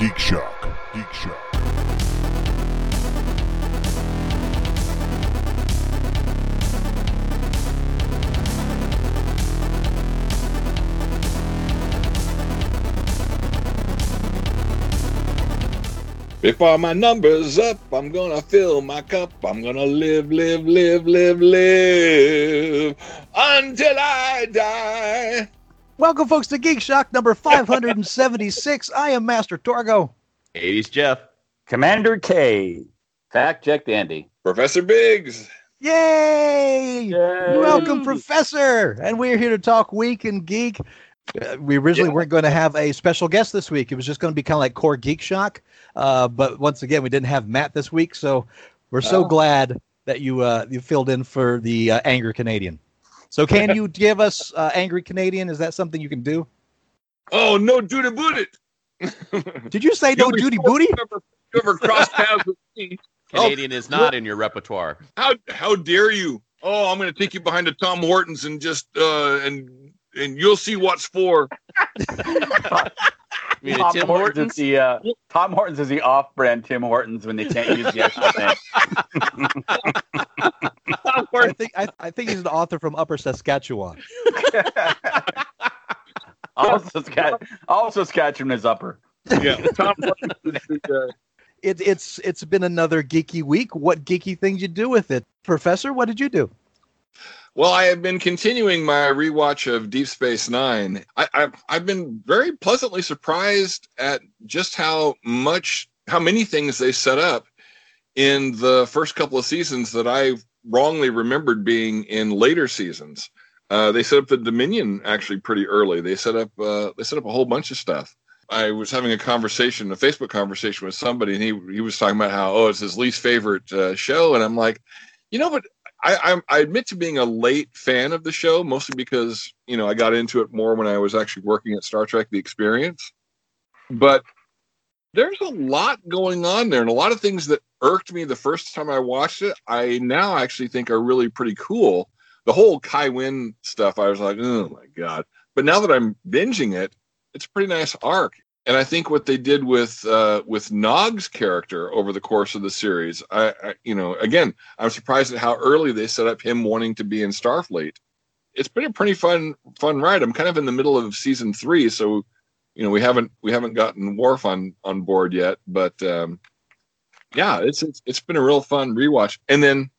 Geek Shock. Geek Shock. All my numbers up, I'm gonna fill my cup. I'm gonna live, live, live, live, live until I die. Welcome, folks, to Geek Shock number 576. I am Master Torgo. 80s Jeff. Commander K. Fact checked Andy. Professor Biggs. Yay! Yay! Welcome, Professor. And we're here to talk Week in Geek. Uh, we originally Yeah. weren't going to have a special guest this week. It was just going to be kind of like Core Geek Shock. Uh, but once again, we didn't have Matt this week, so we're so Oh. glad that you uh, you filled in for the uh, Angry Canadian. So, can you give us uh, Angry Canadian? Is that something you can do? Oh no, duty boot it. Did you say no You'll be duty so- booty? Whoever, whoever crossed paths with me. Oh, Canadian is not in your repertoire. How how dare you? Oh, I'm gonna take you behind the Tom Hortons and just uh and and you'll see what's for. I mean, Tom Tim Hortons Hortons. is the uh, Tom Hortons is the off-brand Tim Hortons when they can't use the actual name. I think I, I think he's an author from Upper Saskatchewan. also, Scat- also Saskatchewan is upper. Yeah, Tom Hortons. is the, uh, It, it's it's been another geeky week. What geeky things you do with it, Professor? What did you do? Well, I have been continuing my rewatch of Deep Space Nine. I, I've I've been very pleasantly surprised at just how much, how many things they set up in the first couple of seasons that I wrongly remembered being in later seasons. Uh, they set up the Dominion actually pretty early. They set up uh, they set up a whole bunch of stuff. I was having a conversation, a Facebook conversation with somebody, and he he was talking about how oh it's his least favorite uh, show, and I'm like, you know, but I, I I admit to being a late fan of the show, mostly because you know I got into it more when I was actually working at Star Trek: The Experience. But there's a lot going on there, and a lot of things that irked me the first time I watched it. I now actually think are really pretty cool. The whole Kai Winn stuff, I was like, oh my god! But now that I'm binging it, it's a pretty nice arc. And I think what they did with uh, with Nog's character over the course of the series, I, I you know, again, I'm surprised at how early they set up him wanting to be in Starfleet. It's been a pretty fun fun ride. I'm kind of in the middle of season three, so you know we haven't we haven't gotten Worf on on board yet, but um, yeah, it's, it's it's been a real fun rewatch. And then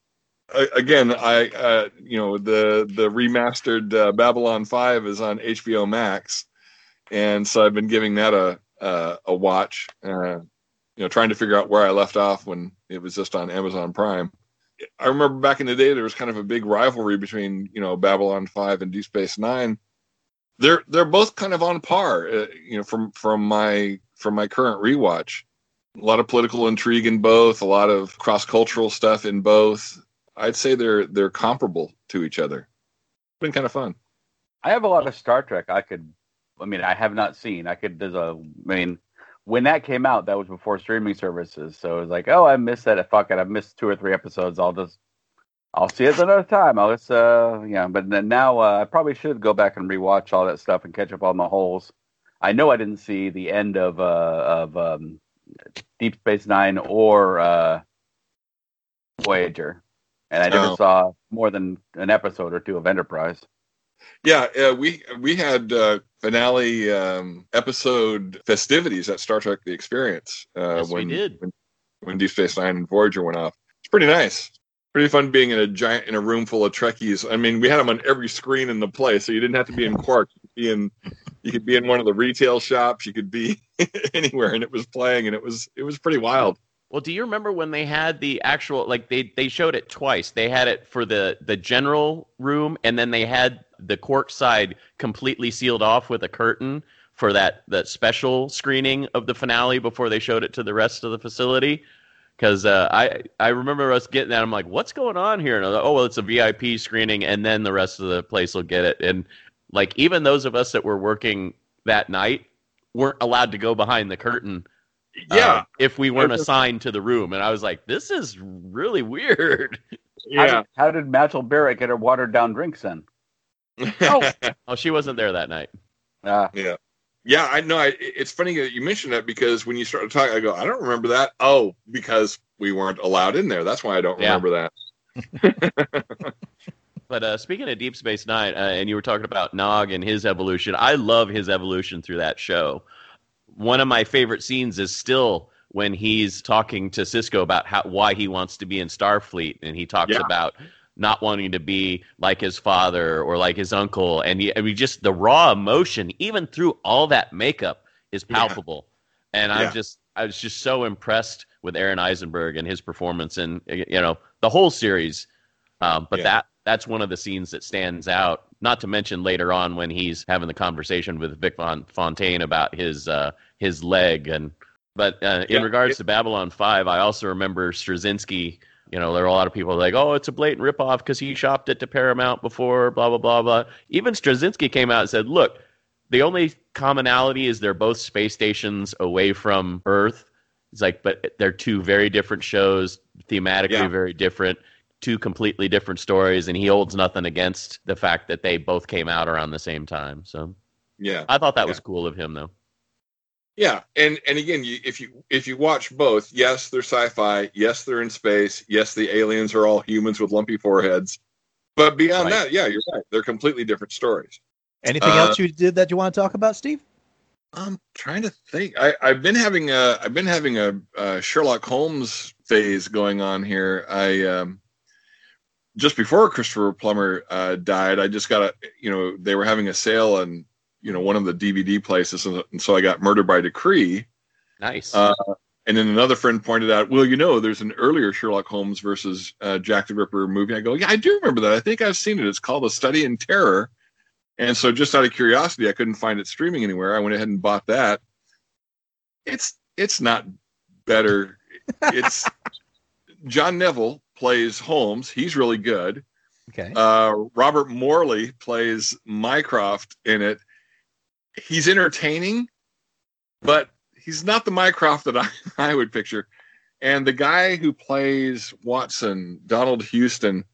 uh, again, I uh, you know the the remastered uh, Babylon Five is on HBO Max, and so I've been giving that a uh, a watch. Uh, you know, trying to figure out where I left off when it was just on Amazon Prime. I remember back in the day there was kind of a big rivalry between you know Babylon Five and Deep Space Nine. They're they're both kind of on par, uh, you know, from from my from my current rewatch. A lot of political intrigue in both, a lot of cross cultural stuff in both. I'd say they're they're comparable to each other. It's been kind of fun. I have a lot of Star Trek. I could, I mean, I have not seen. I could. There's a. I mean, when that came out, that was before streaming services. So it was like, oh, I missed that. Fuck it, I missed two or three episodes. I'll just, I'll see it another time. I'll just, uh, yeah. But then now, uh, I probably should go back and rewatch all that stuff and catch up on the holes. I know I didn't see the end of uh of um, Deep Space Nine or uh, Voyager, and I never Oh. saw more than an episode or two of Enterprise. Yeah, uh, we we had uh, finale um, episode festivities at Star Trek: The Experience uh, Yes, we when, did. when when Deep Space Nine and Voyager went off. It's pretty nice. Pretty fun being in a giant in a room full of Trekkies. I mean, we had them on every screen in the play, so you didn't have to be in Quark. You could be in you could be in one of the retail shops. You could be anywhere, and it was playing, and it was it was pretty wild. Well, do you remember when they had the actual like they they showed it twice? They had it for the the general room, and then they had the Quark side completely sealed off with a curtain for that that special screening of the finale before they showed it to the rest of the facility. Because uh, I I remember us getting that. I'm like, what's going on here? And I was like, oh well, it's a VIP screening, and then the rest of the place will get it. And like even those of us that were working that night weren't allowed to go behind the curtain uh, Yeah, if we weren't assigned to the room. And I was like, this is really weird. How yeah. did, how did Majel Barrett get her watered down drinks then? Oh, she wasn't there that night. Uh, Yeah. Yeah, I know. I, it's funny that you mentioned that because when you start to talk, I go, I don't remember that. Oh, because we weren't allowed in there. That's why I don't Yeah. remember that. But uh, speaking of Deep Space Nine, uh, and you were talking about Nog and his evolution, I love his evolution through that show. One of my favorite scenes is still when he's talking to Sisko about how why he wants to be in Starfleet, and he talks Yeah. about not wanting to be like his father or like his uncle, and he, I mean, just the raw emotion, even through all that makeup, is Yeah. palpable. And I'm just, I was just so impressed with Aron Eisenberg and his performance, and you know, the whole series. Um, but Yeah. that that's one of the scenes that stands out. Not to mention later on when he's having the conversation with Vic Von Fontaine about his uh, his leg and. But uh, in Yeah, regards to Babylon Five, I also remember Straczynski. You know, there are a lot of people like, "Oh, it's a blatant ripoff because he shopped it to Paramount before." Blah blah blah blah. Even Straczynski came out and said, "Look, the only commonality is they're both space stations away from Earth. It's like, but they're two very different shows, thematically Yeah. very different, two completely different stories, and he holds nothing against the fact that they both came out around the same time. So Yeah. I thought that Yeah. was cool of him, though. Yeah, and and again, you, if you if you watch both, yes, they're sci-fi. Yes, they're in space. Yes, the aliens are all humans with lumpy foreheads. But beyond Right. that, yeah, you're right. They're completely different stories. Anything Uh, else you did that you want to talk about, Steve? I'm trying to think. I, I've been having a I've been having a, a Sherlock Holmes phase going on here. I um, just before Christopher Plummer uh, died, I just got a you know they were having a sale on you know one of the DVD places, and, so I got Murder by Decree. Nice. Uh, and then another friend pointed out, well, you know, there's an earlier Sherlock Holmes versus uh, Jack the Ripper movie. I go, yeah, I do remember that. I think I've seen it. It's called A Study in Terror. And so, just out of curiosity, I couldn't find it streaming anywhere. I went ahead and bought that. It's it's not better. It's John Neville plays Holmes. He's really good. Okay. Uh, Robert Morley plays Mycroft in it. He's entertaining, but he's not the Mycroft that I, I would picture. And the guy who plays Watson, Donald Houston,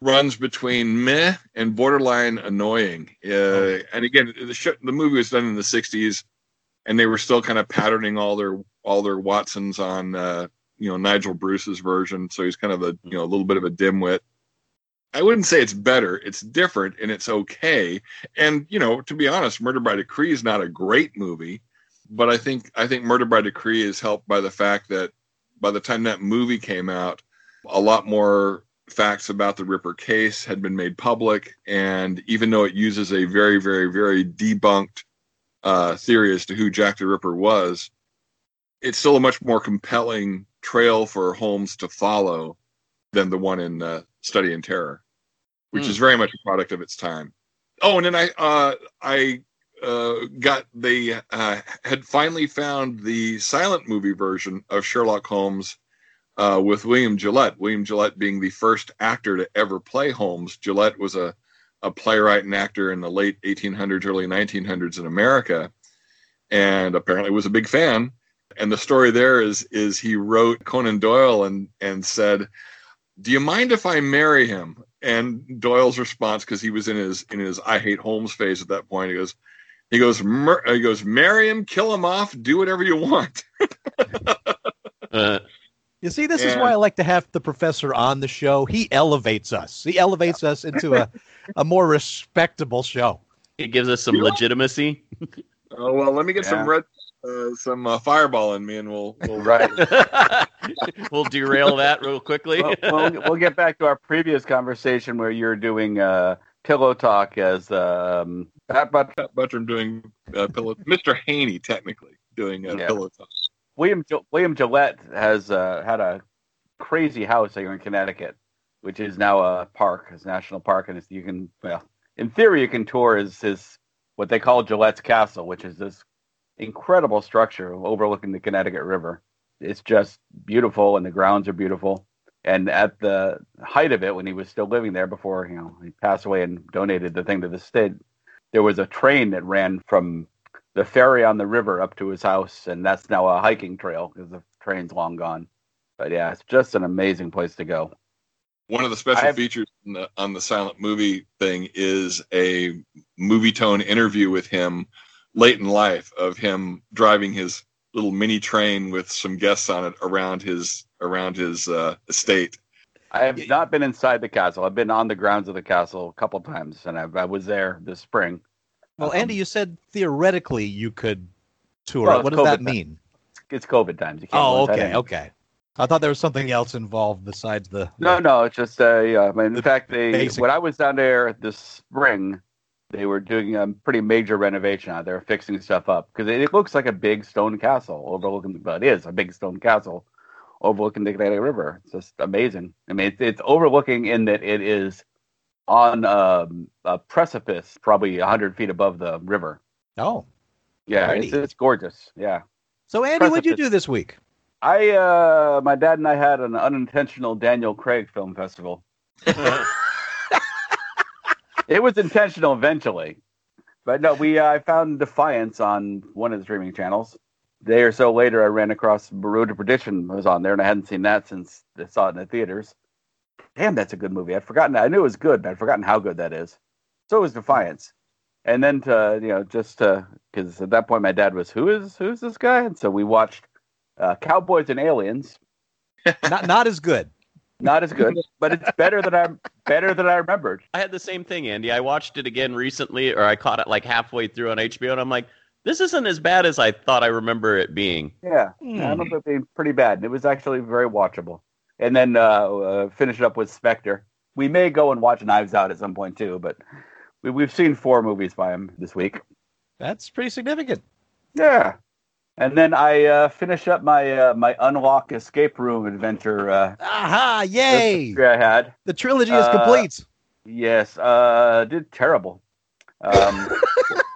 runs between meh and borderline annoying. Uh, and again, the sh- the movie was done in the '60s, and they were still kind of patterning all their all their Watsons on uh, you know Nigel Bruce's version. So he's kind of a you know a little bit of a dimwit. I wouldn't say it's better. It's different and it's okay. And you know, to be honest, Murder by Decree is not a great movie, but I think I think Murder by Decree is helped by the fact that by the time that movie came out, a lot more facts about the Ripper case had been made public, and even though it uses a very, very, very debunked uh, theory as to who Jack the Ripper was, it's still a much more compelling trail for Holmes to follow than the one in uh, Study in Terror, which Hmm. is very much a product of its time. Oh, and then I uh, I uh, got they uh, had finally found the silent movie version of Sherlock Holmes uh, with William Gillette. William Gillette being the first actor to ever play Holmes. Gillette was a a playwright and actor in the late 1800s, early 1900s in America, and apparently was a big fan. And the story there is is he wrote Conan Doyle and and said, "Do you mind if I marry him?" And Doyle's response, because he was in his in his I hate Holmes phase at that point, he goes, he goes, "Mur- he goes, marry him, kill him off, do whatever you want. Uh, You see, this is why I like to have the professor on the show. He elevates us. He elevates us into a, a more respectable show. it gives us some You know- legitimacy. Oh well, let me get some red, uh, some uh, fireball in me, and we'll, we'll Right. we'll derail that real quickly. well, we'll, we'll get back to our previous conversation where you're doing uh, pillow talk as um, Pat But- Pat Buttram doing uh, pillow. Mr. Haney technically doing uh, Yeah. pillow talk. William William Gillette has uh, had a crazy house here in Connecticut, which is now a park, it's a national park, and it's, you can well, in theory, you can tour his his what they call Gillette's Castle, which is this incredible structure overlooking the Connecticut River. It's just beautiful, and the grounds are beautiful. And at the height of it, when he was still living there before you know he passed away and donated the thing to the state, there was a train that ran from the ferry on the river up to his house, and that's now a hiking trail because the train's long gone. But yeah, it's just an amazing place to go. One of the special I've- features on the, on the silent movie thing is a Movietone interview with him late in life of him driving his little mini train with some guests on it around his around his uh, estate. I have not been inside the castle. I've been on the grounds of the castle a couple times, and I, I was there this spring. Well, Um, Andy, you said theoretically you could tour. Well, what it's does that COVID time. mean? It's COVID times. You can't Oh, okay, anyway. okay. I thought there was something else involved besides the. No, no, it's just uh. I mean, in fact, they basic- when I was down there this spring, they were doing a pretty major renovation out there, fixing stuff up because it, it looks like a big stone castle overlooking. Well, it is a big stone castle overlooking the Connecticut River. It's just amazing. I mean, it's, it's overlooking in that it is on um, a precipice, probably hundred feet above the river. Oh, Yeah, it's, it's gorgeous. Yeah. so Andy, what'd you do this week? I, uh, my dad and I had an unintentional Daniel Craig film festival. It was intentional eventually, but no, we uh, I found Defiance on one of the streaming channels. A day or so later, I ran across Road to Perdition was on there, and I hadn't seen that since I saw it in the theaters. Damn, that's a good movie. I'd forgotten. I knew it was good, but I'd forgotten how good that is. So it was Defiance, and then to you know just to because at that point my dad was who is who's this guy, and so we watched uh, Cowboys and Aliens. not not as good. Not as good, but it's better than I'm better than I remembered. I had the same thing, Andy. I watched it again recently, or I caught it like halfway through on HBO, and I'm like, this isn't as bad as I thought I remember it being. Yeah, Hmm. I remember it being pretty bad. and It was actually very watchable. And then uh, uh, finish it up with Spectre. We may go and watch Knives Out at some point too, but we, we've seen four movies by him this week. That's pretty significant. Yeah. And then I uh, finish up my uh, my unlock escape room adventure. Uh, Aha! Yay! I had. The trilogy is Uh, complete. Yes, uh, did terrible. Um,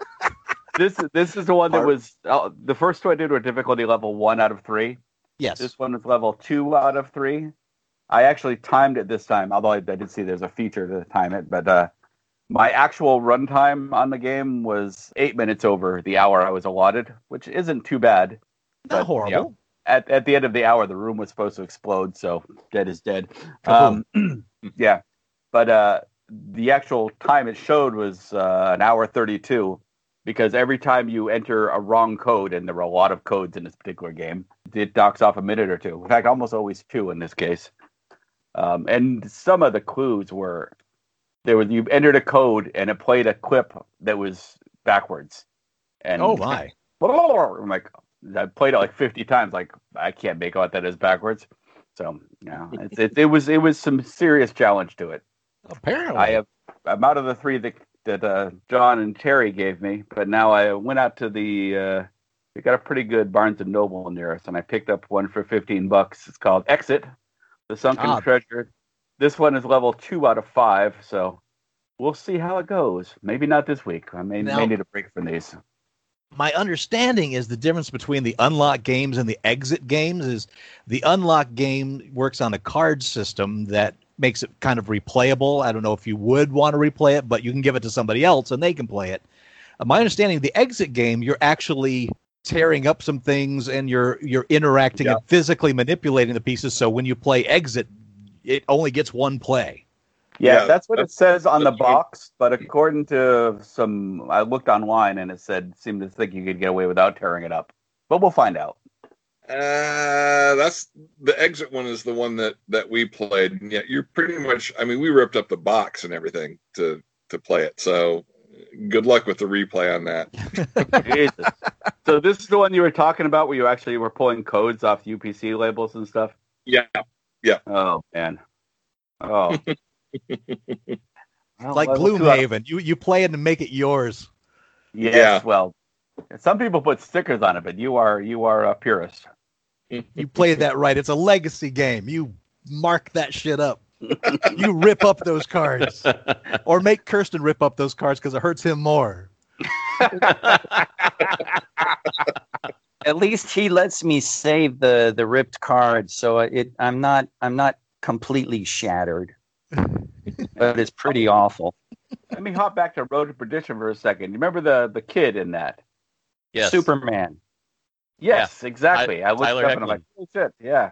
this this is the one that was uh, the first two I did were difficulty level one out of three. Yes. This one was level two out of three. I actually timed it this time, although I, I did see there's a feature to time it. But uh, my actual runtime on the game was eight minutes over the hour I was allotted, which isn't too bad. Not but, horrible. you know, at at the end of the hour, the room was supposed to explode, so dead is dead. Um, yeah, but uh, the actual time it showed was uh, an hour thirty-two, because every time you enter a wrong code, and there were a lot of codes in this particular game, it knocks off a minute or two. In fact, almost always two in this case. Um, and some of the clues were there was you entered a code and it played a clip that was backwards. And oh my! I'm like, I played it like 50 times. Like, I can't make out that is backwards. So, yeah, it, it, it was it was some serious challenge to it. Apparently, I have I'm out of the three that that uh, John and Terry gave me, but now I went out to the uh, we got a pretty good Barnes and Noble near us, and I picked up one for 15 bucks. It's called Exit, the Sunken Ah. Treasure. This one is level two out of five, so we'll see how it goes. Maybe not this week. I may, Now- may need a break from these. my understanding is the difference between the unlock games and the exit games is the unlock game works on a card system that makes it kind of replayable. I don't know if you would want to replay it, but you can give it to somebody else and they can play it. Uh, my understanding, the exit game, you're actually tearing up some things and you're you're interacting Yeah. and physically manipulating the pieces. So when you play exit, it only gets one play. Yeah, Yeah, that's what it says on the box. But according to some, I looked online and it said seemed to think you could get away without tearing it up. But we'll find out. Uh, that's the exit one is the one that that we played. And Yeah, you're pretty much. I mean, we ripped up the box and everything to to play it. So, good luck with the replay on that. Jesus. So this is the one you were talking about, where you actually were pulling codes off UPC labels and stuff. Yeah, Oh man. Oh. It's like Gloomhaven. You you play it and make it yours. Yes. Yeah. Well, some people put stickers on it, but you are you are a purist. You play that right. It's a legacy game. You mark that shit up. you rip up those cards, or make Kirsten rip up those cards because it hurts him more. At least he lets me save the the ripped cards, so it I'm not I'm not completely shattered. but it's pretty awful. Let me hop back to Road to Perdition for a second. You remember the the kid in that? yes. Superman. Yes, exactly. I looked Tyler up and I'm like, oh shit, yeah.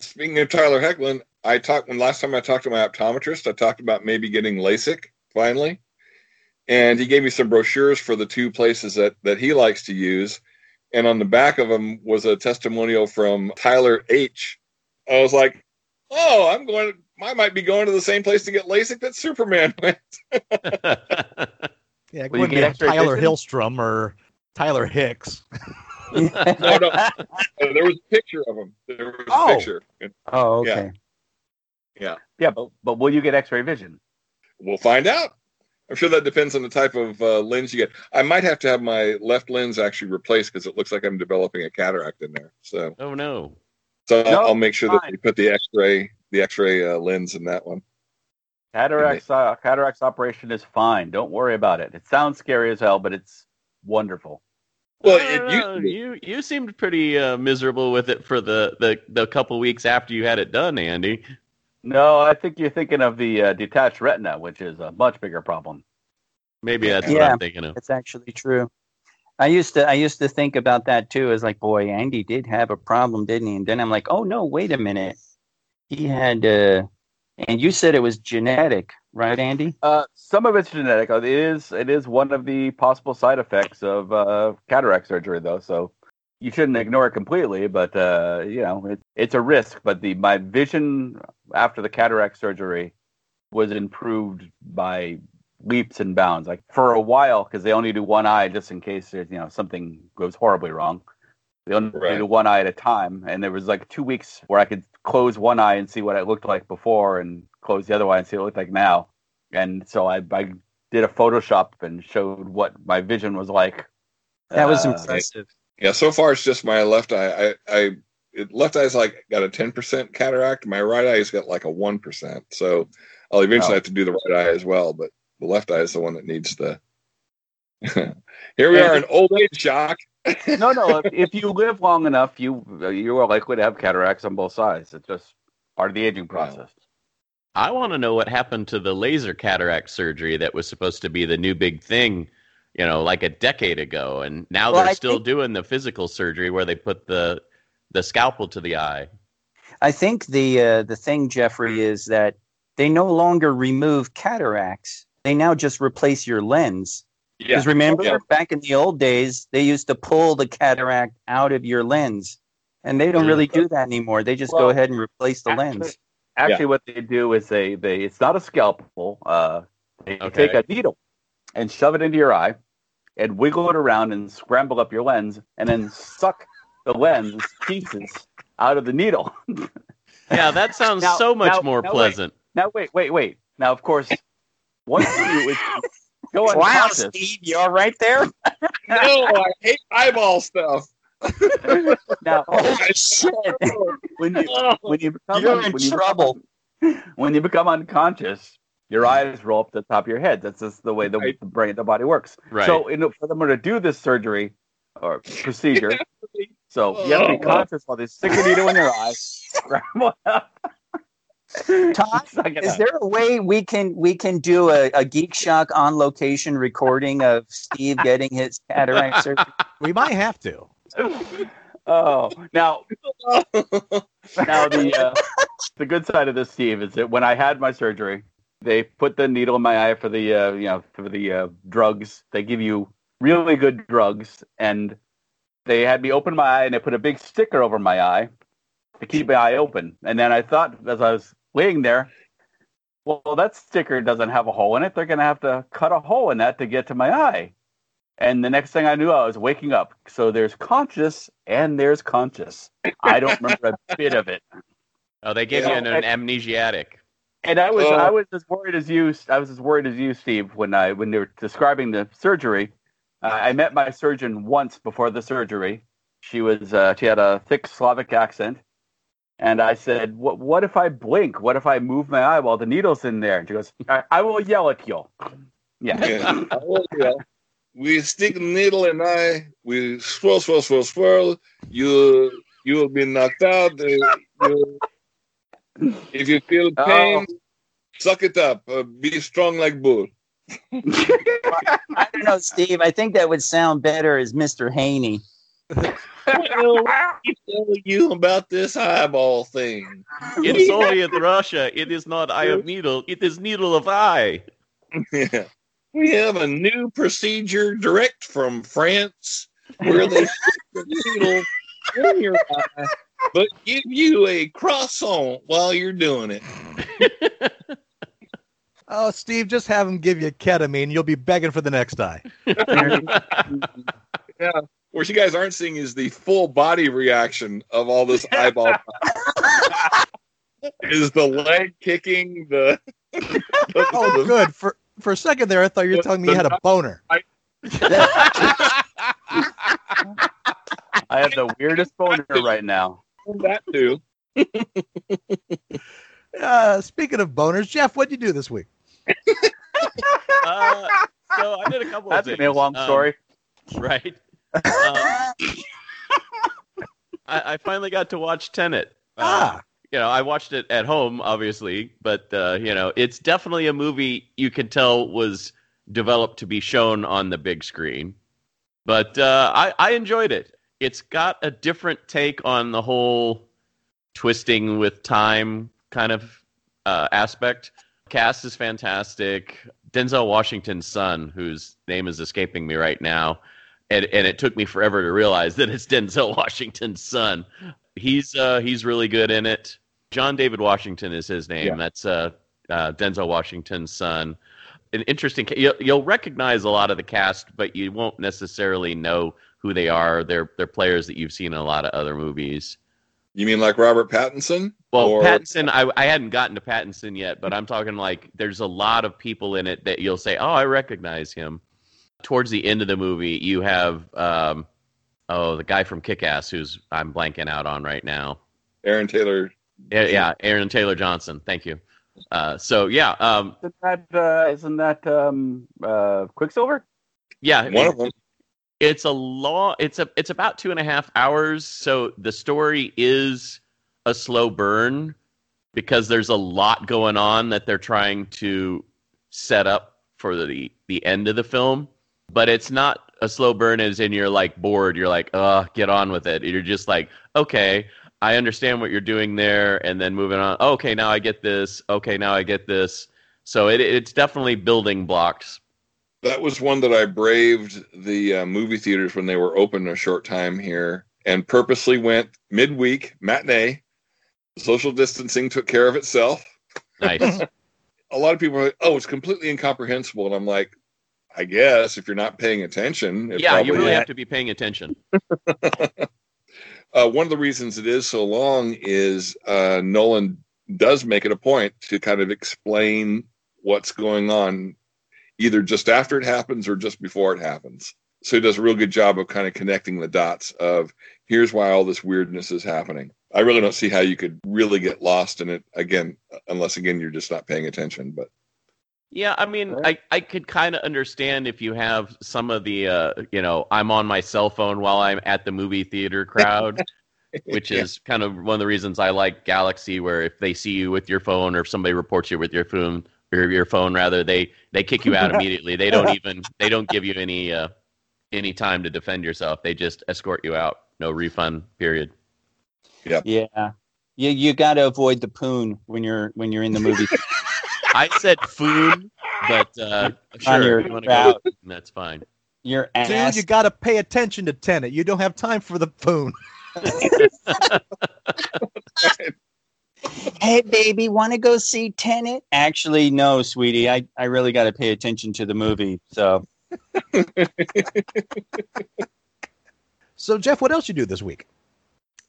Speaking of Tyler Hoechlin, I talked when last time I talked to my optometrist, I talked about maybe getting LASIK finally. and he gave me some brochures for the two places that that he likes to use. And on the back of them was a testimonial from Tyler H. I was like, "Oh, I'm going. I might be going to the same place to get LASIK that Superman went." Yeah, Will you it Tyler vision? Hillstrom or Tyler Hicks. no, no, Uh, there was a picture of him. There was Oh. a picture. And oh, okay. Yeah. Yeah, but, but will you get X-ray vision? We'll find out. I'm sure that depends on the type of uh, lens you get. I might have to have my left lens actually replaced because it looks like I'm developing a cataract in there. So, oh no. so No, I'll, I'll make sure that fine. they put the X-ray, the X-ray uh, lens in that one. Cataracts, uh, cataracts operation is fine. Don't worry about it. It sounds scary as hell, but it's wonderful. Well, I it don't used know. to be. you you seemed pretty uh, miserable with it for the, the the couple weeks after you had it done, Andy. No, I think you're thinking of the uh, detached retina, which is a much bigger problem. Maybe that's what I'm thinking of. It's actually true. I used to I used to think about that too. As like, boy, Andy did have a problem, didn't he? And then I'm like, oh no, wait a minute. He had, uh, and you said it was genetic, right, Andy? Uh, some of it's genetic. It is it is one of the possible side effects of uh, cataract surgery, though. So you shouldn't ignore it completely. But uh, you know, it, it's a risk. But the my vision after the cataract surgery was improved by leaps and bounds. Like for a while, because they only do one eye just in case there's you know something goes horribly wrong. They only Right. do one eye at a time, and there was like two weeks where I could close one eye and see what it looked like before, and close the other eye and see what it looked like now. And so I, I did a Photoshop and showed what my vision was like. That was Uh, impressive. Yeah, so far it's just my left eye. I, I it, left eye's like got a ten percent cataract. My right eye's got like a one percent. So I'll eventually Oh. have to do the right eye as well. But the left eye is the one that needs the. Here we are in old age shock. no, no. If, if you live long enough, you you are likely to have cataracts on both sides. It's just part of the aging process. I want to know what happened to the laser cataract surgery that was supposed to be the new big thing, you know, like a decade ago, and now Well, they're I still think- doing the physical surgery where they put the the scalpel to the eye. I think the uh, the thing, Jeffrey, is that they no longer remove cataracts. They now just replace your lens. Yeah, Because remember, Yeah. back in the old days, they used to pull the cataract out of your lens, and they don't Mm. really do that anymore. They just go ahead and replace the actually- lens. Actually, what they do is they they it's not a scalpel. Uh, they Okay. take a needle and shove it into your eye, and wiggle it around and scramble up your lens, and then suck the lens pieces out of the needle. Yeah, that sounds Now- so much now- more now wait. pleasant. Now wait, wait, wait. Now of course, once you if you go Wow, unconscious, Steve, you're right there. No, I hate eyeball stuff. now Oh shit! when you when you become You're un- in when you trouble. Become, when you become unconscious, your eyes roll up the top of your head. That's just the way the, Right. the brain, the body works. Right. So, in, for them to do this surgery or procedure, so you have to be Oh. conscious while they stick a needle in your eye. scramble it up, Todd, Is out. there a way we can we can do a, a Geek Shock on location recording of Steve getting his cataract surgery? We might have to. Oh, now now the uh, the good side of this, Steve, is that when I had my surgery, they put the needle in my eye for the uh, you know for the uh, drugs. They give you really good drugs, and they had me open my eye and they put a big sticker over my eye to keep my eye open. And then I thought as I was laying there, well, that sticker doesn't have a hole in it. They're going to have to cut a hole in that to get to my eye. And the next thing I knew, I was waking up. So there's conscious and there's conscious. I don't remember a bit of it. Oh, they gave Yeah. you an, an amnesiatic. And I was Oh. I was as worried as you. I was as worried as you, Steve, when I when they were describing the surgery. Uh, I met my surgeon once before the surgery. She was uh, she had a thick Slavic accent, and I said, "What what if I blink? What if I move my eye while the needle's in there?" And she goes, "I, I will yell at you." Yeah. Yeah. Yeah. We stick needle in eye. We swirl, swirl, swirl, swirl. You you will be knocked out. Uh, you, if you feel pain, suck it up. Uh, be strong like bull. I don't know, Steve. I think that would sound better as Mr. Haney. Well, let me tell you about this eyeball thing. In Soviet Russia, it is not eye of needle; it is needle of eye. Yeah. We have a new procedure direct from France where they stick the needle in your eye, but give you a croissant while you're doing it. Oh, Steve, just have him give you ketamine. You'll be begging for the next eye. Yeah. What you guys aren't seeing is the full body reaction of all this eyeball. is the leg kicking the? Oh, good. For for a second there, I thought you were telling me you had a boner. I have the weirdest boner right now. That too. Uh, speaking of boners, Jeff, what'd you do this week? uh, so I did a couple of That's things. gonna a long Um, story. right? Um, I, I finally got to watch Tenet. Uh, Ah, you know, I watched it at home, obviously, but uh, you know, it's definitely a movie you can tell was developed to be shown on the big screen. But uh, I, I enjoyed it. It's got a different take on the whole twisting with time kind of uh, aspect. Cast is fantastic. Denzel Washington's son, whose name is escaping me right now, and, and it took me forever to realize that it's Denzel Washington's son. He's uh, he's really good in it. John David Washington is his name. Yeah. That's uh, uh, Denzel Washington's son. An interesting. You'll, you'll recognize a lot of the cast, but you won't necessarily know who they are. They're they're players that you've seen in a lot of other movies. You mean like Robert Pattinson? Well, Or- Pattinson, I, I hadn't gotten to Pattinson yet, but I'm talking like there's a lot of people in it that you'll say, oh, I recognize him. Towards the end of the movie, you have, um, oh, the guy from Kick Ass, who's I'm blanking out on right now. Aaron Taylor. Yeah, yeah Aaron Taylor Johnson. Thank you. Uh, so, yeah, um, Isn't that uh, isn't that um, uh, Quicksilver? yeah, One of them. It's a long it's a it's about two and a half hours so the story is a slow burn because there's a lot going on that they're trying to set up for the the end of the film but it's not a slow burn as in you're like bored. You're like uh get on with it. You're just like okay i understand what you're doing there and then moving on okay now i get this. Okay now i get this. So it, it's definitely building blocks That was one that I braved the uh, movie theaters when they were open a short time here and purposely went midweek matinee. Social distancing took care of itself. nice A lot of people are like, "Oh, it's completely incomprehensible," and I'm like, "I guess if you're not paying attention, it yeah you really is." have to be paying attention Uh, one of the reasons it is so long is uh, Nolan does make it a point to kind of explain what's going on, either just after it happens or just before it happens. So he does a real good job of kind of connecting the dots of here's why all this weirdness is happening. I really don't see how you could really get lost in it again, unless again you're just not paying attention. But Yeah, I mean, I, I could kind of understand if you have some of the, uh, you know, I'm on my cell phone while I'm at the movie theater crowd, which Yeah. is kind of one of the reasons I like Galaxy, where if they see you with your phone or if somebody reports you with your phone or your phone rather, they they kick you out immediately. They don't even they don't give you any uh, any time to defend yourself. They just escort you out. No refund. Period. Yeah. yeah You you got to avoid the poon when you're when you're in the movie. I said food, but uh, On sure, your you want to go, route. that's fine. Your dude, you got to pay attention to Tenet. You don't have time for the phone. Hey baby, want to go see Tenet? Actually, no, sweetie. I I really got to pay attention to the movie. So So, Jeff, what else you do this week?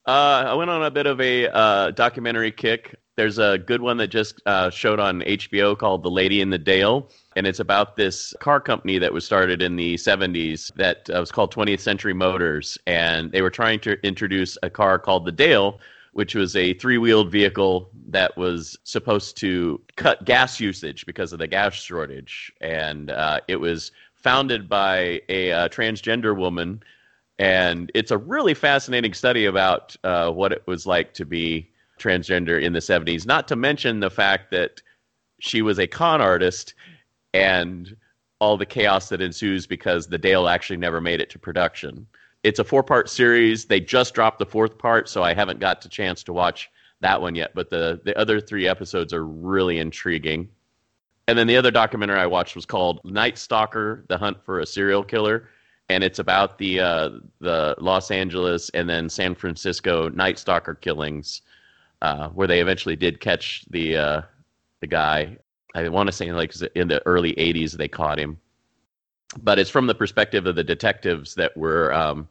Uh, I went on a bit of a uh, documentary kick. There's a good one that just uh, showed on HBO called The Lady and the Dale. And it's about this car company that was started in the 70s that uh, was called 20th Century Motors. And they were trying to introduce a car called the Dale, which was a three wheeled vehicle that was supposed to cut gas usage because of the gas shortage. And uh, it was founded by a uh, transgender woman and it's a really fascinating study about uh, what it was like to be transgender in the 70s not to mention the fact that she was a con artist and all the chaos that ensues because the dale actually never made it to production it's a four part series. They just dropped the fourth part so i haven't got the chance to watch that one yet but the, the other three episodes are really intriguing. And then the other documentary I watched was called Night Stalker: The Hunt for a Serial Killer, and it's about the uh, the Los Angeles and then San Francisco Night Stalker killings, uh, where they eventually did catch the uh, the guy. I want to say like in the early '80s they caught him, but it's from the perspective of the detectives that were um,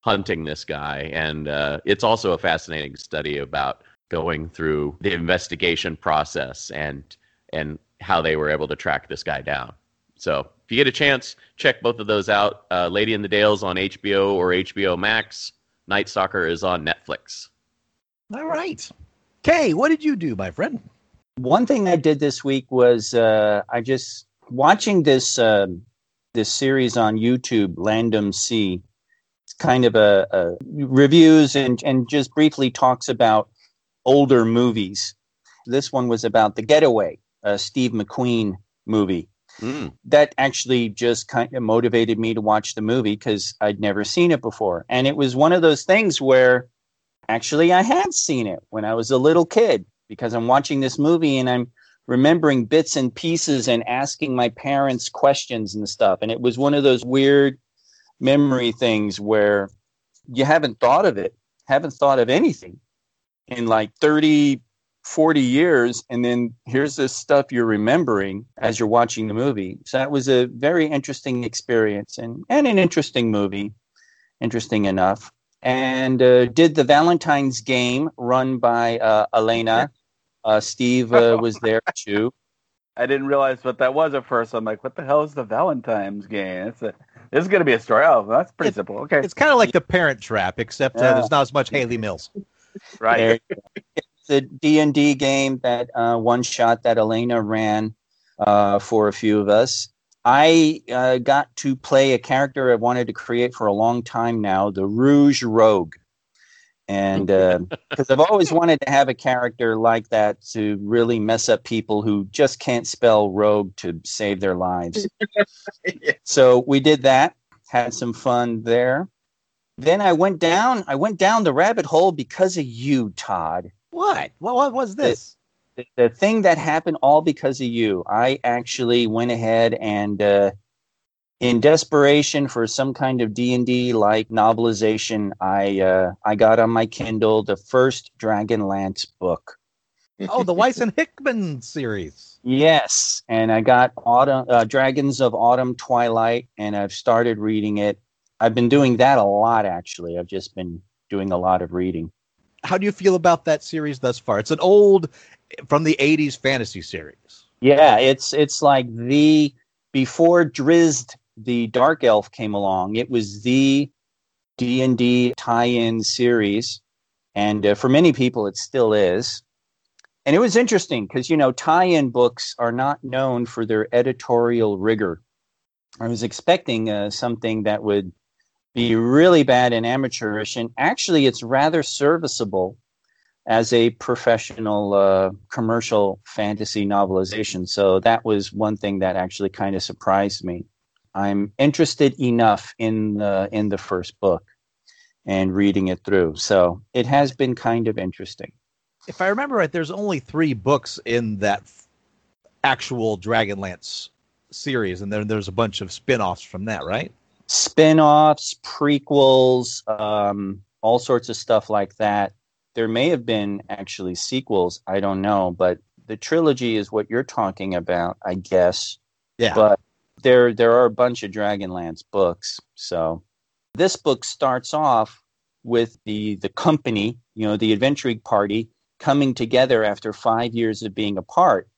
hunting this guy, and uh, it's also a fascinating study about going through the investigation process and and how they were able to track this guy down. So if you get a chance, check both of those out. Uh, Lady and the Dales on HBO or HBO Max. Night Stalker is on Netflix. All right. Kay, what did you do, my friend? One thing I did this week was uh, I just watching this uh, this series on YouTube, Landom C. Kind of a, a reviews and and just briefly talks about older movies. This one was about The Getaway, a Steve McQueen movie. Mm. That actually just kind of motivated me to watch the movie because I'd never seen it before. And it was one of those things where actually I had seen it when I was a little kid because I'm watching this movie and I'm remembering bits and pieces and asking my parents questions and stuff. And it was one of those weird memory things where you haven't thought of it, haven't thought of anything in like 30, 40 years. And then here's this stuff you're remembering as you're watching the movie. So that was a very interesting experience and, and an interesting movie, interesting enough. And uh, did the Valentine's game run by uh, Elena. Uh, Steve uh, was there too. I didn't realize what that was at first. I'm like, what the hell is the Valentine's game? It's a, this is going to be a story. Oh, that's pretty It's- simple. Okay. It's kind of like the Parent Trap, except uh, Yeah. there's not as much Hayley Mills. Right. There- It's a D and D game that uh, one shot that Elena ran uh, for a few of us. I uh, got to play a character I wanted to create for a long time now, the Rouge Rogue, and because I've always wanted to have a character like that to really mess up people who just can't spell rogue to save their lives. So we did that, had some fun there. Then I went down. I went down the rabbit hole because of you, Todd What? What, what was this? the, the thing that happened all because of you. I actually went ahead and, uh, in desperation for some kind of D and D like novelization, I uh, I got on my Kindle the first Dragonlance book. Oh, the Weiss and Hickman series. Yes, and I got Autumn uh, Dragons of Autumn Twilight, and I've started reading it. I've been doing that a lot actually. I've just been doing a lot of reading. How do you feel about that series thus far? It's an old from the 80s fantasy series. Yeah, it's it's like the before Drizzt the Dark Elf came along. It was the D and D tie-in series, and uh, for many people, it still is. And it was interesting because you know tie-in books are not known for their editorial rigor. I was expecting uh, something that would be really bad and amateurish, and actually, it's rather serviceable as a professional uh, commercial fantasy novelization. So that was one thing that actually kind of surprised me. I'm interested enough in the in the first book and reading it through. So it has been kind of interesting. If I remember right, there's only three books in that f- actual Dragonlance series, and then there's a bunch of spin offs from that, right? Spin-offs, prequels, um, all sorts of stuff like that. There may have been actually sequels. I don't know, but the trilogy is what you're talking about, I guess. Yeah. but there there are a bunch of Dragonlance books. So this book starts off with the the company, you know, the adventuring party coming together after five years of being apart.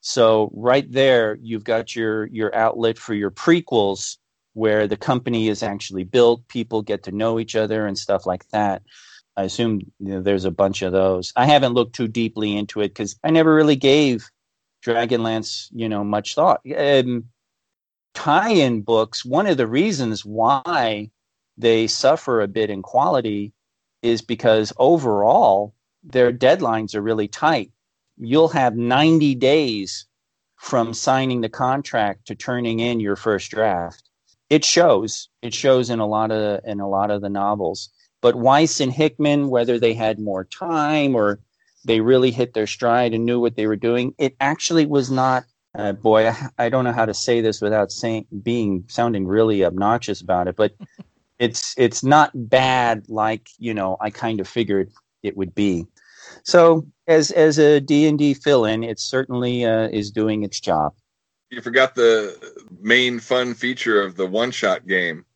So right there, you've got your your outlet for your prequels, where the company is actually built, people get to know each other and stuff like that. I assume you know, there's a bunch of those. I haven't looked too deeply into it because I never really gave Dragonlance, you know, much thought. Um, tie-in books. One of the reasons why they suffer a bit in quality is because overall their deadlines are really tight. You'll have 90 days from signing the contract to turning in your first draft. It shows. It shows in a lot of in a lot of the novels. But Weiss and Hickman, whether they had more time or they really hit their stride and knew what they were doing, it actually was not uh, boy, I, I don't know how to say this without saying being sounding really obnoxious about it, but it's it's not bad like you know I kind of figured it would be. So as as a D and D fill-in, it certainly uh, is doing its job. You forgot the main fun feature of the one-shot game.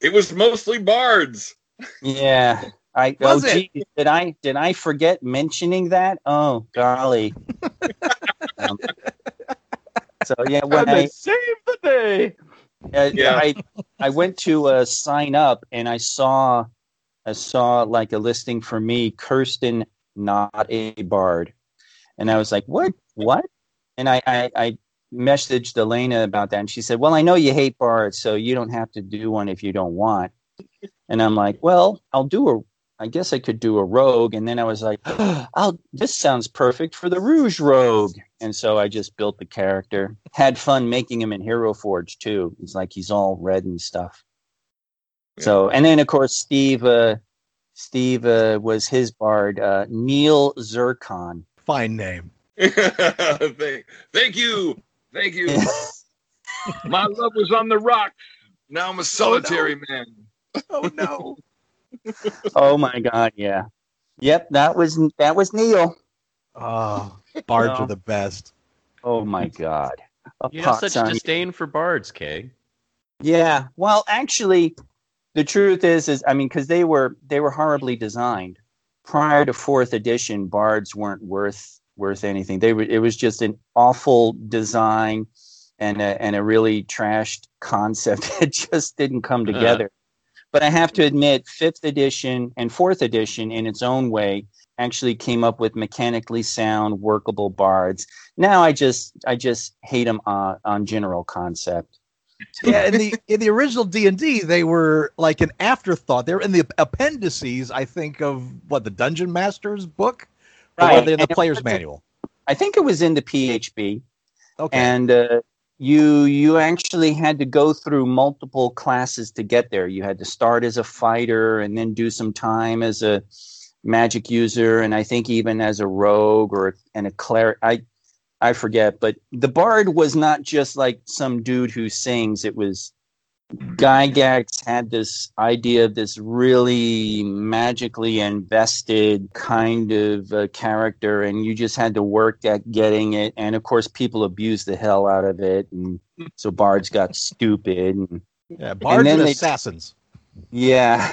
It was mostly bards. Yeah, I Was oh, it? gee, did I did I forget mentioning that? Oh golly. Um, so yeah, when I save the day. uh, Yeah. I I went to uh, sign up and I saw I saw like a listing for me, Kirsten, not a bard, and I was like, what what? And I I, I messaged Elena about that, and she said, well, I know you hate bards, so you don't have to do one if you don't want. And I'm like, well, I'll do a. I guess I could do a rogue, and then I was like, "I'll." This sounds perfect for the Rouge Rogue, and so I just built the character. Had fun making him in Hero Forge too. It's like he's all red and stuff. So, and then of course Steve. Uh, Steve uh, was his bard, uh, Neil Zircon. Fine name. thank, thank you, thank you. My love was on the rock. Now I'm a solitary man. Oh no. oh my God, yeah, yep, that was that was Neil. oh, bards No. are the best. Oh my God. A You have such on disdain for bards, Kay. Yeah. Well, actually, the truth is, is I mean, because they were they were horribly designed. Prior to fourth edition, bards weren't worth worth anything. They were. It was just an awful design and a, and a really trashed concept. it just didn't come Uh-huh. together. But I have to admit, fifth edition and fourth edition, in its own way, actually came up with mechanically sound, workable bards. Now I just I just hate them on, on general concept. yeah, in the in the original D and D, they were like an afterthought. They're in the appendices, I think, of what the Dungeon Master's book, or Right. they in the And player's manual? I think it was in the PHB, Okay, and uh, you you actually had to go through multiple classes to get there. You had to start as a fighter, and then do some time as a magic user, and I think even as a rogue or and a cleric. I I forget, but the bard was not just like some dude who sings. It was Gygax had this idea of this really magically invested kind of uh, character, and you just had to work at getting it. And of course, people abused the hell out of it, and so bards got stupid. And, yeah, bards and, then they- assassins. yeah.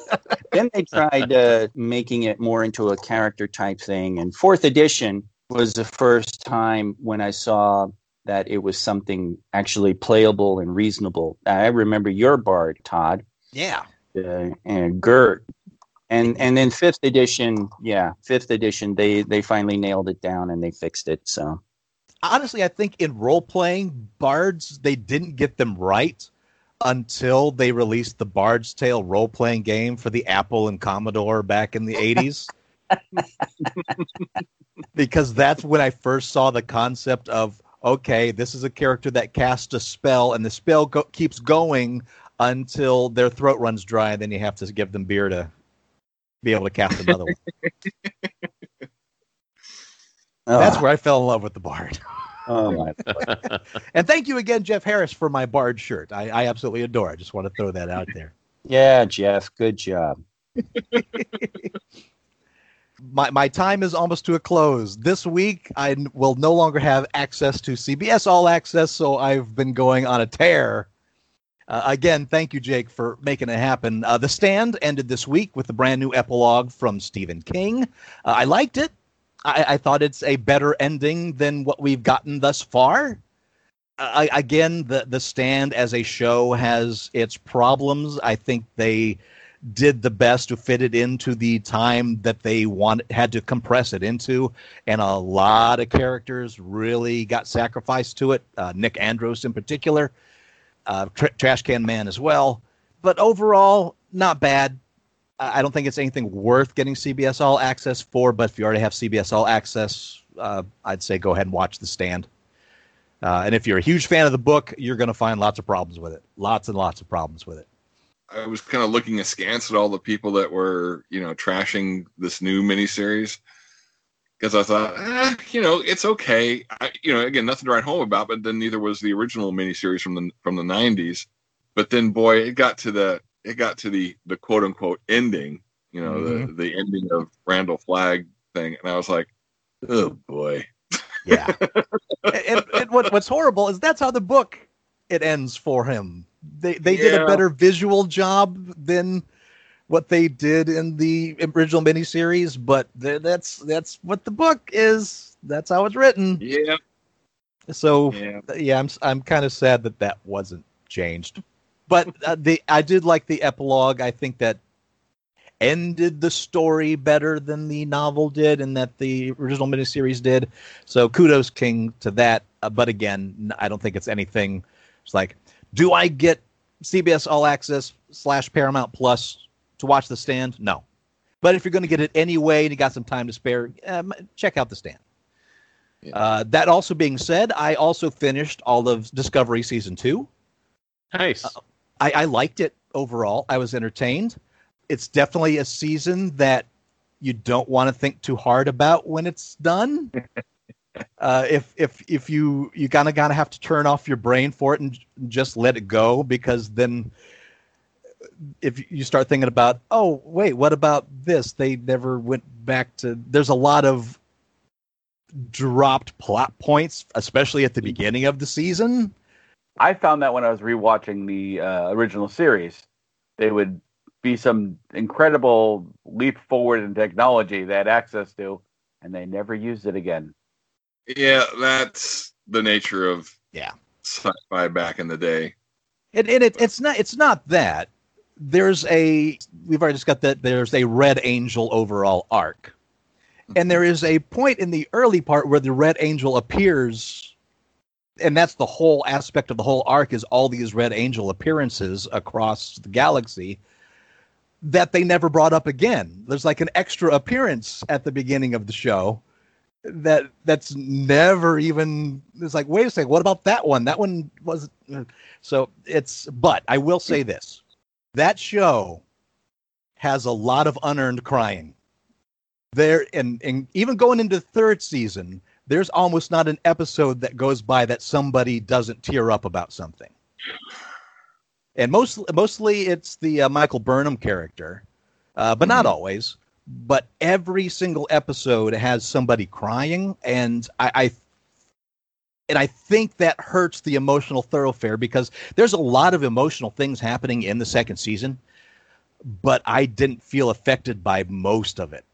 then they tried uh, making it more into a character type thing. And fourth edition was the first time when I saw that it was something actually playable and reasonable. I remember your bard, Todd, Yeah, uh, and Gert. And and then fifth edition, yeah, fifth edition, they they finally nailed it down and they fixed it. So honestly, I think in role playing, bards they didn't get them right until they released the Bard's Tale role playing game for the Apple and Commodore back in the eighties. because that's when I first saw the concept of okay, this is a character that casts a spell, and the spell go- keeps going until their throat runs dry, and then you have to give them beer to be able to cast another one. That's Ah, where I fell in love with the Bard. oh my And thank you again, Jeff Harris, for my Bard shirt. I, I absolutely adore. it. I just want to throw that out there. yeah, Jeff, good job. My my time is almost to a close. This week, I will no longer have access to CBS All Access, so I've been going on a tear. Uh, again, thank you, Jake, for making it happen. Uh, the Stand ended this week with a brand new epilogue from Stephen King. Uh, I liked it. I, I thought it's a better ending than what we've gotten thus far. I, again, the the Stand as a show has its problems. I think they did the best to fit it into the time that they want had to compress it into, and a lot of characters really got sacrificed to it. Uh, Nick Andros in particular, uh, Tr- Trash Can Man as well. But overall, not bad. I don't think it's anything worth getting CBS All Access for. But if you already have CBS All Access, uh, I'd say go ahead and watch The Stand. Uh, and if you're a huge fan of the book, you're going to find lots of problems with it. Lots and lots of problems with it. I was kind of looking askance at all the people that were, you know, trashing this new miniseries. because I thought, eh, you know, it's okay. I, you know, again, nothing to write home about, but then neither was the original miniseries from the from the '90s. But then, boy, it got to the it got to the the quote unquote ending. You know, Mhm. the the ending of Randall Flagg thing, and I was like, oh boy. Yeah. and, and what, what's horrible is that's how the book it ends for him. They they did a better visual job than what they did in the original miniseries, but th- that's that's what the book is. That's how it's written. Yeah, So yeah. yeah, I'm I'm kind of sad that that wasn't changed. But uh, the I did like the epilogue. I think that ended the story better than the novel did, and that the original miniseries did. So kudos, King, to that. Uh, but again, I don't think it's anything. It's like, do I get CBS All Access slash Paramount Plus to watch The Stand? No. But if you're going to get it anyway and you got some time to spare, um, check out The Stand. Yeah. Uh, that also being said, I also finished all of Discovery season two. Nice. I, I liked it overall. I was entertained. It's definitely a season that you don't want to think too hard about when it's done. uh, if if if you you kind of gotta have to turn off your brain for it and just let it go because then if you start thinking about oh wait what about this they never went back to there's a lot of dropped plot points especially at the beginning of the season I found that when I was rewatching the uh, original series, they would be some incredible leap forward in technology they had access to, and they never used it again. Yeah, that's the nature of Yeah. sci-fi back in the day. And, and it, it's not it's not that. There's a we've already got that there's a Red Angel overall arc. And there is a point in the early part where the Red Angel appears and that's the whole aspect of the whole arc is all these Red Angel appearances across the galaxy that they never brought up again. There's like an extra appearance at the beginning of the show that that's never even it's like wait a second what about that one? That one was so it's but i will say this. That show has a lot of unearned crying. There and, and even going into third season there's almost not an episode that goes by that somebody doesn't tear up about something. And most, mostly it's the uh, michael burnham character uh, but not Mhm. always but every single episode has somebody crying and I, I and I think that hurts the emotional thoroughfare because there's a lot of emotional things happening in the second season, but I didn't feel affected by most of it.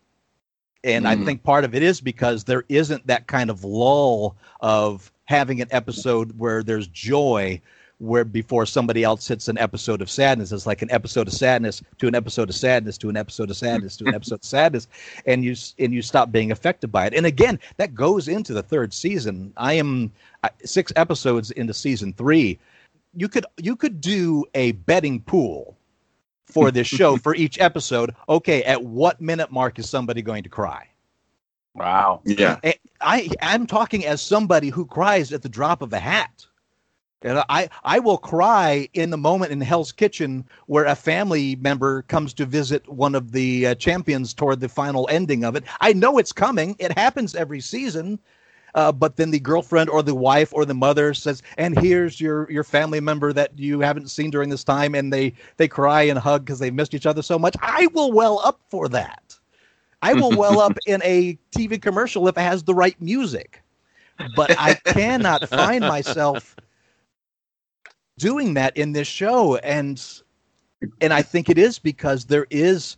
And I Mhm. think part of it is because there isn't that kind of lull of having an episode where there's joy where before somebody else hits an episode of sadness. It's like an episode of sadness to an episode of sadness to an episode of sadness to an episode of sadness and you and you stop being affected by it. And again that goes into the third season. I am uh, six episodes into season three. You could you could do a betting pool for this show for each episode. Okay at what minute mark is somebody going to cry? Wow. Yeah, I I'm talking as somebody who cries at the drop of a hat. And I, I will cry in the moment in Hell's Kitchen where a family member comes to visit one of the uh, champions toward the final ending of it. I know it's coming. It happens every season. Uh, but then the girlfriend or the wife or the mother says, "And here's your your family member that you haven't seen during this time," and they they cry and hug because they missed each other so much. I will well up for that. I will well up in a TV commercial if it has the right music. But I cannot find myself doing that in this show and and I think it is because there is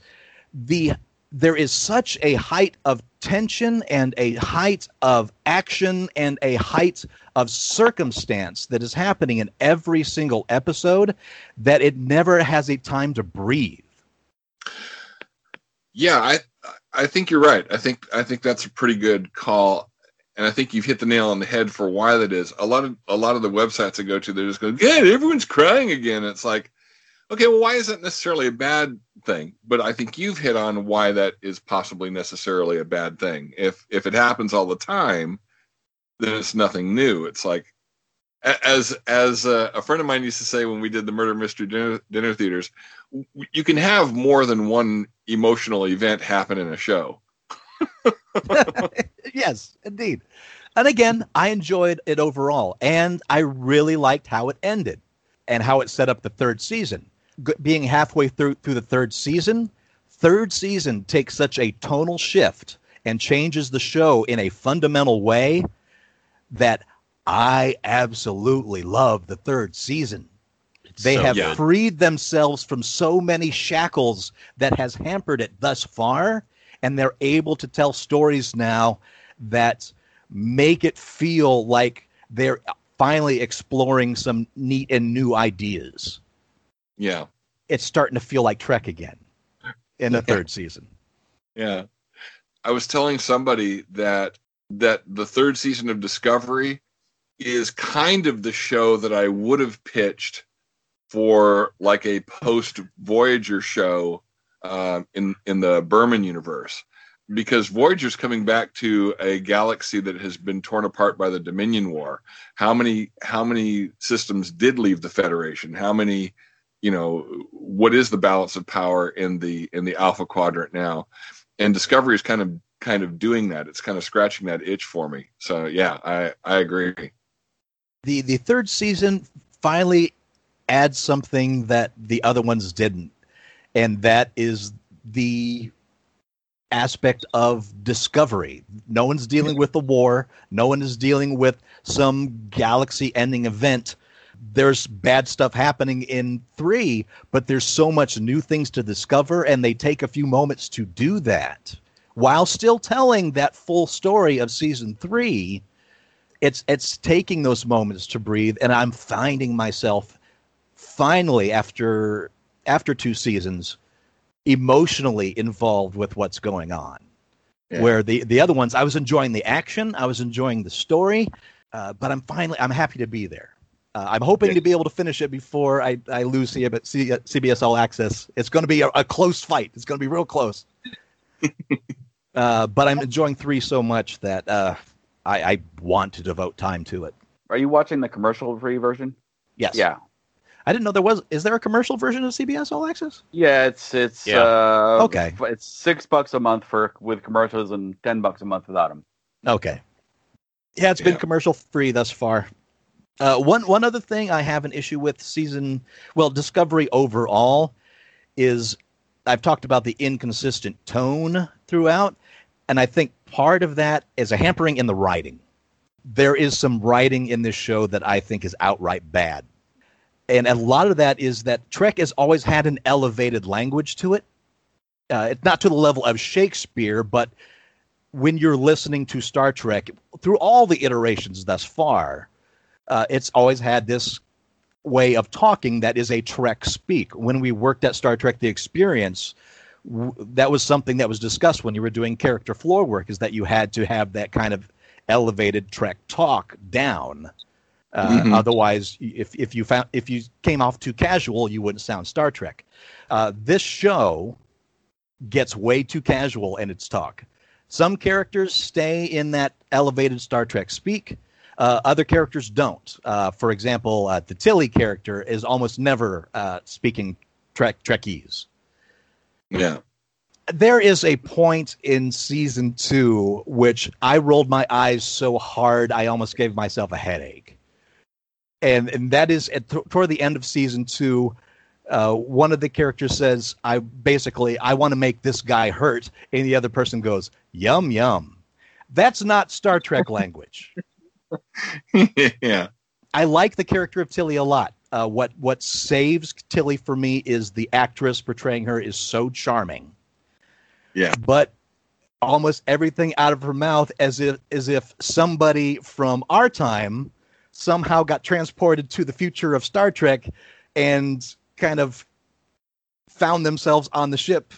the there is such a height of tension and a height of action and a height of circumstance that is happening in every single episode that it never has a time to breathe. yeah. I I think you're right. I think I think that's a pretty good call, and I think you've hit the nail on the head for why that is. A lot of a lot of the websites I go to, they're just going, "Yeah, everyone's crying again." It's like, okay, well, why is that necessarily a bad thing? But I think you've hit on why that is possibly necessarily a bad thing. If if it happens all the time, then it's nothing new. It's like as as a, a friend of mine used to say when we did the murder mystery dinner, dinner theaters, you can have more than one emotional event happen in a show. yes, indeed. And again, I enjoyed it overall, and I really liked how it ended and how it set up the third season. G- being halfway through through the third season, third season takes such a tonal shift and changes the show in a fundamental way that I absolutely love the third season. They So have good. freed themselves from so many shackles that has hampered it thus far, and they're able to tell stories now that make it feel like they're finally exploring some neat and new ideas. Yeah. It's starting to feel like Trek again in the third season. Yeah. I was telling somebody that that the third season of Discovery is kind of the show that I would have pitched for like a post Voyager show um, in in the Berman universe because Voyager's coming back to a galaxy that has been torn apart by the Dominion War. How many how many systems did leave the Federation? How many, you know, what is the balance of power in the in the Alpha Quadrant now? And Discovery is kind of kind of doing that. It's kind of scratching that itch for me. So yeah, I I agree. The the third season finally adds something that the other ones didn't, and that is the aspect of discovery. No one's dealing with the war. No one is dealing with some galaxy ending event. There's bad stuff happening in three, but there's so much new things to discover, and they take a few moments to do that while still telling that full story of season three. It's it's taking those moments to breathe, and I'm finding myself finally after after two seasons emotionally involved with what's going on. Yeah. Where the the other ones, I was enjoying the action, I was enjoying the story, uh, but I'm finally I'm happy to be there. Uh, I'm hoping Yeah. to be able to finish it before I, I lose C- C- CBS All Access. It's going to be a, a close fight. It's going to be real close. uh, but I'm enjoying three so much that uh, I, I want to devote time to it. Are you watching the commercial free version? Yes. Yeah. I didn't know there was. Is there a commercial version of CBS All Access? Yeah, it's it's Yeah. uh Okay. It's six bucks a month for with commercials and ten bucks a month without them. Okay. Yeah, it's been commercial free thus far. Uh, one one other thing I have an issue with season well Discovery overall is I've talked about the inconsistent tone throughout, and I think part of that is a hampering in the writing. There is some writing in this show that I think is outright bad. And a lot of that is that Trek has always had an elevated language to it. Uh, it's not to the level of Shakespeare, but when you're listening to Star Trek through all the iterations thus far, uh, it's always had this way of talking that is a Trek speak. When we worked at Star Trek: The Experience, w- that was something that was discussed when you were doing character floor work. Is that you had to have that kind of elevated Trek talk down. Uh, Mhm. Otherwise, if if you found if you came off too casual, you wouldn't sound Star Trek. Uh, this show gets way too casual in its talk. Some characters stay in that elevated Star Trek speak. Uh, other characters don't. Uh, for example, uh, the Tilly character is almost never uh, speaking Trek Trekese. Yeah. There is a point in season two which I rolled my eyes so hard I almost gave myself a headache, and and that is at th- toward the end of season two. Uh, one of the characters says, "I basically I want to make this guy hurt," and the other person goes, "Yum yum." That's not Star Trek language. yeah. I like the character of Tilly a lot. Uh, what what saves Tilly for me is the actress portraying her is so charming. Yeah. But almost everything out of her mouth as if as if somebody from our time somehow got transported to the future of Star Trek and kind of found themselves on the ship.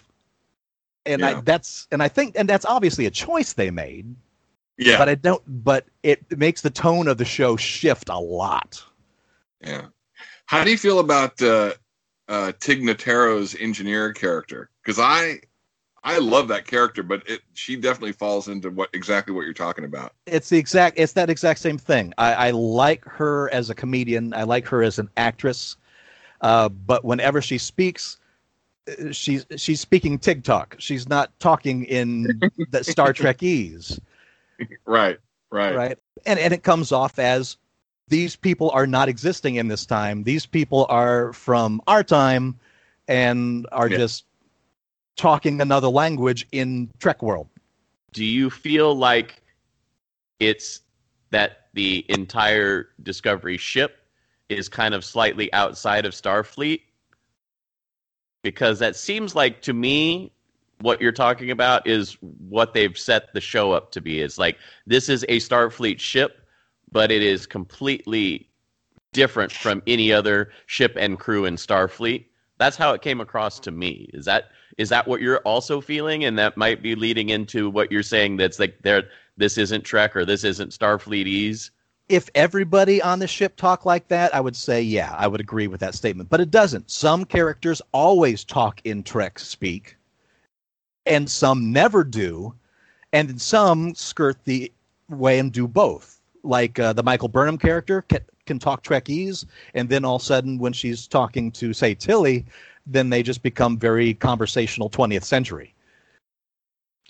And I that's and I think and that's obviously a choice they made Yeah. but I don't. But it makes the tone of the show shift a lot. Yeah. How do you feel about uh, uh, Tig Notaro's engineer character? Because I, I love that character, but it she definitely falls into what exactly what you're talking about. It's the exact. It's that exact same thing. I, I like her as a comedian. I like her as an actress. Uh, but whenever she speaks, she's she's speaking TikTok. She's not talking in the Star Trekese, Right. Right. right? And and it comes off as these people are not existing in this time. These people are from our time and are Yeah. just talking another language in Trek world. Do you feel like it's that the entire Discovery ship is kind of slightly outside of Starfleet? Because that seems like to me what you're talking about is what they've set the show up to be. It's like this is a Starfleet ship, but it is completely different from any other ship and crew in Starfleet. That's how it came across to me. Is that is that what you're also feeling and that might be leading into what you're saying that's like there this isn't Trek or this isn't Starfleetese? if everybody on the ship talked like that, I would say, yeah, I would agree with that statement. But it doesn't. Some characters always talk in Trek speak, and some never do, and some skirt the way and do both. Like uh, the Michael Burnham character can, talk Trekese, and then all of a sudden, when she's talking to, say, Tilly, then they just become very conversational 20th century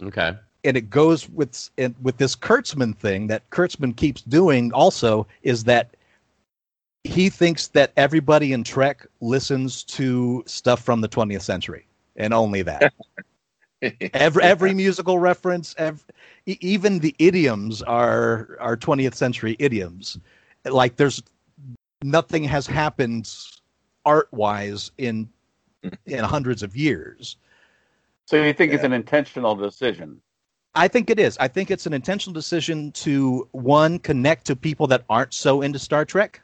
Okay. and it goes with and with this Kurtzman thing that Kurtzman keeps doing also is that he thinks that everybody in Trek listens to stuff from the 20th century and only that. every every musical reference, ev e- even the idioms are are 20th century idioms. Like there's nothing has happened art wise in in hundreds of years. So you think it's an intentional decision? I think it is. I think it's an intentional decision to one connect to people that aren't so into Star Trek.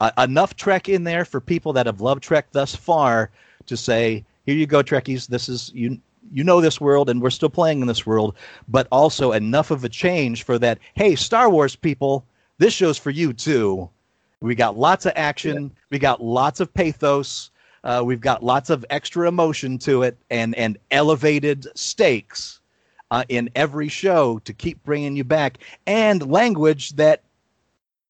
Uh, enough Trek in there for people that have loved Trek thus far to say, "Here you go, Trekkies. This is you. You know this world, and we're still playing in this world." But also enough of a change for that. Hey, Star Wars people, this show's for you too. We got lots of action. We got lots of pathos. Uh, we've got lots of extra emotion to it, and and elevated stakes uh, in every show to keep bringing you back, and language that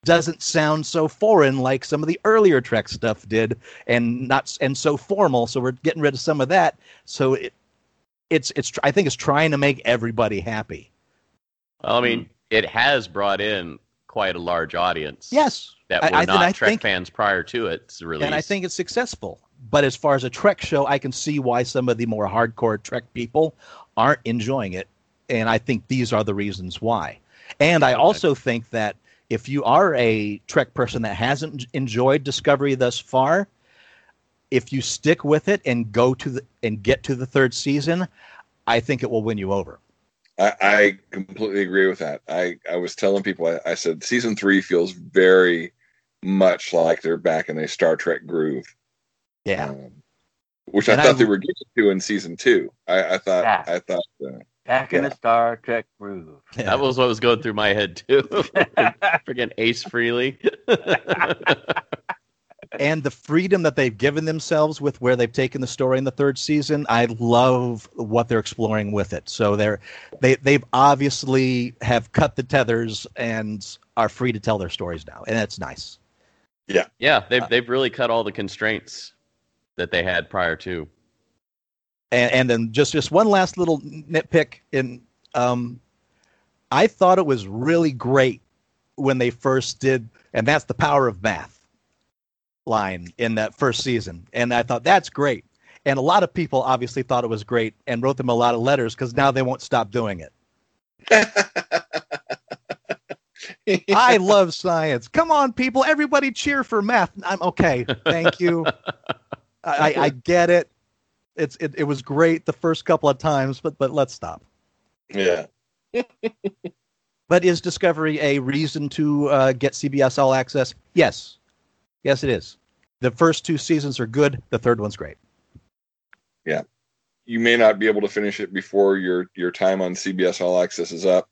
doesn't sound so foreign like some of the earlier Trek stuff did, and not and so formal. So we're getting rid of some of that. So it it's it's I think it's trying to make everybody happy. Well, I mean, it has brought in quite a large audience. Yes, That were I- not I Trek think- fans prior to its release. and I think it's successful. But as far as a Trek show, I can see why some of the more hardcore Trek people aren't enjoying it, and I think these are the reasons why. And I also think that if you are a Trek person that hasn't enjoyed Discovery thus far, if you stick with it and go to the and get to the third season, I think it will win you over. I, I completely agree with that. I, I was telling people, I, I said season three feels very much like they're back in a Star Trek groove. Yeah. Um, which I thought I- they were getting to in season two. I, I thought, Yeah. I thought, uh, Back in Yeah. the Star Trek groove. Yeah. that was what was going through my head too. Freaking Ace Frehley. and the freedom that they've given themselves with where they've taken the story in the third season i love what they're exploring with it. So they're they they've obviously have cut the tethers and are free to tell their stories now and that's nice. Yeah, yeah, they've Uh, they've really cut all the constraints that they had prior to. and, and then just just one last little nitpick in um i thought it was really great when they first did and that's the power of math line in that first season. And i thought that's great. And a lot of people obviously thought it was great and wrote them a lot of letters because now they won't stop doing it. I love science. Come on people. Everybody cheer for math. I'm okay. Thank you. I, I, I get it. It's it, it was great the first couple of times but but let's stop. Yeah. but is discovery a reason to uh, get cbs all access? Yes yes it is the first two seasons are good the third one's great Yeah, You may not be able to finish it before your, your time on CBS All Access is up,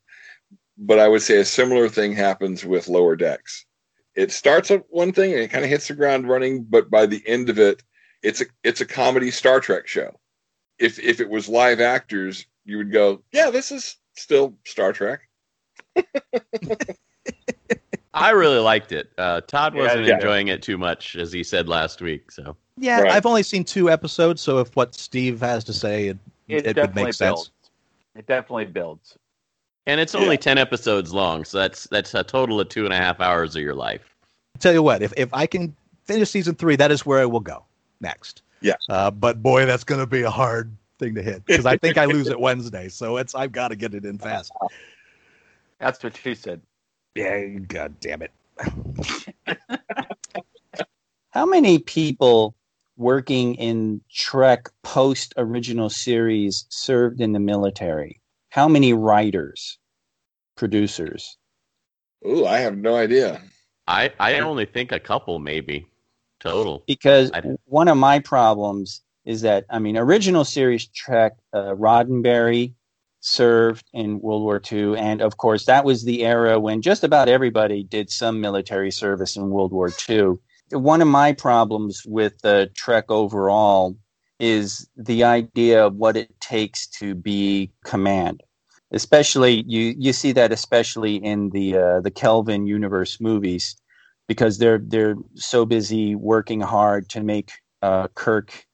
but I would say a similar thing happens with Lower Decks. It starts at one thing and it kind of hits the ground running, but by the end of it, it's a it's a comedy Star Trek show. If if it was live actors, you would go, yeah, this is still Star Trek. I really liked it. Uh, Todd wasn't yeah. enjoying it too much, as he said last week. So Yeah, Right. I've only seen two episodes, so if what Steve has to say, it, It, it, would definitely make builds. sense. It definitely builds. And it's only ten episodes long, so that's that's a total of two and a half hours of your life. Tell you what, if, if I can finish season three, that is where I will go next. Yeah. Uh, but boy, that's going to be a hard thing to hit because I think I lose it Wednesday, so it's I've got to get it in fast. That's what she said. Yeah, god damn it. How many people working in Trek post original series served in the military? How many writers, producers? Ooh, I have no idea. I I only think a couple maybe total. Because one of my problems is that I mean, original series Trek, uh, Roddenberry served in World War II, and of course that was the era when just about everybody did some military service in World War II. One of my problems with the Trek overall is the idea of what it takes to be command. Especially you you see that especially in the uh, the Kelvin universe movies because they're they're so busy working hard to make uh, Kirk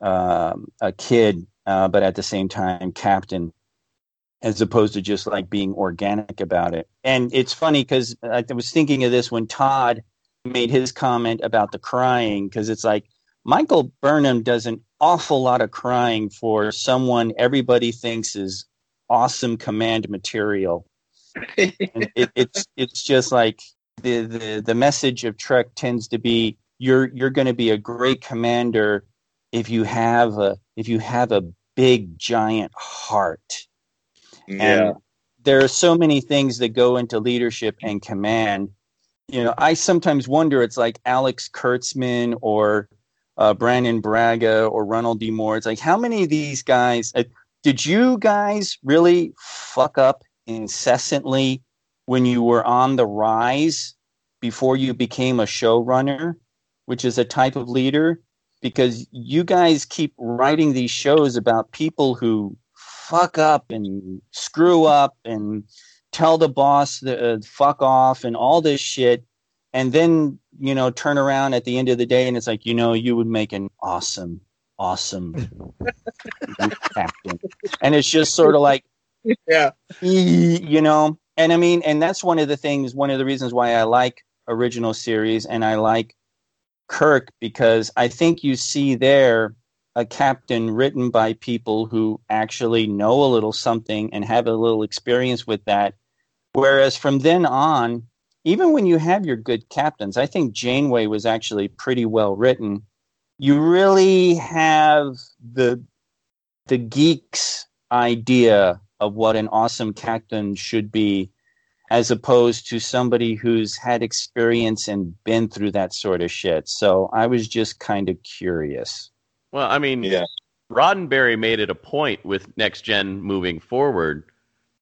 um, a kid, uh, but at the same time captain, as opposed to just like being organic about it. And it's funny because I was thinking of this when Todd made his comment about the crying because it's like Michael Burnham does an awful lot of crying for someone everybody thinks is awesome command material. and it, it's it's just like the, the the message of Trek tends to be you're you're going to be a great commander if you have a if you have a big giant heart. Yeah. And there are so many things that go into leadership and command. You know, I sometimes wonder it's like Alex Kurtzman or uh, Brannon Braga or Ronald D. Moore. It's like, how many of these guys uh, did you guys really fuck up incessantly when you were on the rise before you became a showrunner, which is a type of leader? Because you guys keep writing these shows about people who fuck up and screw up and tell the boss the uh, fuck off and all this shit. And then you know turn around at the end of the day and it's like you know you would make an awesome awesome captain. And it's just sort of like Yeah. you know? And i mean and that's one of the things one of the reasons why i like original series and i like kirk because i think you see there a captain written by people who actually know a little something and have a little experience with that. Whereas from then on even when you have your good captains i think janeway was actually pretty well written you really have the the geeks idea of what an awesome captain should be as opposed to somebody who's had experience and been through that sort of shit. So i was just kind of curious Well, I mean, Yeah. Roddenberry made it a point with Next Gen moving forward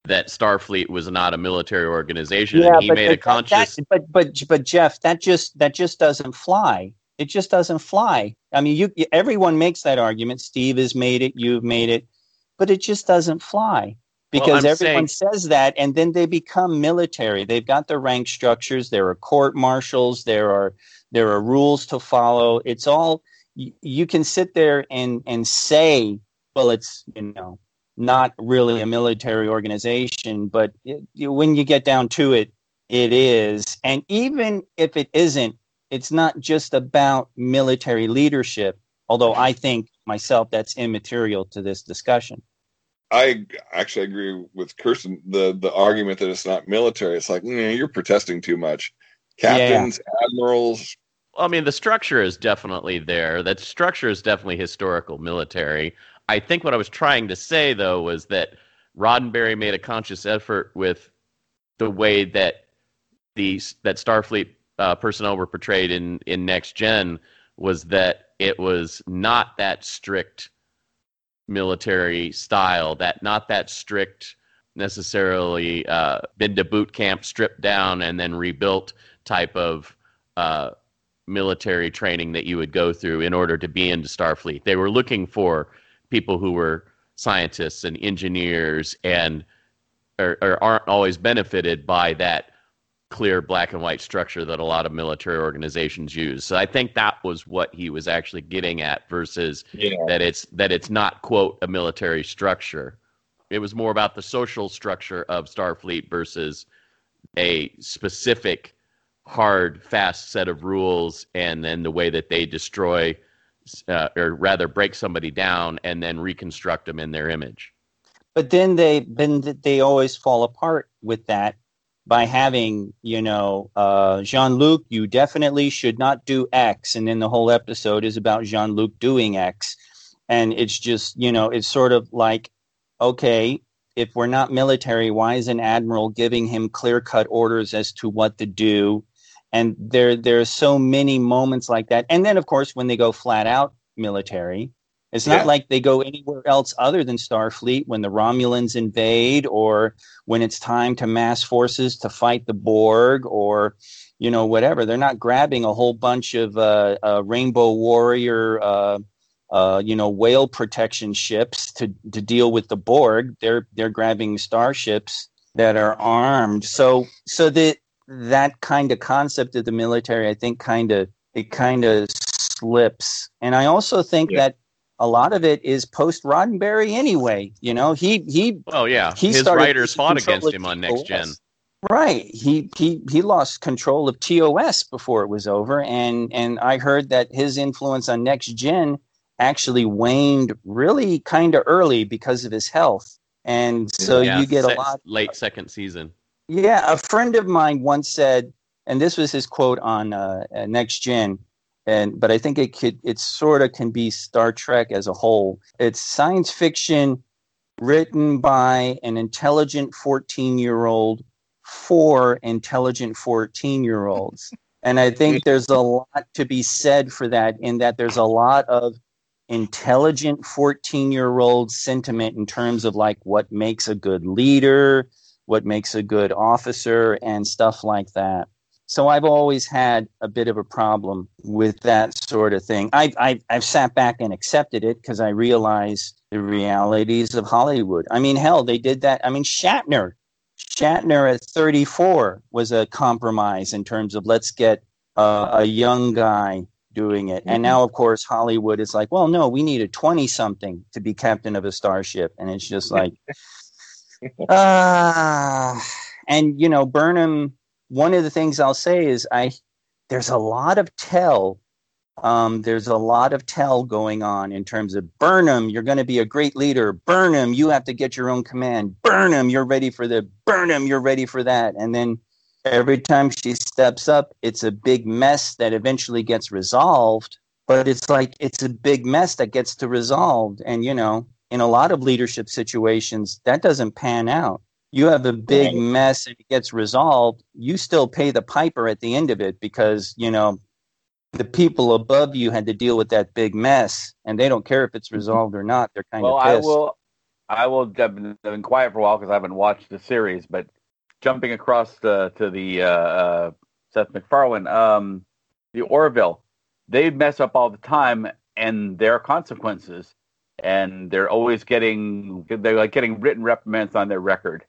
that Starfleet was not a military organization, and he made a conscious. that- but but but Jeff, that just that just doesn't fly. It just doesn't fly. I mean, you everyone makes that argument. Steve has made it. You've made it, but it just doesn't fly because I'm everyone saying- says that, and then they become military. They've got the rank structures. There are court martials. There are there are rules to follow. It's all you, you can sit there and and say, well, it's you know not really a military organization, but it, you, when you get down to it, it is. And even if it isn't, it's not just about military leadership, although I think myself that's immaterial to this discussion. I actually agree with Kirsten. The the argument that it's not military, it's like "Mm, you're protesting too much. Captains, admirals, I mean, the structure is definitely there. That structure is definitely historical military. I think what I was trying to say, though, was that Roddenberry made a conscious effort with the way that the that Starfleet uh, personnel were portrayed in in Next Gen was that it was not that strict military style, that not that strict necessarily uh, been to boot camp, stripped down, and then rebuilt type of uh, military training that you would go through in order to be into Starfleet. They were looking for people who were scientists and engineers and or, or aren't always benefited by that clear black and white structure that a lot of military organizations use. So I think that was what he was actually getting at versus Yeah. that it's that it's not quote a military structure. It was more about the social structure of Starfleet versus a specific hard fast set of rules and then the way that they destroy uh, or rather break somebody down and then reconstruct them in their image. but then they then they always fall apart with that by having you know uh, Jean Luc. You definitely should not do X, and then the whole episode is about Jean Luc doing X, and it's just you know it's sort of like okay. If we're not military, why is an admiral giving him clear cut orders as to what to do? And there, there are so many moments like that. And then, of course, when they go flat out military, it's not Yeah. like they go anywhere else other than Starfleet when the Romulans invade or when it's time to mass forces to fight the Borg or, you know, whatever. They're not grabbing a whole bunch of uh, uh, Rainbow Warrior, uh, uh, you know, whale protection ships to, to deal with the Borg. They're they're grabbing starships that are armed. So so that that kind of concept of the military, I think, kind of it kind of slips. And I also think Yeah. that a lot of it is post Roddenberry anyway. You know, he he Oh yeah, He his writers fought against him on Next Gen. Right. He he he lost control of TOS before it was over, and and I heard that his influence on Next Gen actually waned really kind of early because of his health, and so Yeah, you get se- a lot. late second season. Yeah, a friend of mine once said, and this was his quote on uh, uh, Next Gen, and but I think it could, it sort of can be Star Trek as a whole. It's science fiction written by an intelligent fourteen-year-old for intelligent fourteen-year-olds, and I think there's a lot to be said for that. In that there's a lot of intelligent 14 year old sentiment in terms of like what makes a good leader what makes a good officer and stuff like that. So I've always had a bit of a problem with that sort of thing. I've, I've, I've sat back and accepted it because I realize the realities of Hollywood. I mean, hell, they did that. I mean, Shatner, Shatner at 34 was a compromise in terms of let's get uh, a young guy doing it. And now, of course, Hollywood is like, well, no, we need a 20 something to be captain of a starship. And it's just like, Ah, and you know, Burnham. One of the things I'll say is, I there's a lot of tell. Um, there's a lot of tell going on in terms of Burnham. You're going to be a great leader. Burnham, you have to get your own command. Burnham, you're ready for the. Burnham, you're ready for that. And then every time she steps up, it's a big mess that eventually gets resolved. But it's like it's a big mess that gets to resolved, and you know, in a lot of leadership situations, that doesn't pan out. You have a big Right. mess and it gets resolved. You still pay the piper at the end of it because, you know, the people above you had to deal with that big mess and they don't care if it's resolved or not. They're kind well, of I pissed. will. I will. I've been, I've been quiet for a while because I haven't watched the series. But jumping across the, to the uh, uh, Seth MacFarlane, um, the Orville, they mess up all the time, and there are consequences, and they're always getting they're like getting written reprimands on their record.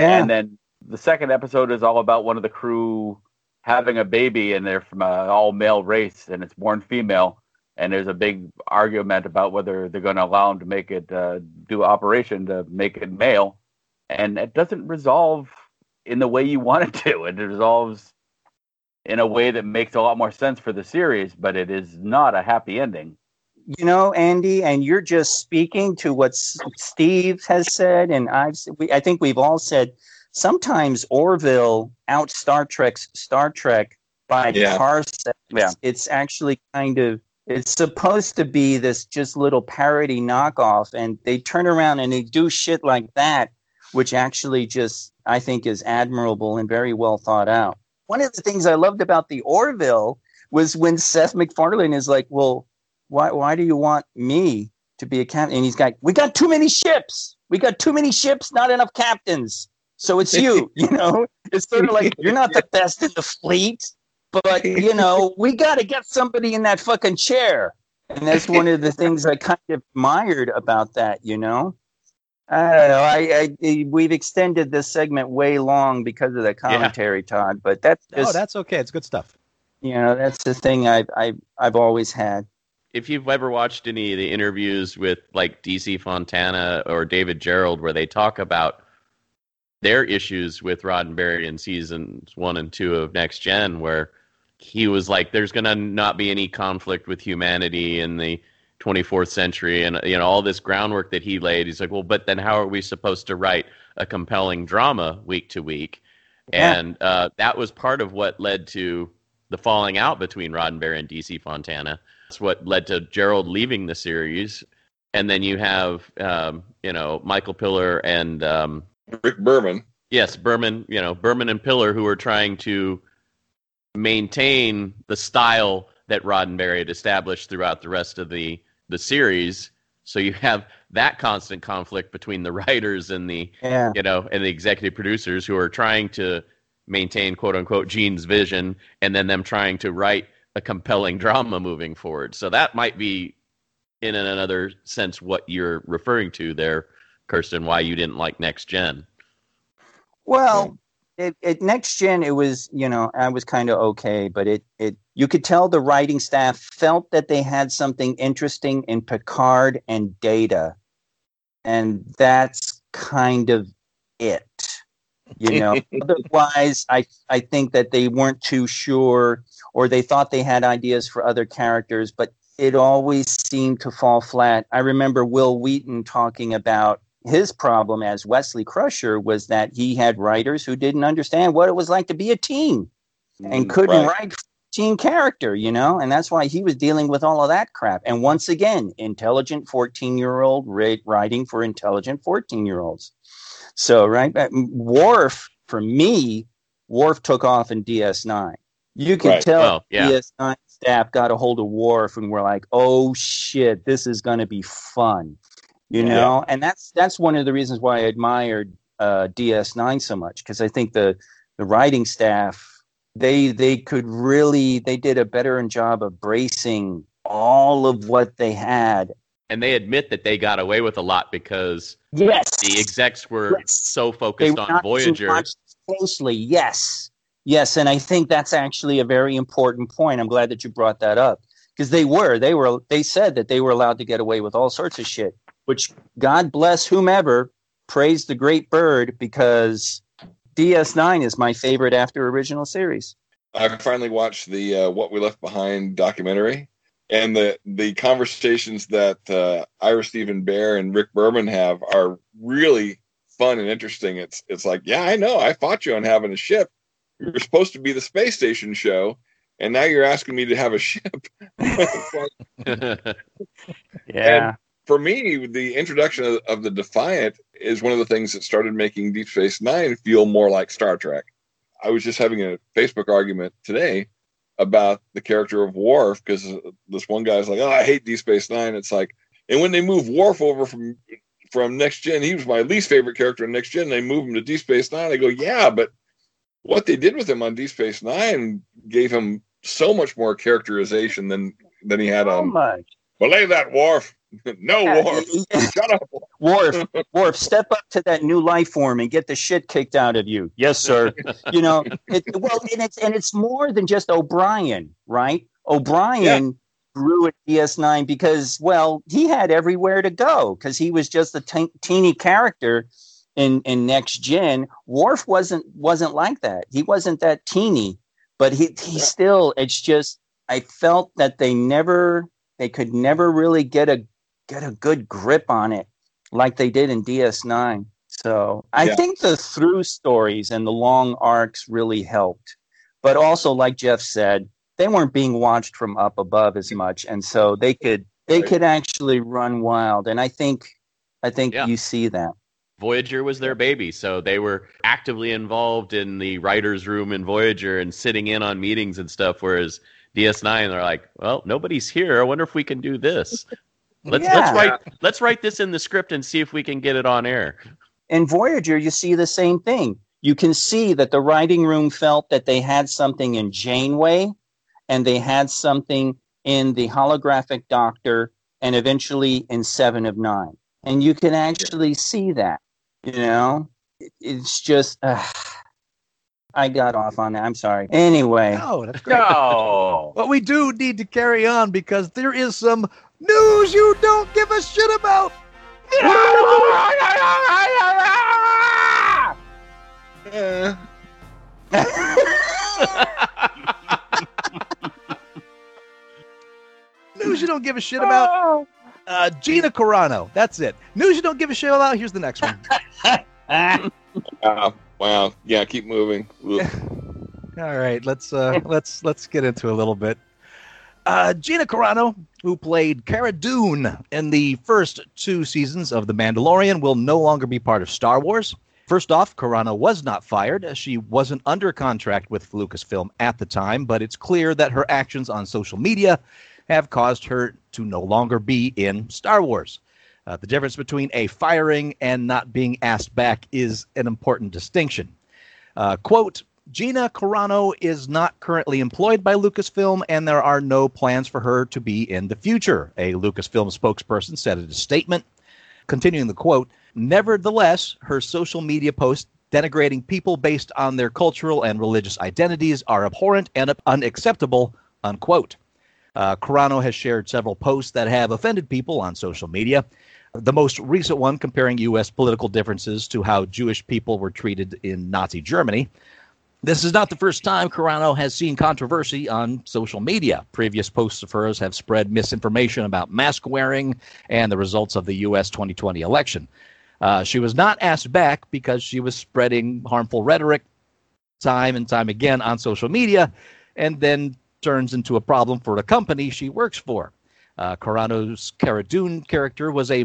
yeah. And then the second episode is all about one of the crew having a baby, and they're from an all male race, and it's born female. And there's a big argument about whether they're going to allow them to make it uh, do operation to make it male, and it doesn't resolve in the way you want it to. It resolves in a way that makes a lot more sense for the series, but it is not a happy ending. You know, Andy, and you're just speaking to what Steve has said, and I've we, I think we've all said. Sometimes Orville out Star Trek's Star Trek by Yeah. parsecs. Yeah. It's actually kind of it's supposed to be this just little parody knockoff, and they turn around and they do shit like that, which actually just I think is admirable and very well thought out. One of the things I loved about the Orville was when Seth MacFarlane is like, "Well, why why do you want me to be a captain?" And he's like, "We got too many ships. We got too many ships, not enough captains. So it's you. you know, it's sort of like you're not the best in the fleet, but you know, we got to get somebody in that fucking chair." And that's one of the things I kind of admired about that. You know. I don't know. I, I we've extended this segment way long because of the commentary, Todd. But that's No, just that's okay. It's good stuff. you know that's the thing I've I've I've always had. If you've ever watched any of the interviews with like DC Fontana or David Gerrold where they talk about their issues with Roddenberry in seasons one and two of Next Gen, where he was like, "There's going to not be any conflict with humanity in the 24th century," and you know all this groundwork that he laid. He's like, "Well, but then how are we supposed to write a compelling drama week to week?" Yeah. And uh, that was part of what led to the falling out between Roddenberry and DC Fontana. That's what led to Gerrold leaving the series. And then you have, um, you know, Michael Piller and um, Rick Berman. yes, Berman, you know, Berman and Piller, who are trying to maintain the style that Roddenberry had established throughout the rest of the the series. So you have that constant conflict between the writers and the Yeah. you know, and the executive producers who are trying to maintain quote unquote Gene's vision and then them trying to write a compelling drama moving forward. So that might be in another sense what you're referring to there, Kirsten, why you didn't like next gen. Well, it, it next gen it was you know I was kind of okay, but it it you could tell the writing staff felt that they had something interesting in Picard and Data, and that's kind of it. You know, otherwise, I I think that they weren't too sure, or they thought they had ideas for other characters, but it always seemed to fall flat. I remember Wil Wheaton talking about his problem as Wesley Crusher was that he had writers who didn't understand what it was like to be a teen and Mm, couldn't right. write teen character, you know, and that's why he was dealing with all of that crap. And once again, intelligent 14 year old writing for intelligent 14 year olds. So, right, Worf, for me, Worf took off in DS9. You can Right. tell Well, yeah. DS9 staff got a hold of Worf and were like, "Oh shit, this is going to be fun," you Yeah. know. And that's that's one of the reasons why I admired uh, DS9 so much because I think the the writing staff they they could really they did a better job of bracing all of what they had. And they admit that they got away with a lot because Yes, the execs were Yes. so they focused were on not being Voyager. watched closely. Yes, yes, and I think that's actually a very important point. I'm glad that you brought that up because they were they were they said that they were allowed to get away with all sorts of shit. Which God bless whomever praised the great bird because DS9 is my favorite after original series. I finally watched the uh, "What We Left Behind" documentary, and the the conversations that uh, Ira Steven Behr and Rick Berman have are really fun and interesting. It's it's like, yeah, I know, I fought you on having a ship. You're supposed to be the space station show, and now you're asking me to have a ship. Yeah, for me, the introduction of, of the Defiant is one of the things that started making Deep Space Nine feel more like Star Trek. I was just having a Facebook argument today about the character of Worf because this one guy's like, "Oh, I hate Deep Space Nine. It's like, and when they move Worf over from from Next Gen, he was my least favorite character in Next Gen. They move him to Deep Space Nine. I go, yeah, but what they did with him on Deep Space Nine gave him so much more characterization than than he had so on. much. Belay that, Worf. no, Yeah, Worf. Shut up. Worf, Worf, step up to that new life form and get the shit kicked out of you. Yes, sir. you know, it, well, and it's and it's more than just O'Brien, right? O'Brien grew at DS9 because, well, he had everywhere to go because he was just a te- teeny character in in Next Gen. Worf wasn't wasn't like that. He wasn't that teeny, but he he still. It's just I felt that they never they could never really get a get a good grip on it like they did in DS9. So I Yeah. think the through stories and the long arcs really helped. But also, like Jeff said, they weren't being watched from up above as much, and so they could they could actually run wild. And I think I think Yeah. you see that. Voyager was their baby, so they were actively involved in the writers' room in Voyager and sitting in on meetings and stuff. Whereas DS9, they're like, "Well, nobody's here. I wonder if we can do this. Let's Yeah. let's write let's write this in the script and see if we can get it on air." in Voyager, you see the same thing. You can see that the writing room felt that they had something in Janeway and they had something in the holographic doctor and eventually in Seven of Nine. and you can actually see that. You know, it's just. Uh, I got off on that. I'm sorry. Anyway, No, that's great. No. But we do need to carry on because there is some news you don't give a shit about. News you don't give a shit about. Uh, Gina Carano. That's it. News you don't give a shit about. Here's the next one. wow. Wow. Yeah, keep moving. All right, let's uh, let's let's get into a little bit. Uh, Gina Carano, who played Cara Dune in the first two seasons of The Mandalorian, will no longer be part of Star Wars. First off, Carano was not fired. She wasn't under contract with Lucasfilm at the time, but it's clear that her actions on social media have caused her to no longer be in Star Wars. Uh, the difference between a firing and not being asked back is an important distinction. Uh, quote, Gina Carano is not currently employed by Lucasfilm, and there are no plans for her to be in the future, a Lucasfilm spokesperson said in a statement. Continuing the quote, nevertheless, her social media posts denigrating people based on their cultural and religious identities are abhorrent and unacceptable, unquote. Uh, Carano has shared several posts that have offended people on social media. The most recent one comparing U.S. political differences to how Jewish people were treated in Nazi Germany. This is not the first time Carano has seen controversy on social media. Previous posts of hers have spread misinformation about mask wearing and the results of the U.S. 2020 election. Uh, she was not asked back because she was spreading harmful rhetoric time and time again on social media and then turns into a problem for the company she works for. Uh, Carano's Cara Dune character was a, I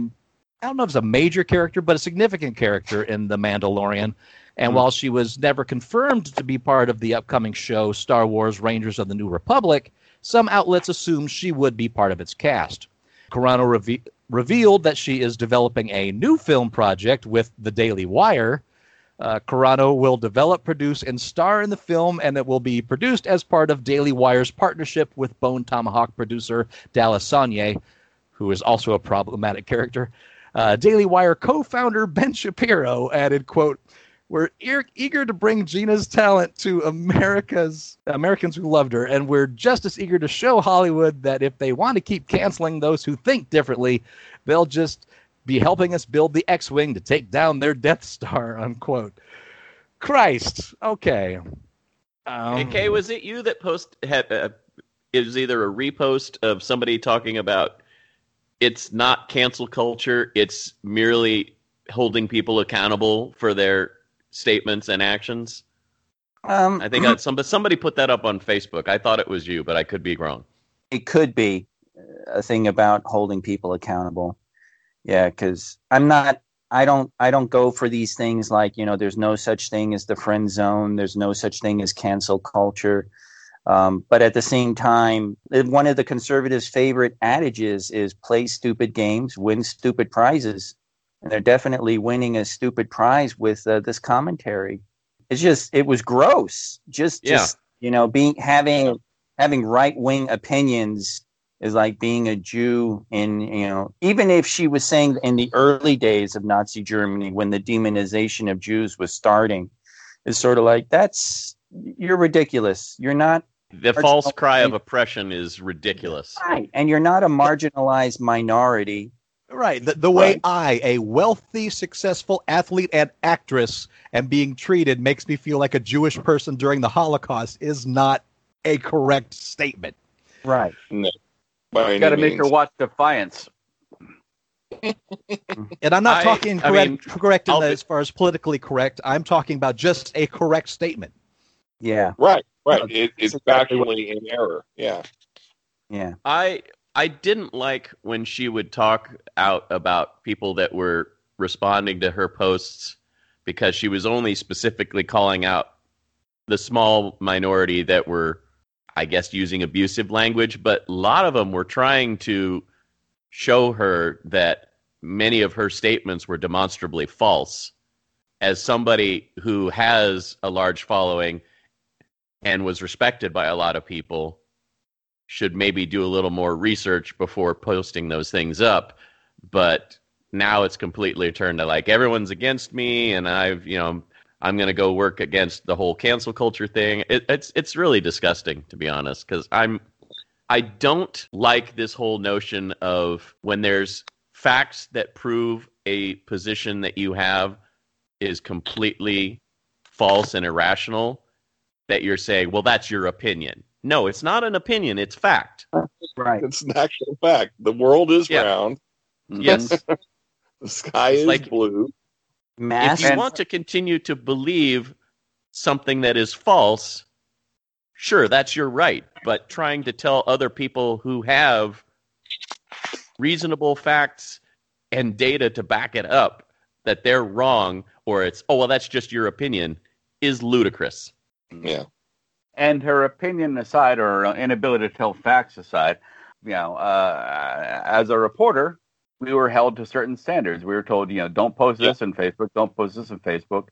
don't know if it's a major character, but a significant character in The Mandalorian. And while she was never confirmed to be part of the upcoming show Star Wars Rangers of the New Republic, some outlets assumed she would be part of its cast. Carano reve- revealed that she is developing a new film project with The Daily Wire. Uh, Carano will develop, produce, and star in the film, and it will be produced as part of Daily Wire's partnership with Bone Tomahawk producer Dallas Sonnier, who is also a problematic character. Uh, Daily Wire co-founder Ben Shapiro added, "quote We're ear- eager to bring Gina's talent to America's Americans who loved her, and we're just as eager to show Hollywood that if they want to keep canceling those who think differently, they'll just be helping us build the X-wing to take down their Death Star." Unquote. Christ. Okay. Um, AK, was it you that post had uh, it was either a repost of somebody talking about it's not cancel culture, it's merely holding people accountable for their statements and actions. um, I think that somebody somebody put that up on Facebook. I thought it was you, but I could be wrong. it could be a thing about holding people accountable. Yeah, because I'm not. I don't. I don't go for these things like you know. There's no such thing as the friend zone. There's no such thing as cancel culture. Um, but at the same time, one of the conservatives' favorite adages is play stupid games, win stupid prizes. And they're definitely winning a stupid prize with uh, this commentary. It's just, it was gross. Just, Yeah. just you know, being having having right wing opinions is like being a Jew in, you know, even if she was saying in the early days of Nazi Germany when the demonization of Jews was starting, is sort of like that's you're ridiculous. You're not The false cry of oppression is ridiculous. right, and you're not a marginalized minority. Right. The, the way Right. I, a wealthy, successful athlete and actress, am being treated makes me feel like a Jewish person during the Holocaust is not a correct statement. Right. By any Got to make her watch Defiance. And I'm not I- talking I correct, mean, correct in the, be- as far as politically correct. I'm talking about just a correct statement. Yeah. Right, right. No, It, it's that's exactly what- factually in error. Yeah. Yeah. I I didn't like when she would talk out about people that were responding to her posts because she was only specifically calling out the small minority that were I guess using abusive language, but a lot of them were trying to show her that many of her statements were demonstrably false. As somebody who has a large following and was respected by a lot of people, should maybe do a little more research before posting those things up. But now it's completely turned to like everyone's against me, and I've you know I'm going to go work against the whole cancel culture thing. It, it's it's really disgusting to be honest, because I'm I don't like this whole notion of when there's facts that prove a position that you have is completely false and irrational that you're saying, well, that's your opinion. No, it's not an opinion, it's fact. Right. It's an actual fact. The world is Yeah. round. Yes. The sky It's is like- blue. Mass. if you want to continue to believe something that is false, sure, that's your right. But trying to tell other people who have reasonable facts and data to back it up that they're wrong or it's, oh, well, that's just your opinion is ludicrous. Yeah. and her opinion aside, or her inability to tell facts aside, you know, uh, as a reporter, we were held to certain standards. We were told, you know, don't post this in Facebook, don't post this in Facebook,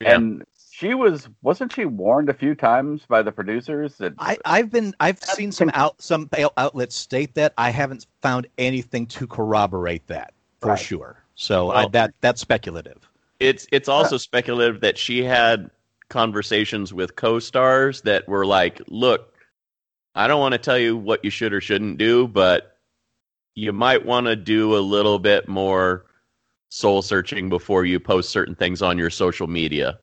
Yeah. and she was wasn't she warned a few times by the producers that I, I've been I've seen some out some outlets state that I haven't found anything to corroborate that for Right. sure. So I, that that's speculative. It's it's also speculative that she had conversations with co-stars that were like, "Look, I don't want to tell you what you should or shouldn't do, but you might want to do a little bit more soul searching before you post certain things on your social media."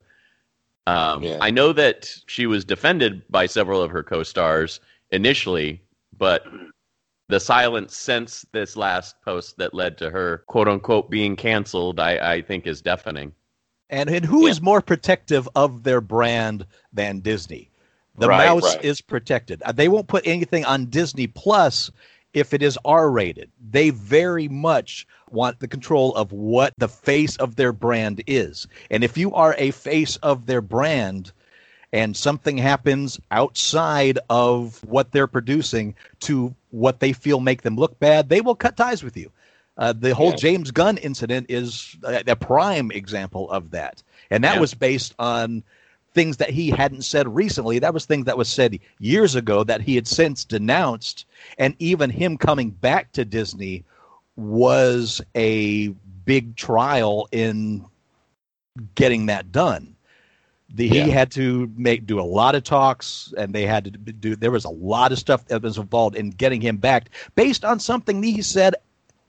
Um, Yeah. I know that she was defended by several of her co-stars initially, but the silence since this last post that led to her quote unquote being canceled, I, I think is deafening. And and who is Yeah. more protective of their brand than Disney? The Right, mouse right. is protected. They won't put anything on Disney Plus if it is R rated. They very much want the control of what the face of their brand is. And if you are a face of their brand and something happens outside of what they're producing to what they feel make them look bad, they will cut ties with you. Uh, the whole Yeah. James Gunn incident is a, a prime example of that. And that Yeah. was based on things that he hadn't said recently. That was things that was said years ago that he had since denounced. And even him coming back to Disney was a big trial in getting that done. The, Yeah. He had to make do a lot of talks, and they had to do. There was a lot of stuff that was involved in getting him back, based on something he said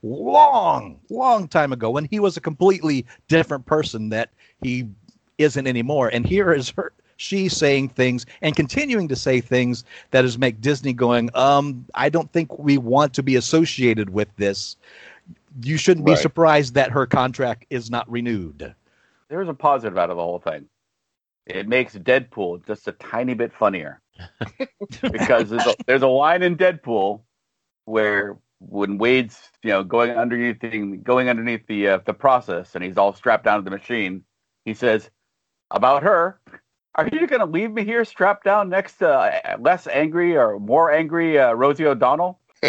long, long time ago when he was a completely different person that he isn't anymore. And here is her she saying things and continuing to say things that is make Disney going, um, I don't think we want to be associated with this. You shouldn't be surprised that her contract is not renewed. there's a positive out of the whole thing. It makes Deadpool just a tiny bit funnier because there's a, there's a line in Deadpool where when Wade's you know going underneath the going underneath the uh, the process and he's all strapped down to the machine, he says about her. Are you going to leave me here strapped down next to uh, less angry or more angry uh, Rosie O'Donnell?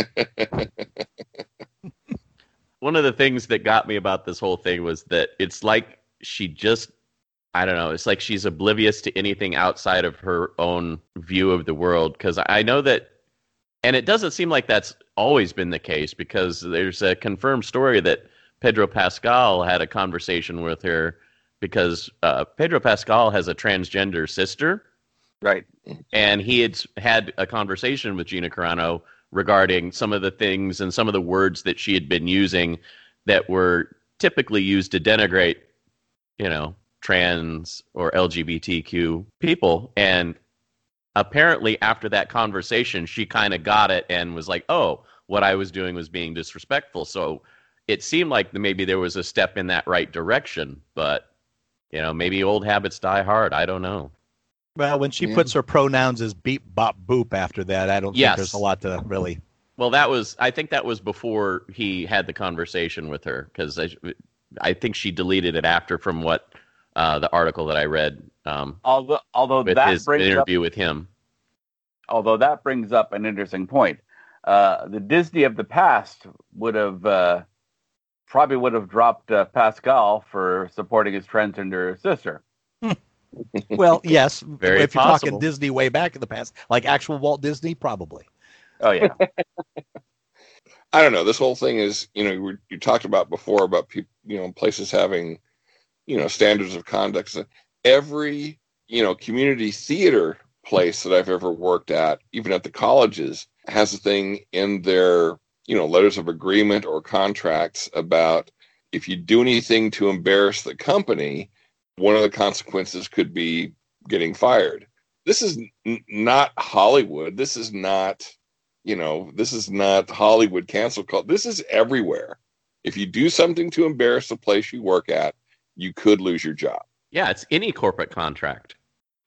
One of the things that got me about this whole thing was that it's like she just I don't know, it's like she's oblivious to anything outside of her own view of the world because I know that and it doesn't seem like that's always been the case because there's a confirmed story that Pedro Pascal had a conversation with her because uh, Pedro Pascal has a transgender sister Right. and he had had a conversation with Gina Carano regarding some of the things and some of the words that she had been using that were typically used to denigrate, you know, trans or LGBTQ people. And apparently, after that conversation, she kind of got it and was like, "Oh, what I was doing was being disrespectful." So it seemed like maybe there was a step in that right direction, but you know, maybe old habits die hard. I don't know. Well, when she Yeah. puts her pronouns as beep, bop, boop after that, I don't Yes. think there's a lot to really. Well, that was I think that was before he had the conversation with her because I, I think she deleted it after from what uh, the article that I read um, Although although with that his brings up interview with him. although that brings up an interesting point. Uh, the Disney of the past would have uh, probably would have dropped uh, Pascal for supporting his transgender sister. Well, yes. Very if you're possible. talking Disney way back in the past, like actual Walt Disney, probably. Oh yeah, I don't know. This whole thing is, you know, we- you talked about before about people, you know, places having, you know, standards of conduct. Every, you know, community theater place that I've ever worked at, even at the colleges, has a thing in their, you know, letters of agreement or contracts about if you do anything to embarrass the company, one of the consequences could be getting fired. This is n- not Hollywood. This is not, you know, this is not Hollywood cancel culture. This is everywhere. If you do something to embarrass the place you work at, you could lose your job. Yeah, it's any corporate contract.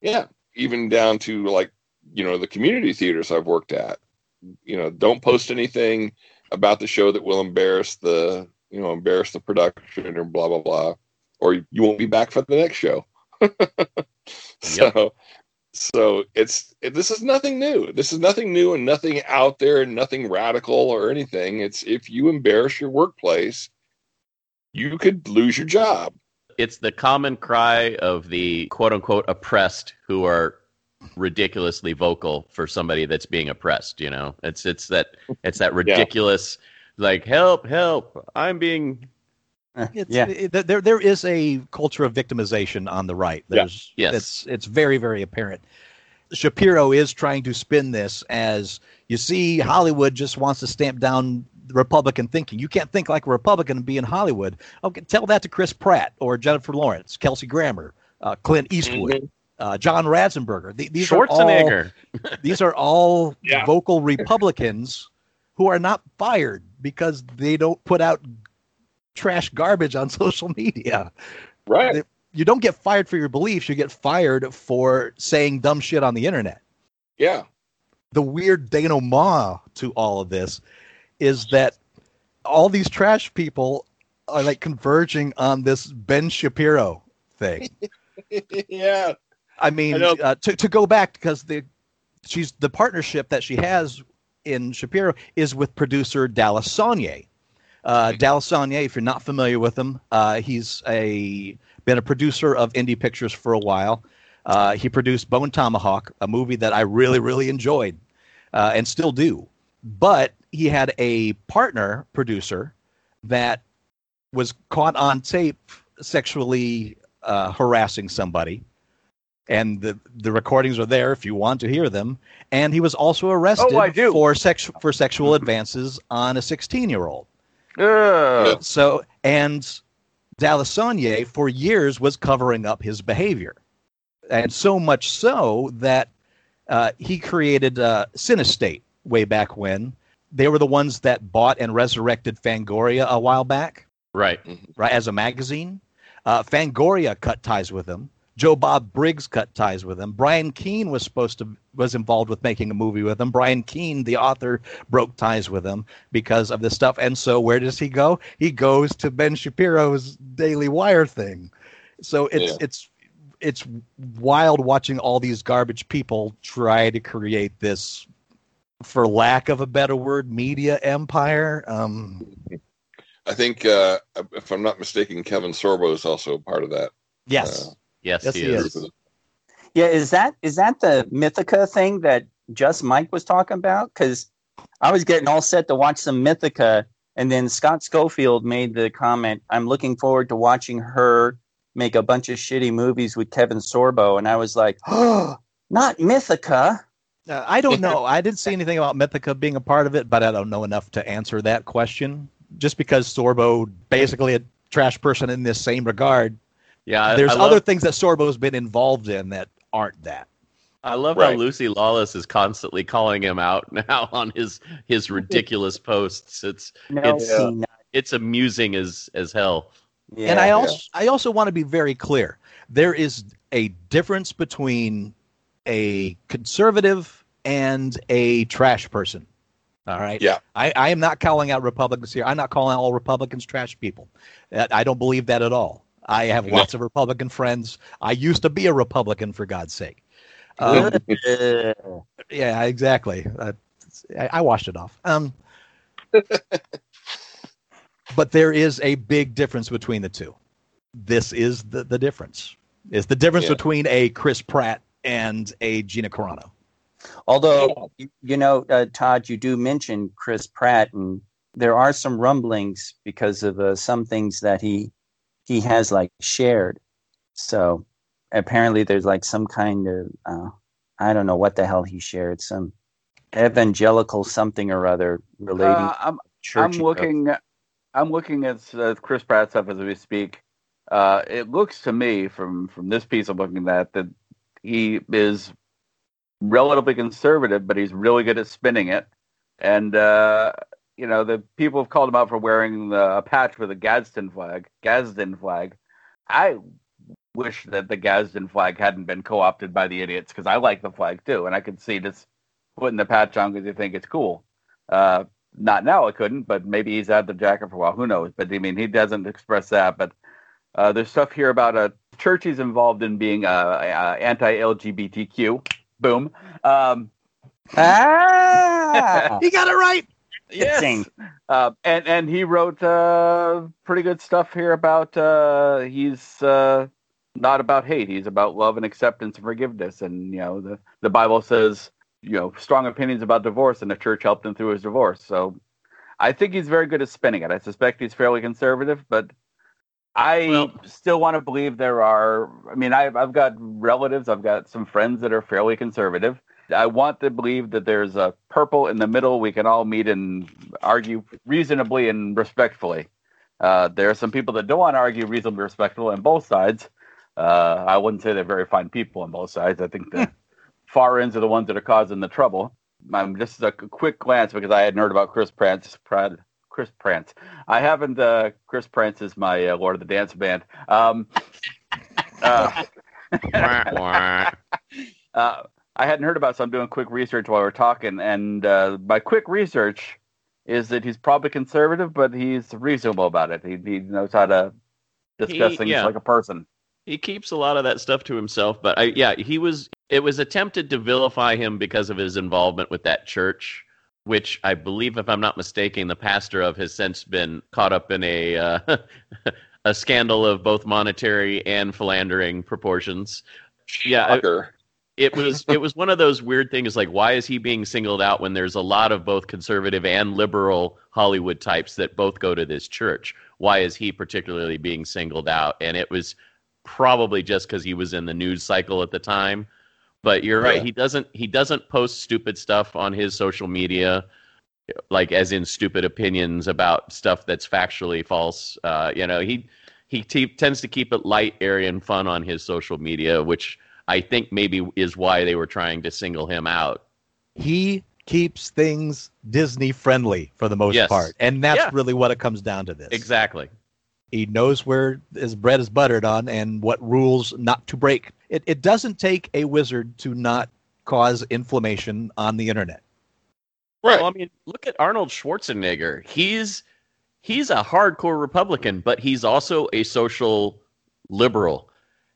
Yeah, even down to like, you know, the community theaters I've worked at. You know, don't post anything about the show that will embarrass the, you know, embarrass the production or blah blah blah, or you won't be back for the next show. so, so it's it, this is nothing new. This is nothing new and nothing out there and nothing radical or anything. It's if you embarrass your workplace, you could lose your job. It's the common cry of the quote unquote oppressed who are ridiculously vocal for somebody that's being oppressed, you know. It's it's that it's that ridiculous like help, help, I'm being eh, It's, yeah. it- th- there there is a culture of victimization on the right. Yeah. There's Yes. it's it's very very apparent. Shapiro is trying to spin this as you see Hollywood just wants to stamp down Republican thinking. You can't think like a Republican and be in Hollywood. Okay, tell that to Chris Pratt or Jennifer Lawrence, Kelsey Grammer, uh, Clint Eastwood, mm-hmm. Uh, John Ratzenberger. Th- these are all Schwarzenegger. these are all Yeah. vocal Republicans who are not fired because they don't put out trash garbage on social media. Right. You don't get fired for your beliefs, you get fired for saying dumb shit on the internet. Yeah. The weird denouement to all of this is that all these trash people are like converging on this Ben Shapiro thing. yeah. I mean, I uh, to to go back because the she's the partnership that she has in Shapiro is with producer Dallas Sonnier. Uh, Dallas Sonnier, if you're not familiar with him, uh, he's a been a producer of indie pictures for a while. Uh, he produced Bone Tomahawk, a movie that I really really enjoyed uh, and still do. But he had a partner producer that was caught on tape sexually uh, harassing somebody and the the recordings are there if you want to hear them. And he was also arrested Oh, I do. for sex for sexual advances on a 16 year old. Ugh. So and Dallas Sonnier for years was covering up his behavior, and so much so that uh, he created uh, Cinestate way back when. They were the ones that bought and resurrected Fangoria a while back Right. right, as a magazine. Uh, Fangoria cut ties with him. Joe Bob Briggs cut ties with him. Brian Keene was supposed to was involved with making a movie with him. Brian Keene, the author, broke ties with him because of this stuff. And so, where does he go? He goes to Ben Shapiro's Daily Wire thing. So it's Yeah. it's it's wild watching all these garbage people try to create this, for lack of a better word, media empire. Um, I think, uh, if I'm not mistaken, Kevin Sorbo is also a part of that. yes. Uh, Yes, Yes, he, he is. is. Yeah, is that is that the Mythica thing that just Mike was talking about? Because I was getting all set to watch some Mythica, and then Scott Schofield made the comment, "I'm looking forward to watching her make a bunch of shitty movies with Kevin Sorbo," and I was like, "Oh, not Mythica." Uh, I don't know. I didn't see anything about Mythica being a part of it, but I don't know enough to answer that question. Just because Sorbo, basically a trash person in this same regard, Yeah, there's I love, other things that Sorbo's been involved in that aren't that. I love Right. how Lucy Lawless is constantly calling him out now on his his ridiculous posts. It's No, It's- peanut. it's amusing as as hell. Yeah. and I also I also want to be very clear. There is a difference between a conservative and a trash person. All right. Yeah. I, I am not calling out Republicans here. I'm not calling out all Republicans trash people. I don't believe that at all. I have No. lots of Republican friends. I used to be a Republican, for God's sake. Um, Uh, yeah, exactly. Uh, I, I washed it off. Um, but there is a big difference between the two. This is the, the difference. It's the difference Yeah. between a Chris Pratt and a Gina Carano. Although you- you know, uh, Todd, you do mention Chris Pratt, and there are some rumblings because of uh, some things that he he has like shared. So apparently, there's like some kind of uh, I don't know what the hell he shared some evangelical something or other relating. Uh, I'm I'm looking I'm looking at uh, Chris Pratt stuff as we speak. Uh, it looks to me from from this piece I'm looking at that that he is relatively conservative, but he's really good at spinning it. And uh, you know, the people have called him out for wearing the, a patch with a Gadsden flag. Gadsden flag. I wish that the Gadsden flag hadn't been co-opted by the idiots because I like the flag too, and I could see just putting the patch on because you think it's cool. Uh, not now, I couldn't, but maybe he's had the jacket for a while. Who knows? But I mean, he doesn't express that. But uh, there's stuff here about a church he's involved in being uh, uh, anti-LGBTQ. Boom. Um, Ah, You got it right. Yes. uh, and and he wrote uh, pretty good stuff here about uh, he's uh, not about hate. He's about love and acceptance and forgiveness. And you know the the Bible says you know strong opinions about divorce, and the church helped him through his divorce. So I think he's very good at spinning it. I suspect he's fairly conservative, but I Well- still want to believe there are. I mean, I've I've got relatives, I've got some friends that are fairly conservative. I want to believe that there's a purple in the middle. We can all meet and argue reasonably and respectfully. Uh, there are some people that don't want to argue reasonably respectful on both sides. Uh, I wouldn't say they're very fine people on both sides. I think the far ends are the ones that are causing the trouble. Um, just a quick glance because I hadn't heard about Chris Prance. Prad, Chris Prance. I haven't. Uh, Chris Prance is my uh, Lord of the Dance band. Um, uh, Wah, wah. uh, I hadn't heard about, it, so I'm doing quick research while we're talking. And uh, my quick research is that he's probably conservative, but he's reasonable about it. He, he knows how to discuss He- things yeah. like a person. he keeps a lot of that stuff to himself but I, yeah he was it was attempted to vilify him because of his involvement with that church which i believe if i'm not mistaken the pastor of has since been caught up in a uh, a scandal of both monetary and philandering proportions yeah I- Shocker. It was it was one of those weird things like why is he being singled out when there's a lot of both conservative and liberal Hollywood types that both go to this church? Why is he particularly being singled out? And it was probably just because he was in the news cycle at the time. But you're right Yeah. he doesn't he doesn't post stupid stuff on his social media like as in stupid opinions about stuff that's factually false. Uh, you know he he t- tends to keep it light airy and fun on his social media which I think maybe is why they were trying to single him out. He keeps things Disney friendly for the most Yes. part, and that's Yeah. really what it comes down to. This Exactly. he knows where his bread is buttered on and what rules not to break. It it doesn't take a wizard to not cause inflammation on the internet. Right. Well, I mean, look at Arnold Schwarzenegger. He's he's a hardcore Republican, but he's also a social liberal,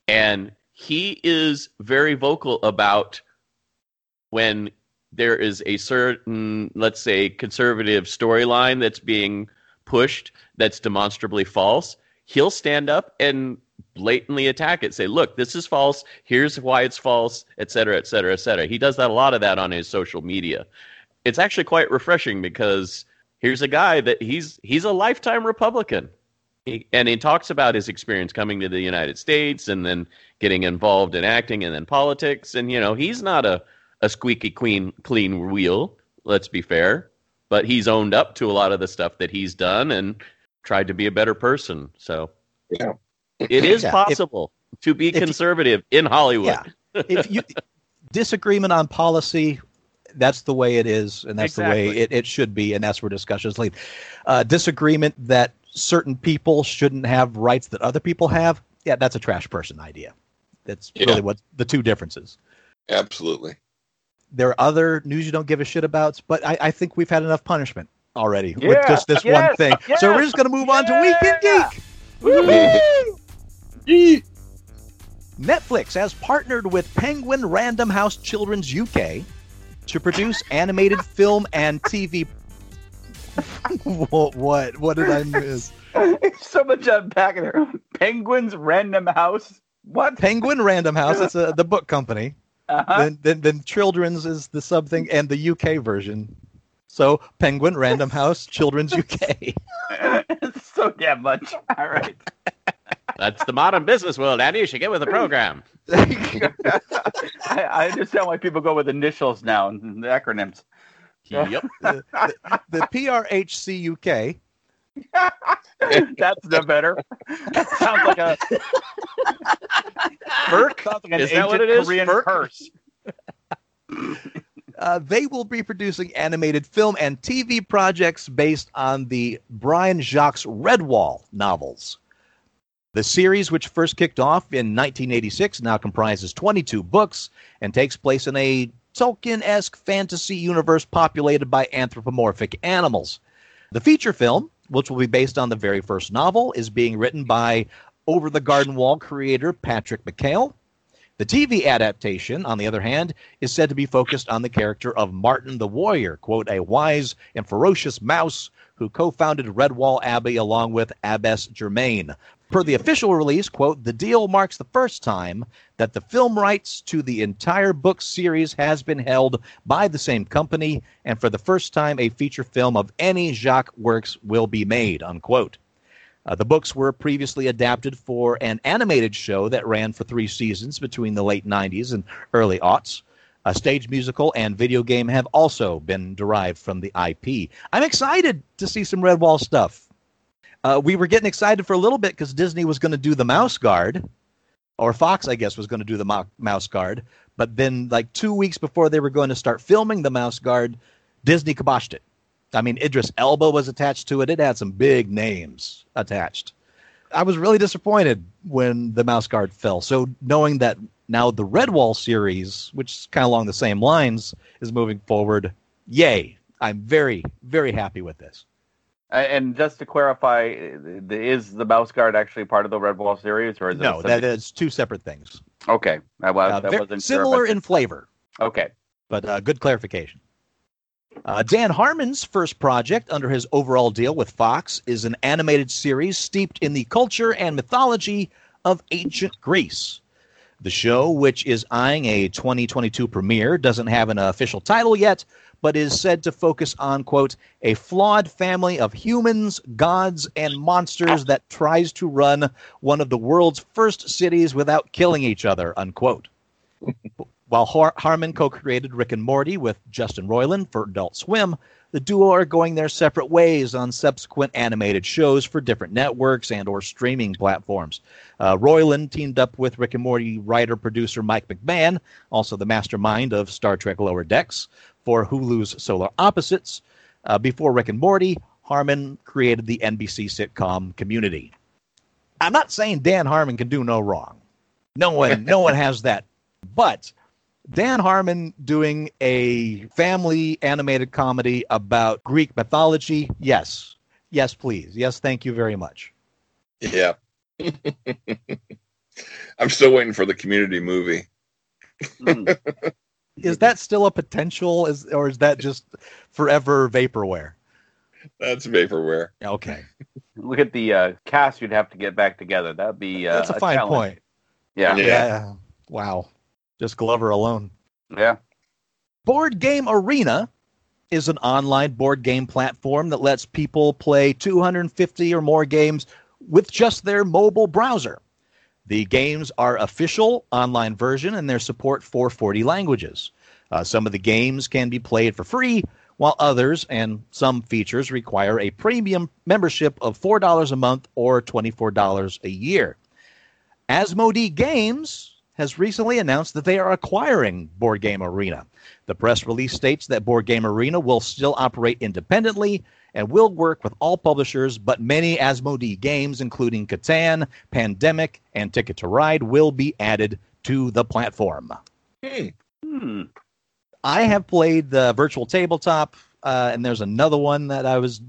and he is very vocal about when there is a certain, let's say, conservative storyline that's being pushed that's demonstrably false. He'll stand up and blatantly attack it, say, "Look, this is false. Here's why it's false, et cetera, et cetera, et cetera." He does that a lot of that on his social media it's actually quite refreshing because here's a guy that he's he's a lifetime Republican, he, and he talks about his experience coming to the United States and then getting involved in acting and then politics, and you know he's not a a squeaky clean clean wheel. Let's be fair, but he's owned up to a lot of the stuff that he's done and tried to be a better person. So Yeah. it is Yeah, if- possible to be if you- conservative in Hollywood. Yeah. if you disagreement on policy that's the way it is and that's the way it, it should be and that's where discussions lead uh, disagreement that certain people shouldn't have rights that other people have yeah that's a trash person idea that's Yeah. really what the two differences Absolutely. there are other news you don't give a shit about but i, I think we've had enough punishment already with just this one yes, thing so we're just going to move on to weekend yeah. geek Yee. Netflix has partnered with Penguin Random House Children's UK to produce animated film and TV. what, what? What did I miss? so much unpacking there. Penguins Random House. What? Penguin Random House. That's a, the book company. Uh-huh. Then, then, then Children's is the sub thing, and the UK version. So Penguin, Random House, Children's UK. So damn much. All right. That's the modern business world, Andy. You should get with the program. I, I understand why people go with initials now and acronyms. Yep. the, the, the PRHC UK That's no better. That sounds like a Burke? sounds like an Is that what it is? Korean Burke? curse. Uh, they will be producing animated film and TV projects based on the Brian Jacques Redwall novels. The series, which first kicked off in 1986, now comprises 22 books and takes place in a Tolkien esque fantasy universe populated by anthropomorphic animals. The feature film, which will be based on the very first novel, is being written by Over the Garden Wall creator Patrick McHale. The TV adaptation, on the other hand, is said to be focused on the character of Martin the Warrior, quote, a wise and ferocious mouse who co founded Redwall Abbey along with Abbess Germaine. Per the official release, quote, the deal marks the first time that the film rights to the entire book series has been held by the same company, and for the first time a feature film of any Jacques works will be made, unquote. Uh, the books were previously adapted for an animated show that ran for three seasons between the late 90s and early aughts. A stage musical and video game have also been derived from the IP. I'm excited to see some Redwall stuff. Uh, we were getting excited for a little bit because Disney was going to do the Mouse Guard, or Fox, I guess, was going to do the Mo- Mouse Guard. But then, like two weeks before they were going to start filming the Mouse Guard, Disney kiboshed it. I mean, Idris Elba was attached to it. It had some big names attached. I was really disappointed when the Mouse Guard fell. So knowing that now the Redwall series, which is kind of along the same lines, is moving forward, yay! I'm very, very happy with this. Uh, And just to clarify, uh, is the Mouse Guard actually part of the Redwall series, or is it No, a that is two separate things. okay? I, was, Uh, ver- wasn't sure similar if in flavor. Okay. but uh, good clarification. Uh, Dan Harmon's first project under his overall deal with Fox is an animated series steeped in the culture and mythology of ancient Greece. The show, which is eyeing a 2022 premiere, doesn't have an official title yet, but is said to focus on, quote, a flawed family of humans, gods, and monsters that tries to run one of the world's first cities without killing each other, unquote. While Har- Harmon co created Rick and Morty with Justin Roiland for Adult Swim, the duo are going their separate ways on subsequent animated shows for different networks and or streaming platforms. Uh, Roiland teamed up with Rick and Morty writer producer Mike McMahan, also the mastermind of Star Trek Lower Decks, for Hulu's Solar Opposites. Uh, before Rick and Morty, Harmon created the NBC sitcom Community. I'm not saying Dan Harmon can do no wrong. No one, no one has that, but Dan Harmon doing a family animated comedy about Greek mythology. Yes. Yes, please. Yes, thank you very much. Yeah. I'm still waiting for the community movie. Hmm. Is that still a potential is or is that just forever vaporware? That's vaporware. Okay. Look at the uh, cast you'd have to get back together. That'd be uh, That's a fine challenge. point. Yeah. Yeah. Wow. Just Glover alone. Yeah. Board Game Arena is an online board game platform that lets people play 250 or more games with just their mobile browser. The games are official online version and their support for 40 languages. Uh, some of the games can be played for free, while others and some features require a premium membership of $4 a month or $24 a year. Asmodee Games has recently announced that they are acquiring Board Game Arena. The press release states that Board Game Arena will still operate independently and will work with all publishers, but many Asmodee games, including Catan, Pandemic, and Ticket to Ride, will be added to the platform. Hmm. Hmm. I have played the virtual tabletop, uh, and there's another one that I was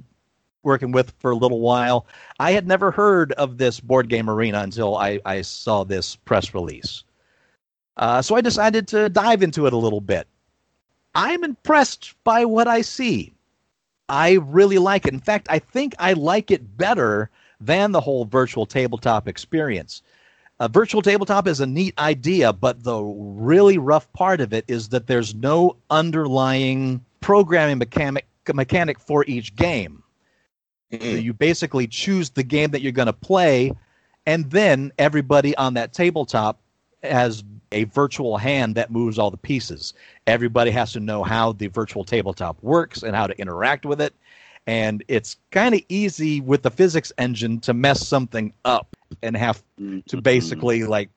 working with for a little while. I had never heard of this board game arena until I, I saw this press release. Uh, so I decided to dive into it a little bit. I'm impressed by what I see. I really like it. In fact, I think I like it better than the whole virtual tabletop experience. A virtual tabletop is a neat idea, but the really rough part of it is that there's no underlying programming mechanic mechanic for each game. So Mm. you basically choose the game that you're going to play, and then everybody on that tabletop has a virtual hand that moves all the pieces. Everybody has to know how the virtual tabletop works and how to interact with it. And it's kind of easy with the physics engine to mess something up and have to basically like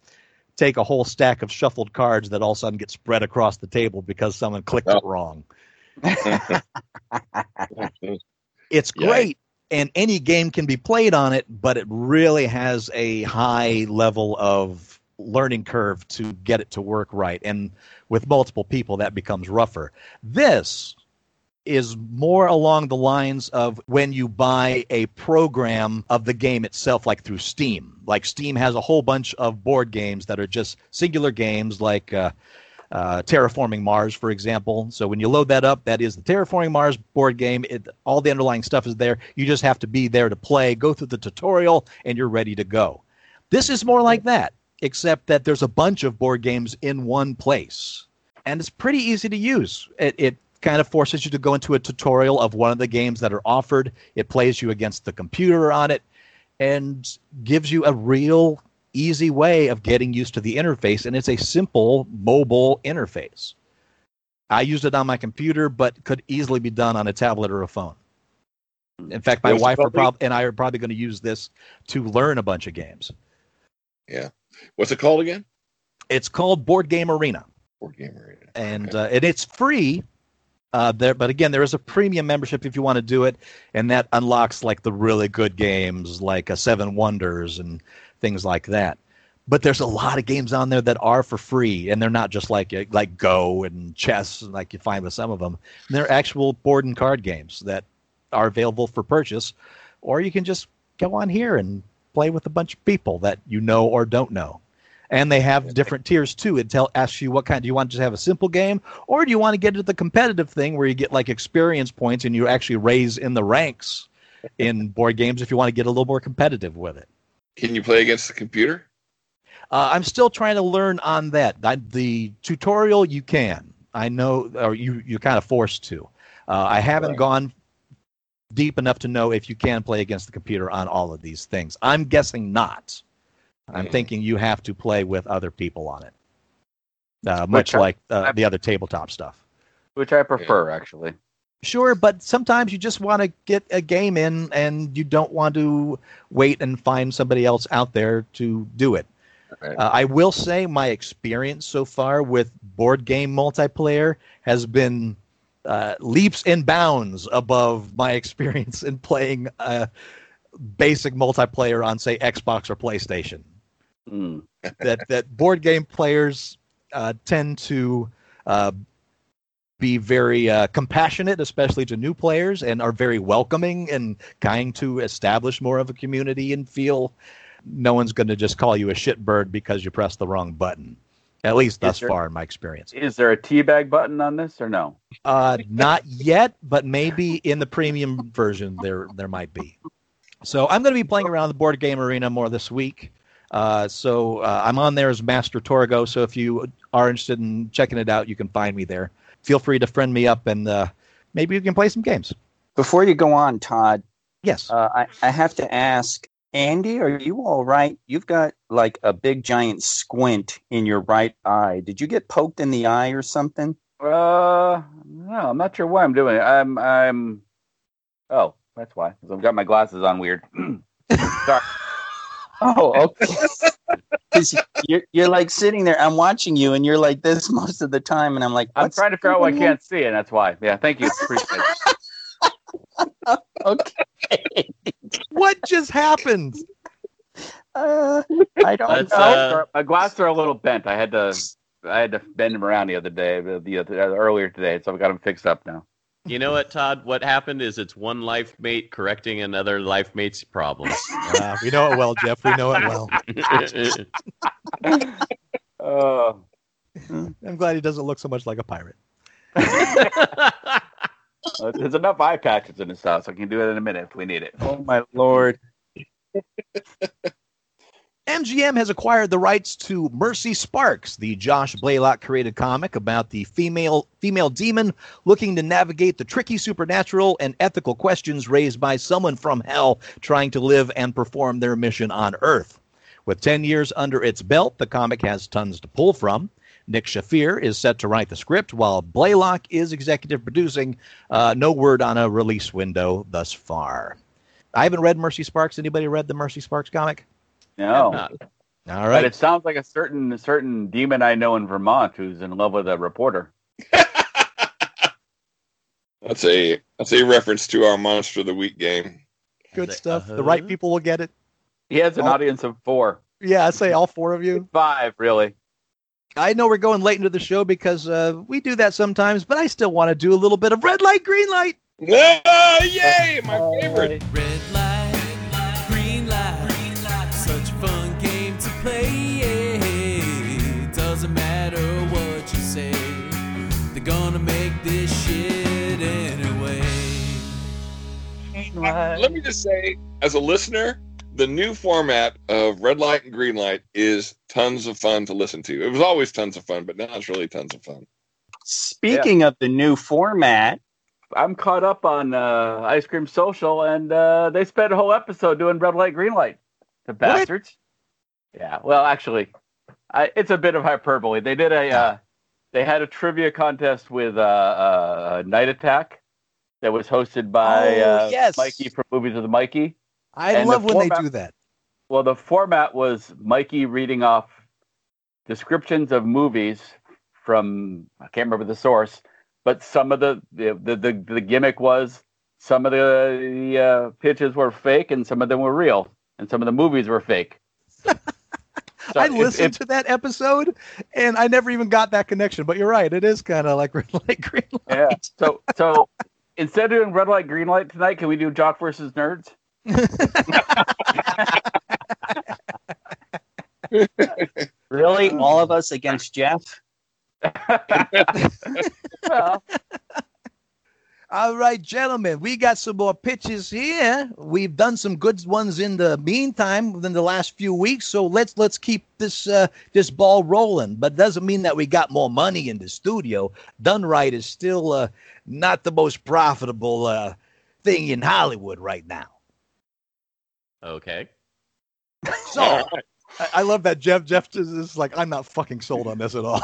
take a whole stack of shuffled cards that all of a sudden get spread across the table because someone clicked it Oh. wrong. Mm. It's Yeah. great, and any game can be played on it, but it really has a high level of learning curve to get it to work right. And with multiple people, that becomes rougher. This is more along the lines of when you buy a program of the game itself, like through Steam. Like Steam has a whole bunch of board games that are just singular games, like uh, uh, Terraforming Mars, for example. So when you load that up, that is the Terraforming Mars board game. It, all the underlying stuff is there. You just have to be there to play, go through the tutorial, and you're ready to go. This is more like that, except that there's a bunch of board games in one place, and it's pretty easy to use. It, it kind of forces you to go into a tutorial of one of the games that are offered. It plays you against the computer on it, and gives you a real easy way of getting used to the interface, and it's a simple mobile interface. I used it on my computer, but could easily be done on a tablet or a phone. In fact, my it wife are prob- and I are probably going to use this to learn a bunch of games. What's it called again? It's called Board Game Arena, Board Game Arena. and Okay. uh, and it's free. Uh, there, but again, there is a premium membership if you want to do it, and that unlocks like the really good games, like a Seven Wonders and things like that. But there's a lot of games on there that are for free, and they're not just like uh, like Go and chess, like you find with some of them. They're actual board and card games that are available for purchase, or you can just go on here and play with a bunch of people that you know or don't know. And they have different tiers too. It tell asks you what kind. Do you want to just have a simple game, or do you want to get into the competitive thing where you get like experience points and you actually raise in the ranks in board games if you want to get a little more competitive with it? Can you play against the computer? Uh, I'm still trying to learn on that. I, the tutorial you can. I know, or you you're kind of forced to. Uh, I haven't Right. gone deep enough to know if you can play against the computer on all of these things. I'm guessing not. I'm Mhm. thinking you have to play with other people on it, uh, much I- like uh, I- the other tabletop stuff. which I prefer actually. Sure, but sometimes you just want to get a game in and you don't want to wait and find somebody else out there to do it. Right. Uh, I will say my experience so far with board game multiplayer has been uh, leaps and bounds above my experience in playing uh, basic multiplayer on, say, Xbox or PlayStation. Mm. that that board game players uh, tend to uh, be very uh, compassionate, especially to new players, and are very welcoming and kind to establish more of a community and feel no one's going to just call you a shitbird because you pressed the wrong button. At least thus there- far in my experience. Is there a teabag button on this or no? Uh, not yet, but maybe in the premium version there there might be. So I'm going to be playing around the board game arena more this week. Uh, so uh, I'm on there as Master Torgo. So if you are interested in checking it out, you can find me there. Feel free to friend me up, and uh, maybe you can play some games. Before you go on, Todd, Yes. uh, I, I have to ask Andy, are you all right? You've got like a big giant squint in your right eye. Did you get poked in the eye or something? Uh, no, I'm not sure why I'm doing it. I'm, I'm. Oh, that's why. 'Cause I've got my glasses on weird. Sorry. Oh, okay. 'Cause you're, you're like sitting there. I'm watching you, and you're like this most of the time, and I'm like, I'm trying to figure out why I can't see, and that's why. Yeah, thank you. Appreciate it. Okay. what just happened? Uh, I don't Let's, know. uh, my glasses are a little bent. I had to, I had to bend them around the other day, the, the, the earlier today, so I've got them fixed up now. You know what, Todd? What happened is it's one life mate correcting another life mate's problems. Uh, we know it well, Jeff. We know it well. Oh, I'm glad he doesn't look so much like a pirate. there's enough eye patches in this house. I can do it in a minute if we need it. oh my lord. MGM has acquired the rights to Mercy Sparks, the Josh Blaylock created comic about the female female demon looking to navigate the tricky supernatural and ethical questions raised by someone from hell trying to live and perform their mission on Earth. With 10 years under its belt, the comic has tons to pull from. Nick Shafir is set to write the script, while Blaylock is executive producing. Uh, no word on a release window thus far. I haven't read Mercy Sparks. Anybody read the Mercy Sparks comic? No. Not- All But it sounds like a certain a certain demon I know in Vermont who's in love with a reporter. That's a that's a reference to our Monster of the Week game. Good stuff. The uh-huh. right people will get it. He has an Oh. audience of four, Yeah, I say all four of you. five, really. I know we're going late into the show because uh, we do that sometimes, but I still want to do a little bit of red light, green light. Ah, yay! My favorite. Red light, green light, such a fun game to play. Yeah. Doesn't matter what you say, they're gonna make this shit anyway. Let me just say, as a listener, the new format of red light and green light is tons of fun to listen to. It was always tons of fun, but now it's really tons of fun. Speaking of the new format, I'm caught up on uh, Ice Cream Social, and uh, they spent a whole episode doing red light, green light. The bastards. Yeah. Well, actually, I, it's a bit of hyperbole. They did a. Uh, they had a trivia contest with uh, uh, Night Attack that was hosted by Oh, uh, yes. Mikey from Movies with Mikey. I And love the when they do that. Well, the format was Mikey reading off descriptions of movies from I can't remember the source, but some of the the the, the, the gimmick was some of the, the uh, pitches were fake and some of them were real, and some of the movies were fake. So I listened if- to that episode, and I never even got that connection. But you're right; it is kind of like red light, green light. yeah. So so instead of doing red light, green light tonight, can we do Jock versus Nerds? really, all of us against Jeff. Well, All right, gentlemen, we got some more pitches here. We've done some good ones in the meantime within the last few weeks, so let's let's keep this uh, this ball rolling. But doesn't mean that we got more money in the studio. Done right is still uh, not the most profitable uh, thing in Hollywood right now. Okay. So I, I love that Jeff. Jeff is, is like, I'm not fucking sold on this at all.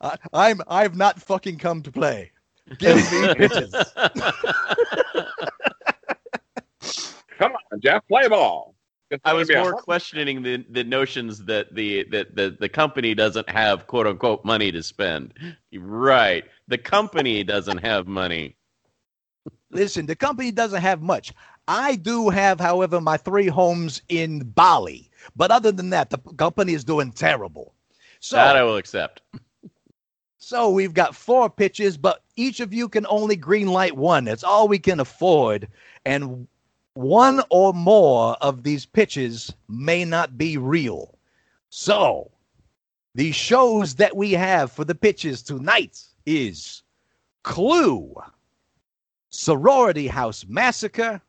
I, I'm I've not fucking come to play. Give me pitches. Come on, Jeff, play ball. I was more hard- questioning the, the notions that the that the, the company doesn't have quote unquote money to spend. Right. The company doesn't have money. Listen, the company doesn't have much. I do have, however, my three homes in Bali. But other than that, the company is doing terrible. So that I will accept. So we've got four pitches, but each of you can only green light one. That's all we can afford. And one or more of these pitches may not be real. So the shows that we have for the pitches tonight is Clue, Sorority House Massacre,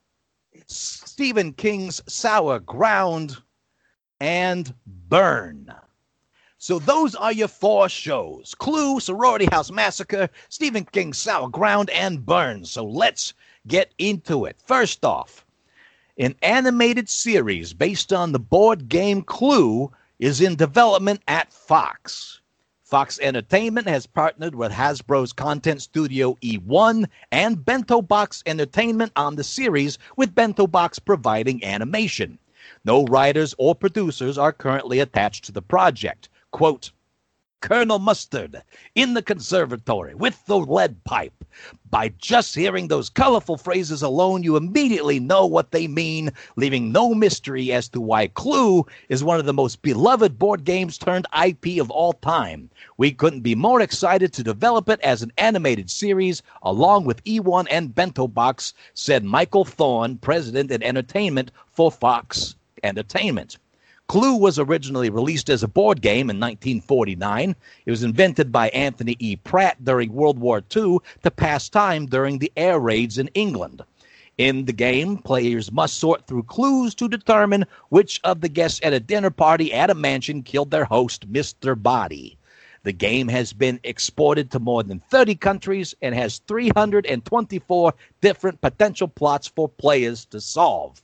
Stephen King's Sour Ground, and Burn. So those are your four shows Clue, Sorority House Massacre, Stephen King's Sour Ground, and Burn. So let's get into it. First off, an animated series based on the board game Clue is in development at Fox. Fox Entertainment has partnered with Hasbro's content studio E1 and Bento Box Entertainment on the series, with Bento Box providing animation. No writers or producers are currently attached to the project. Quote, Colonel Mustard in the conservatory with the lead pipe. By just hearing those colorful phrases alone, you immediately know what they mean, leaving no mystery as to why Clue is one of the most beloved board games turned IP of all time. We couldn't be more excited to develop it as an animated series along with E1 and Bento Box, said Michael Thorne, president and entertainment for Fox Entertainment. Clue was originally released as a board game in 1949. It was invented by Anthony E. Pratt during World War II to pass time during the air raids in England. In the game, players must sort through clues to determine which of the guests at a dinner party at a mansion killed their host, Mr. Body. The game has been exported to more than 30 countries and has 324 different potential plots for players to solve.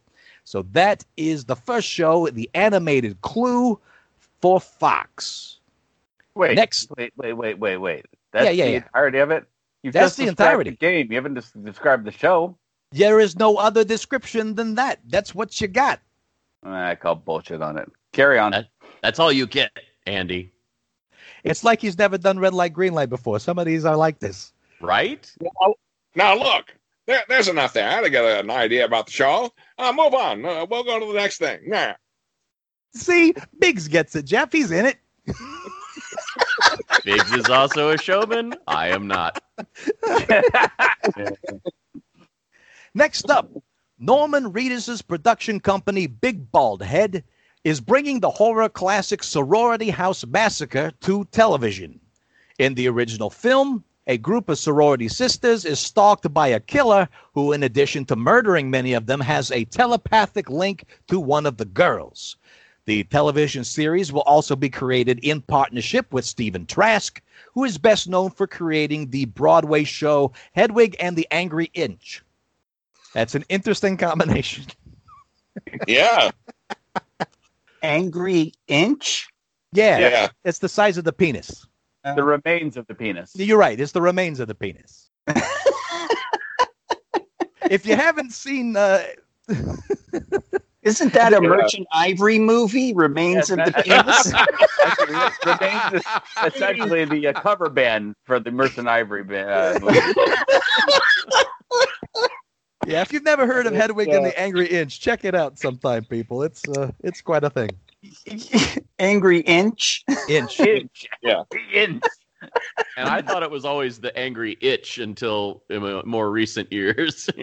So that is the first show, the animated Clue for Fox. Wait, Next- wait, wait, wait, wait, wait. That's Yeah, yeah, the yeah. entirety of it. You've That's just the entirety. The game. You haven't des- described the show. There is no other description than that. That's what you got. Ah, I call bullshit on it. Carry on. That- That's all you get, Andy. It's like he's never done red light, green light before. Some of these are like this. Right? Now look, there, there's enough there to get an idea about the show. Uh, move on. Uh, we'll go to the next thing. Nah. See, Biggs gets it. Jeff, he's in it. Biggs is also a showman. I am not. Next up, Norman Reedus' production company, Big Bald Head, is bringing the horror classic Sorority House Massacre to television. In the original film, a group of sorority sisters is stalked by a killer who, in addition to murdering many of them, has a telepathic link to one of the girls. The television series will also be created in partnership with Stephen Trask, who is best known for creating the Broadway show Hedwig and the Angry Inch. That's an interesting combination. Yeah. Angry inch. Yeah, Yeah. it's the size of the penis. The remains of the penis. You're right. It's the remains of the penis. if you haven't seen, uh, Isn't that a Yeah. Merchant Ivory movie? Remains Yeah, of the penis. Actually, remains is, that's actually the uh, cover band for the Merchant Ivory band. Uh, movie. yeah, if you've never heard of Hedwig and the Angry Inch, check it out sometime, people. It's uh, it's quite a thing. Angry inch. Inch. Inch. Yeah. Inch. And I thought it was always the angry itch until in more recent years.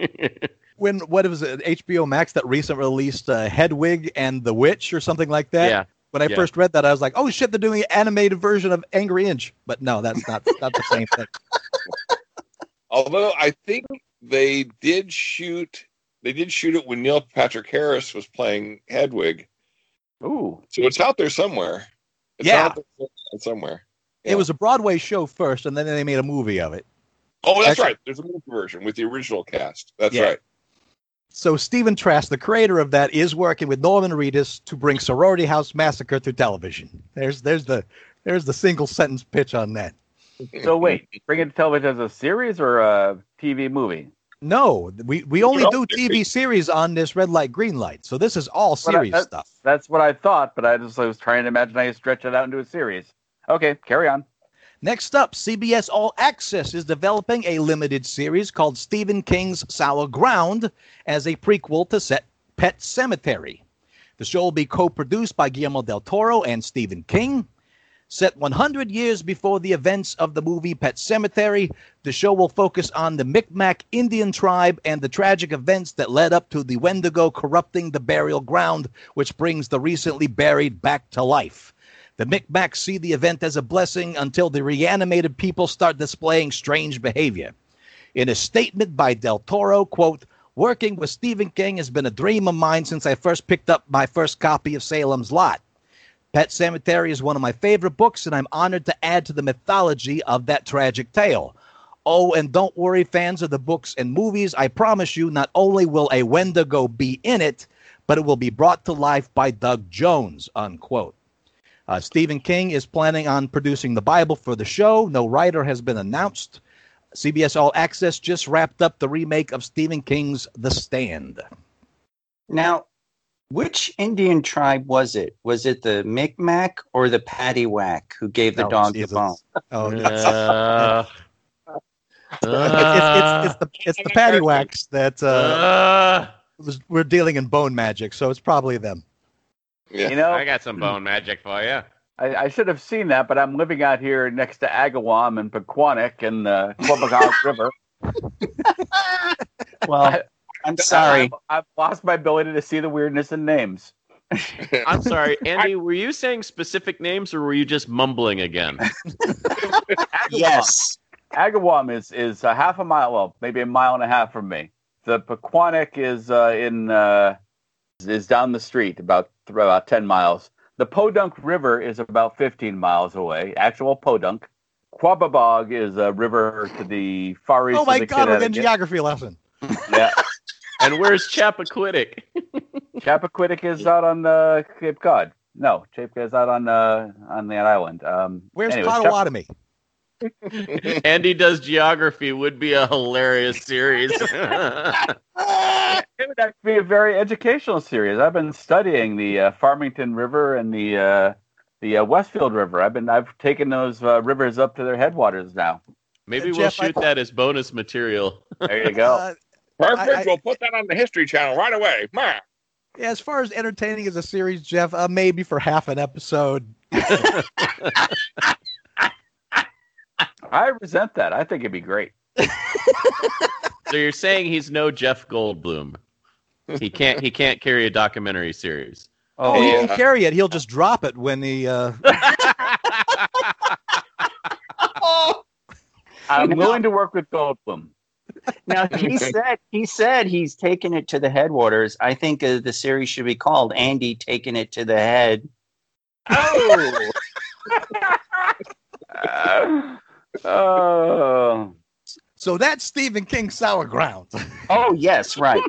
When what was it? HBO Max that recently released uh, Hedwig and the Witch or something like that. yeah. When I Yeah. first read that, I was like, "Oh shit, they're doing an animated version of Angry Inch." But no, that's not not the same thing. Although I think they did shoot, they did shoot it when Neil Patrick Harris was playing Hedwig, Ooh. so it's out there somewhere. It's Yeah. out there somewhere. Yeah. It was a Broadway show first, and then they made a movie of it. Oh, that's Actually- right. There's a movie version with the original cast. That's Yeah. right. So Stephen Trask, the creator of that, is working with Norman Reedus to bring Sorority House Massacre to television. There's there's the there's the single sentence pitch on that. So wait, bring it to television as a series or a TV movie? No, we, we only do TV series on this red light, green light. So this is all But I- series that- stuff. That's what I thought, but I just I was trying to imagine how you stretch it out into a series. Okay, carry on. Next up, CBS All Access is developing a limited series called Stephen King's Sour Ground as a prequel to set Pet Sematary. The show will be co-produced by Guillermo del Toro and Stephen King. Set 100 years before the events of the movie Pet Sematary, the show will focus on the Micmac Indian tribe and the tragic events that led up to the Wendigo corrupting the burial ground, which brings the recently buried back to life. The Micmacs see the event as a blessing until the reanimated people start displaying strange behavior. In a statement by Del Toro, quote, Working with Stephen King has been a dream of mine since I first picked up my first copy of Salem's Lot. Pet Sematary is one of my favorite books, and I'm honored to add to the mythology of that tragic tale. Oh, and don't worry, fans of the books and movies, I promise you, not only will a Wendigo be in it, but it will be brought to life by Doug Jones, unquote. Uh, Stephen King is planning on producing the Bible for the show. No writer has been announced. CBS All Access just wrapped up the remake of Stephen King's The Stand. Now, which Indian tribe was it? Was it the Micmac or the Paddywhack who gave the Oh, dog Jesus. the bone? Oh, it's, Uh, it's, it's, it's the it's the paddywhacks that uh, uh, was, we're dealing in bone magic, so it's probably them. Yeah. You know, I got some bone magic for you. I, I should have seen that, but I'm living out here next to Agawam and Pequannock and the Quabbagong River. Well, I'm sorry. I've, I've lost my ability to see the weirdness in names. I'm sorry, Andy. Were you saying specific names, or were you just mumbling again? Agawam. Yes. Agawam is is a half a mile, well, maybe a mile and a half from me. the Pequannock is uh, in uh, is down the street about about ten miles. The Podunk River is about fifteen miles away. Actual Podunk. Quabbabog is a river to the far east. Oh my of the God, we're getting Connecticut. geography lesson. Yeah, And where's Chappaquiddick? Chappaquiddick is out on uh, Cape Cod. No, Chappaquiddick is out on uh, on that island. Um, Where's anyways, Chap- Potawatomi? Andy does geography would be a hilarious series. It would actually be a very educational series. I've been studying the uh, Farmington River and the uh, the uh, Westfield River. I've been I've taken those uh, rivers up to their headwaters now. Maybe Uh, we'll Jeff, I- shoot that as bonus material. There you go. Perfect. I- I- we'll put that on the History Channel right away. Ma. yeah, as far as entertaining as a series, Jeff, uh, maybe for half an episode. I resent that. I think it'd be great. So you're saying he's no Jeff Goldblum? He can't. He can't carry a documentary series. Oh, Oh, he Yeah. can carry it. He'll just drop it when the. Uh... I'm willing to work with Goldblum. Now he said he said he's taking it to the headwaters. I think uh, the series should be called Andy taking it to the head. Oh. oh. So that's Stephen King Sour Ground. Oh yes, right.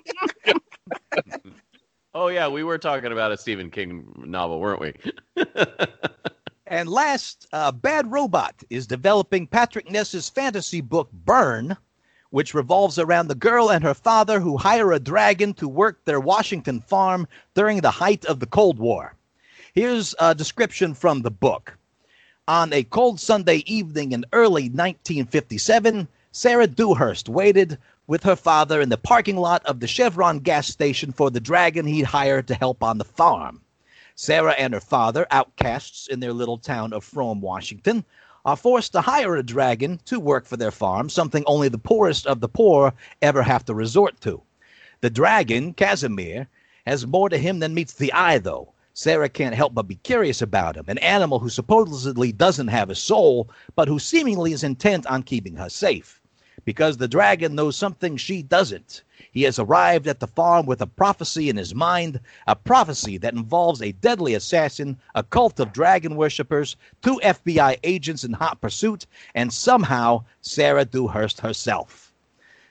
Oh yeah, we were talking about a Stephen King novel, weren't we? And last, uh, Bad Robot is developing Patrick Ness's fantasy book Burn, which revolves around the girl and her father who hire a dragon to work their Washington farm during the height of the Cold War. Here's a description from the book. On a cold Sunday evening in early 1957, Sarah Dewhurst waited with her father in the parking lot of the Chevron gas station for the dragon he'd hired to help on the farm. Sarah and her father, outcasts in their little town of Frome, Washington, are forced to hire a dragon to work for their farm, something only the poorest of the poor ever have to resort to. The dragon, Kazimir, has more to him than meets the eye, though. Sarah can't help but be curious about him, an animal who supposedly doesn't have a soul, but who seemingly is intent on keeping her safe. Because the dragon knows something she doesn't. He has arrived at the farm with a prophecy in his mind, a prophecy that involves a deadly assassin, a cult of dragon worshippers, two FBI agents in hot pursuit, and somehow Sarah Dewhurst herself.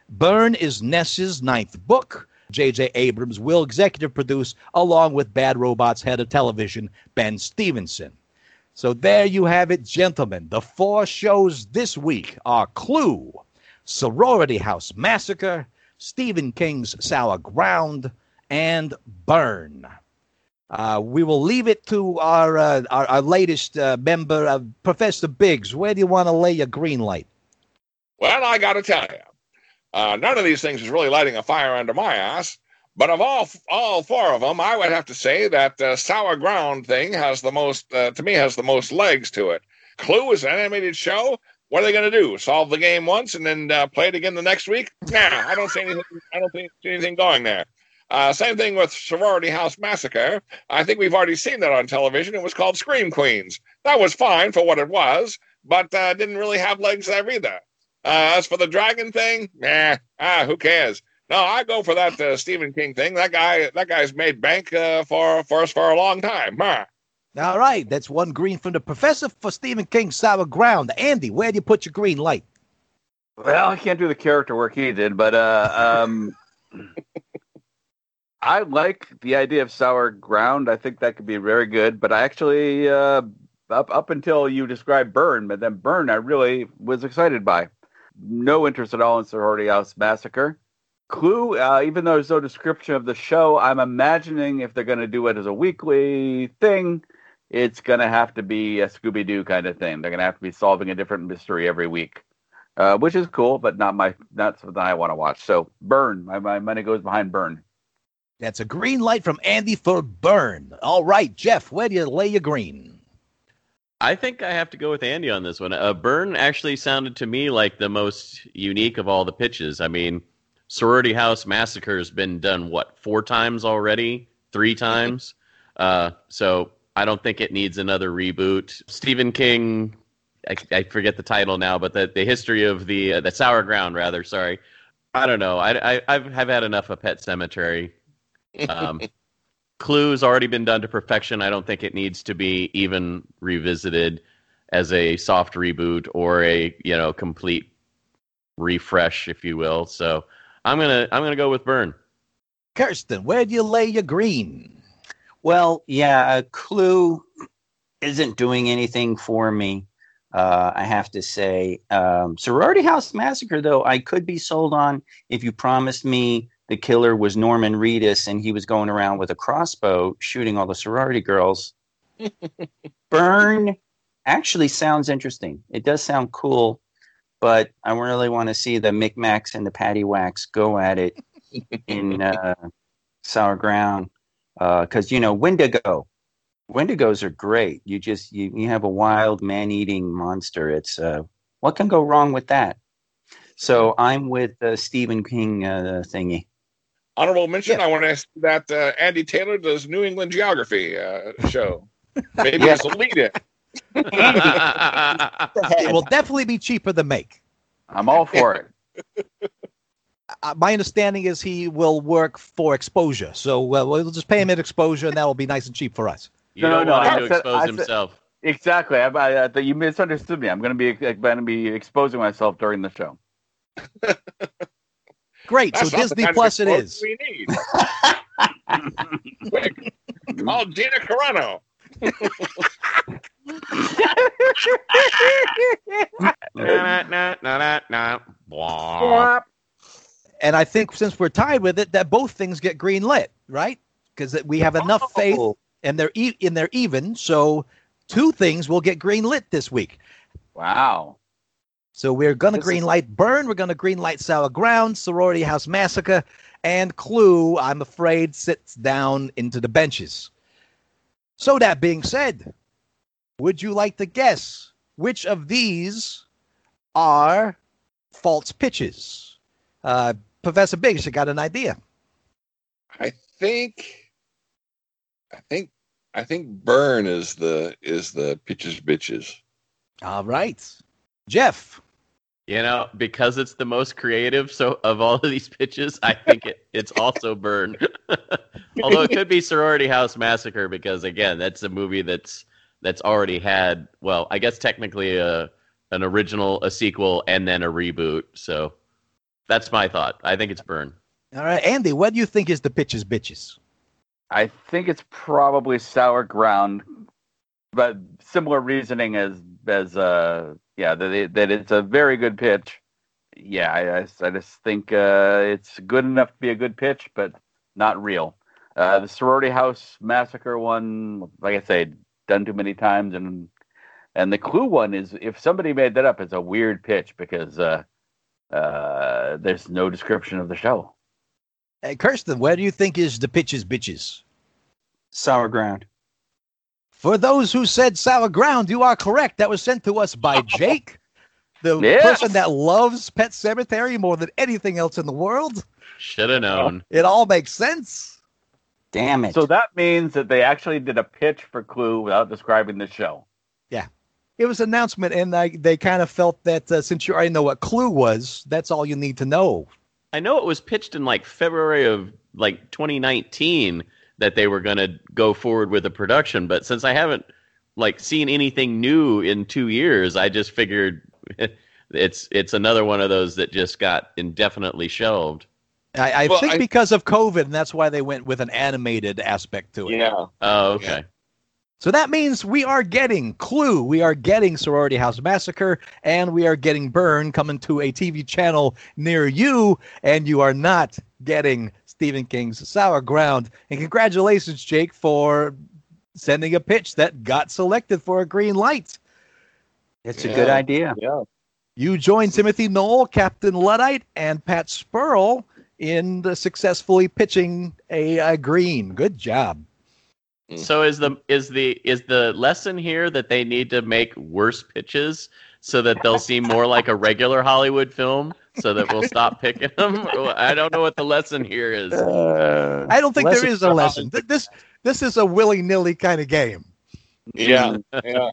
Burn is Ness's ninth book. J.J. Abrams will executive produce along with Bad Robot's head of television, Ben Stephenson. So there you have it, gentlemen. The four shows this week are Clue, Sorority House Massacre, Stephen King's Sour Ground, and Burn. Uh, we will leave it to our uh, our, our latest uh, member, uh, Professor Biggs. Where do you want to lay your green light? Well, I got to tell you, uh, none of these things is really lighting a fire under my ass. But of all all four of them, I would have to say that uh, sour ground thing has the most, uh, to me, has the most legs to it. Clue is an animated show. What are they going to do? Solve the game once and then uh, play it again the next week? Nah, I don't see anything. I don't see anything going there. Uh, same thing with Sorority House Massacre. I think we've already seen that on television. It was called Scream Queens. That was fine for what it was, but uh, didn't really have legs there either. Uh, as for the dragon thing, nah, ah, who cares? No, I go for that uh, Stephen King thing. That guy, that guy's made bank uh, for for us for a long time. Huh? All right, that's one green from the professor for Stephen King's Sour Ground. Andy, where do you put your green light? Well, I can't do the character work he did, but uh, um, I like the idea of sour ground. I think that could be very good. But I actually, uh, up up until you described Burn, but then Burn, I really was excited by. No interest at all in Sorority House Massacre. Clue, uh, even though there's no description of the show, I'm imagining if they're going to do it as a weekly thing, it's going to have to be a Scooby Doo kind of thing. They're going to have to be solving a different mystery every week uh, which is cool, but not my not something I want to watch. So Burn, my, my money goes behind Burn. That's a green light from Andy for Burn. All right, Jeff, where do you lay your green? I think I have to go with Andy on this one. Uh, Burn actually sounded to me like the most unique of all the pitches. I mean, Sorority House Massacre has been done what four times already, three times. Uh, so I don't think it needs another reboot. Stephen King, I, I forget the title now, but the the history of the uh, the Sour Ground, rather. Sorry, I don't know. I, I I've have had enough of Pet Sematary. Um, Clue's already been done to perfection. I don't think it needs to be even revisited as a soft reboot or a you know complete refresh, if you will. So I'm gonna I'm gonna go with Burn. Kirsten, where do you lay your green? Well, yeah, uh, Clue isn't doing anything for me. Uh, I have to say, um, Sorority House Massacre, though, I could be sold on if you promised me the killer was Norman Reedus and he was going around with a crossbow shooting all the sorority girls. Burn actually sounds interesting. It does sound cool, but I really want to see the Micmacs and the Patty Whacks go at it in uh, Sour Ground because you know Wendigo. Wendigos are great. You just you, you have a wild man-eating monster. It's uh, what can go wrong with that? So I'm with uh, Stephen King uh, thingy. Honorable mention. Yeah. I want to ask that uh, Andy Taylor does New England Geography uh, show. Maybe Yeah. this will lead it. It will definitely be cheaper to make. I'm all for it. Uh, my understanding is he will work for exposure, so uh, we'll just pay him at exposure, and that will be nice and cheap for us. you No, don't no, want I him to expose I said- himself. Exactly. I, I, I you misunderstood me. I'm going to be I'm going to be exposing myself during the show. Great, That's so not the Disney kind of Plus it exposure is. We need. Quick, call Gina Carano. Nah, nah, nah, nah, nah. Blah. And I think since we're tied with it, that both things get green lit, right? Because we have enough faith, Oh, and they're e- and they're even. So two things will get green lit this week. Wow. So we're gonna This green light Burn. We're gonna green light Sour Ground, Sorority House Massacre, and Clue. I'm afraid sits down into the benches. So that being said, would you like to guess which of these are false pitches? Uh, Professor Biggs, you got an idea? I think, I think, I think Burn is the is the pitches bitches. All right, Jeff. You know, because it's the most creative so of all of these pitches, I think it, it's also Burn. Although it could be Sorority House Massacre because again, that's a movie that's that's already had well, I guess technically a an original, a sequel, and then a reboot. So that's my thought. I think it's Burn. All right, Andy. What do you think is the pitches bitches? I think it's probably sour ground, but similar reasoning as as uh yeah that it, that it's a very good pitch. Yeah, I, I, I just think uh, it's good enough to be a good pitch, but not real. Uh, the sorority house massacre one, like I say, done too many times, and and the clue one is if somebody made that up, it's a weird pitch because uh, uh, there's no description of the show. Uh, Kirsten, where do you think is the pitches bitches? Sour Ground. For those who said sour ground, you are correct. That was sent to us by Jake, the Yes. person that loves Pet Sematary more than anything else in the world. Should have known. It all makes sense. Damn it. So that means that they actually did a pitch for Clue without describing the show. It was an announcement, and I, they kind of felt that uh, since you already know what Clue was, that's all you need to know. I know it was pitched in like February of like 2019 that they were going to go forward with the production, but since I haven't like seen anything new in 2 years, I just figured it's it's another one of those that just got indefinitely shelved. I, I Well, think I- because of COVID, and that's why they went with an animated aspect to it. Yeah. Oh, okay. So that means we are getting Clue, we are getting Sorority House Massacre, and we are getting Burn coming to a TV channel near you, and you are not getting Stephen King's Sour Ground. And congratulations, Jake, for sending a pitch that got selected for a green light. it's a good idea. Yeah. You joined Timothy Knoll, Captain Luddite, and Pat Spurl in the successfully pitching a, a green. Good job. So is the is the is the lesson here that they need to make worse pitches so that they'll seem more like a regular Hollywood film so that we'll stop picking them? I don't know what the lesson here is. Uh, I don't think there is a lesson. Th- This this is a willy nilly kind of game. Yeah. Yeah.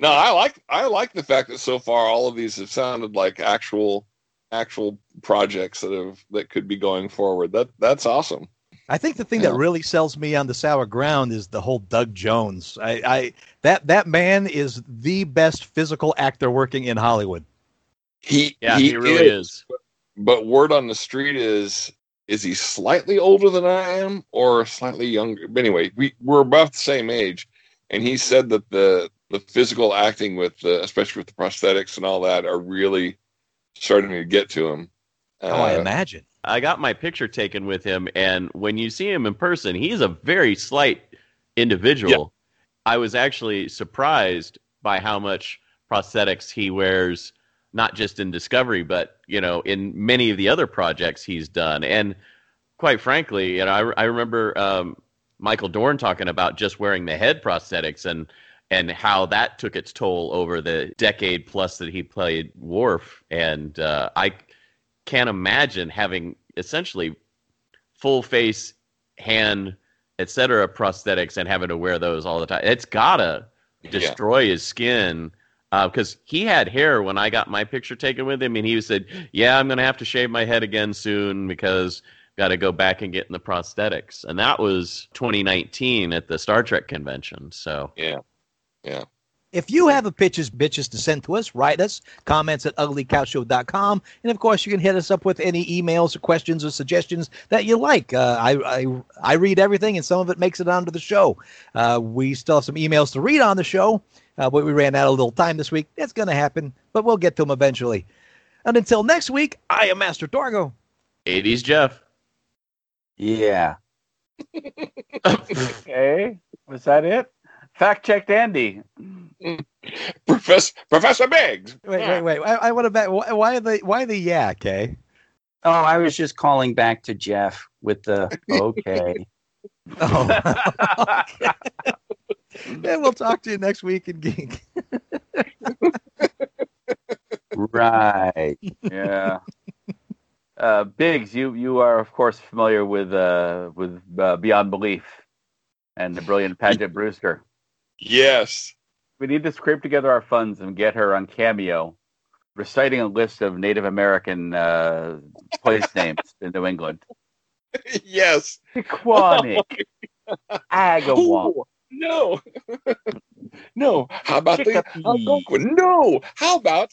No, I like I like the fact that so far all of these have sounded like actual actual projects that have that could be going forward. That that's awesome. I think the thing that really sells me on the sour ground is the whole Doug Jones. I, I that that man is the best physical actor working in Hollywood. He Yeah, he, really is. But word on the street is is he slightly older than I am or slightly younger? But anyway, we we're about the same age, and he said that the the physical acting with the especially with the prosthetics and all that are really starting to get to him. Oh, I Uh, imagine. I got my picture taken with him, and when you see him in person, he's a very slight individual. I was actually surprised by how much prosthetics he wears, not just in Discovery, but you know, in many of the other projects he's done. And quite frankly, you know, I, I remember um, Michael Dorn talking about just wearing the head prosthetics and and how that took its toll over the decade plus that he played Worf. And uh, I can't imagine having essentially full face, hand, etc. prosthetics and having to wear those all the time. It's gotta destroy his skin uh, because he had hair when I got my picture taken with him, and he said, "Yeah, I'm gonna have to shave my head again soon because." Got to go back and get in the prosthetics, and that was 2019 at the Star Trek convention. So yeah, yeah, If you have a pitches, bitches to send to us, write us, comments at uglycouchshow.com. And of course, you can hit us up with any emails or questions or suggestions that you like. Uh, I, I, I read everything, and some of it makes it onto the show. Uh, we still have some emails to read on the show, uh, but we ran out of little time this week. That's going to happen, but we'll get to them eventually. And until next week, I am Master Torgo. 80s Jeff. Yeah. Okay, was that it? Fact checked Andy. Professor Professor Biggs. Wait, wait, wait. I, I want to bet. Why, why the why the yeah, okay? Oh, I was just calling back to Jeff with the okay. Oh. and we'll talk to you next week in Geek. right. yeah. Uh, Biggs, you you are of course familiar with uh, with uh, Beyond Belief and the brilliant Paget Brewster. Yes. We need to scrape together our funds and get her on Cameo, reciting a list of Native American uh, place names in New England. yes. Pequannock, Agawam, Oh, no. no. How about the Algonquin? No. How about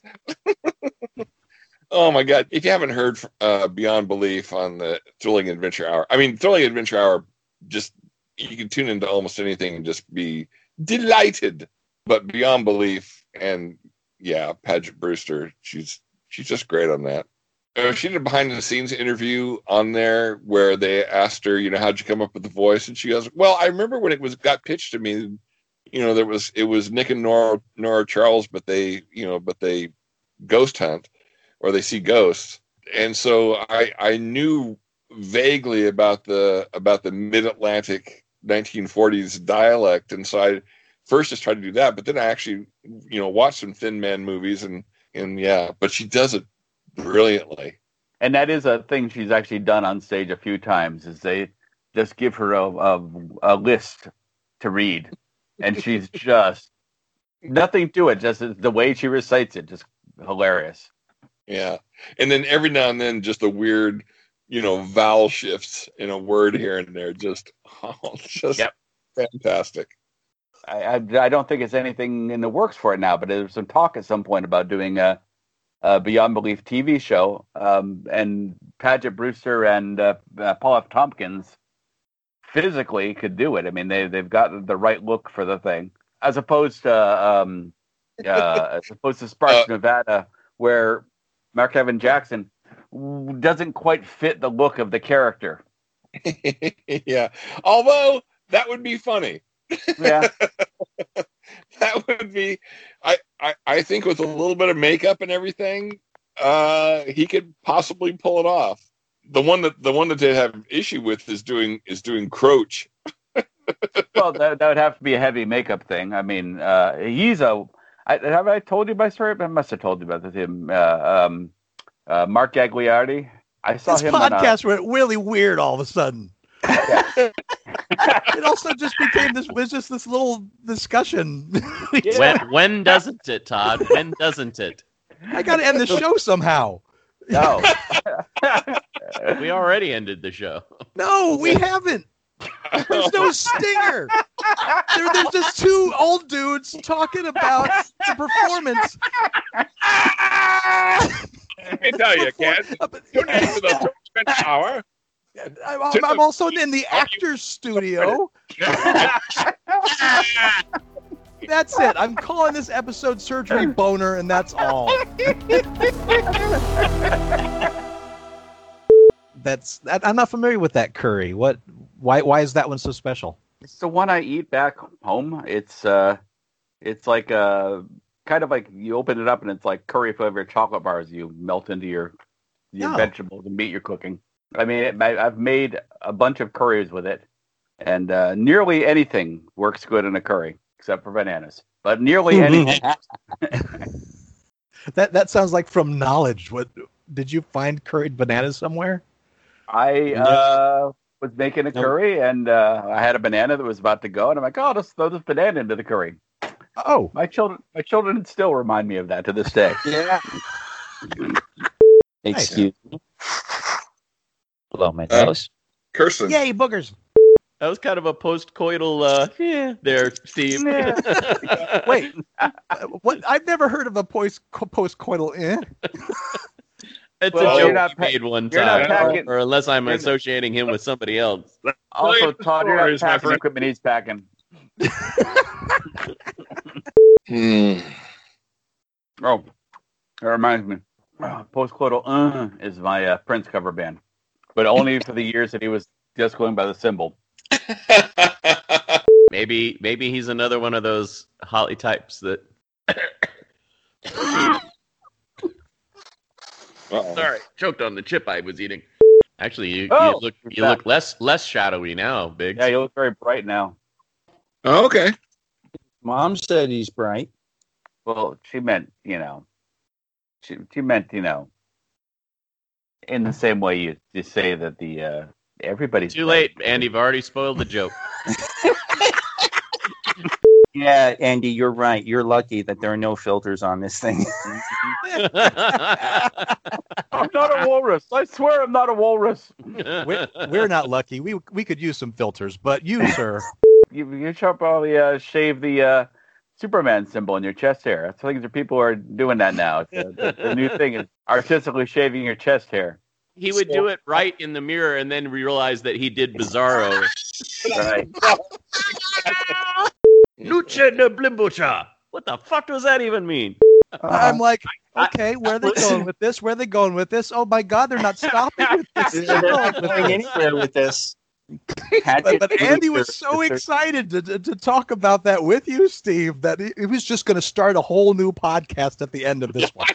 Oh my god. If you haven't heard uh, Beyond Belief on the Thrilling Adventure Hour. I mean Thrilling Adventure Hour just you can tune into almost anything and just be delighted. But Beyond Belief and yeah, Paget Brewster, she's she's just great on that. Uh, she did a behind the scenes interview on there where they asked her, you know, how'd you come up with the voice? And she goes, Well, I remember when it was got pitched to me, you know, there was it was Nick and Nora Nora Charles, but they, you know, but they ghost hunt or they see ghosts. And so I I knew vaguely about the about the mid Atlantic 1940s dialect. And so I first just tried to do that, but then I actually, you know, watched some Thin Man movies and and yeah, but she does it brilliantly. and that is a thing she's actually done on stage a few times. Is they just give her a a, a list to read, and she's just nothing to it. Just the way she recites it, just hilarious. Yeah. And then every now and then just a weird, you know, vowel shifts in a word mm-hmm. here and there. Just oh, just Yep. fantastic. I, I I don't think it's anything in the works for it now, but there's some talk at some point about doing a, a Beyond Belief TV show. Um, and Paget Brewster and uh, uh, Paul F. Tompkins physically could do it. I mean, they they've got the right look for the thing, as opposed to um, uh, as opposed to Sparks, Nevada, where Mark Evan Jackson doesn't quite fit the look of the character. yeah. Although that would be funny. Yeah, That would be I, I I think with a little bit of makeup and everything, uh he could possibly pull it off. The one that the one that they have issue with is doing is doing Croach. well, that, that would have to be a heavy makeup thing. I mean, uh, he's a. I, have I told you my story? I must have told you about this. Him, uh, um, uh, Mark Gagliardi. I saw This him on a- podcast went really weird all of a sudden. it also just became this was just this little discussion. When when doesn't it, Todd? When doesn't it? I got to end the show somehow. No. We already ended the show. No, we haven't. There's no stinger. There, there's just two old dudes talking about the performance. Let me tell you, Ken. Tune in to the Torchman Hour. I'm, I'm- I'm also in the actor's studio. That's it. I'm calling this episode Surgery Boner, and that's all. That's that, I'm not familiar with that curry. What? Why? Why is that one so special? It's the one I eat back home. It's uh, it's like uh, kind of like you open it up and it's like curry flavored chocolate bars. You melt into your your Oh. vegetables and meat you're cooking. I mean, it, I, I've made a bunch of curries with it, and uh, nearly anything works good in a curry except for bananas. But nearly anything. That that sounds like from knowledge. What did you find curried bananas somewhere? I uh, was making a curry and uh, I had a banana that was about to go, and I'm like, oh, let's throw this banana into the curry. Oh, My children, my children still remind me of that to this day. Yeah. Excuse me. Blow my Uh, nose. Kirsten. yay boogers! That was kind of a post-coital, uh, yeah, there, Steve. Wait, what? I've never heard of a post postcoital. Eh? It's Well, a you're joke not he made one time, packing- or unless I'm associating him with somebody else. Also, Todd, you're not packing friend. equipment he's packing. Hmm. Oh, that reminds me. Postcoital uh, is my uh, Prince cover band, but only for the years that he was just going by the symbol. Maybe, maybe he's another one of those Holly types that. Uh-oh. Sorry, choked on the chip I was eating. Actually, you, Oh, you look you that? look less less shadowy now, Big. Yeah, you look very bright now. Oh, okay. Mom said he's bright. Well, she meant, you know, she, she meant, you know, in the same way you, you say that the uh, everybody's Too late, Andy. You've already spoiled the joke. Yeah, Andy, you're right. You're lucky that there are no filters on this thing. I'm not a walrus. I swear I'm not a walrus. We're, we're not lucky. We we could use some filters, but you, sir, You, you should probably uh, shave the uh, Superman symbol in your chest hair. I think that people who are doing that now. It's, the, the new thing is artistically shaving your chest hair. he would do it right in the mirror and then realize that he did Bizarro. Right. Lucha de Blimbocha. What the fuck does that even mean? I'm um, like, okay, where are they going with this? Where are they going with this? Oh my God, they're not stopping with this. They're going with going anywhere with this. But, but Andy was so excited to, to, to talk about that with you, Steve, that he, he was just going to start a whole new podcast at the end of this one.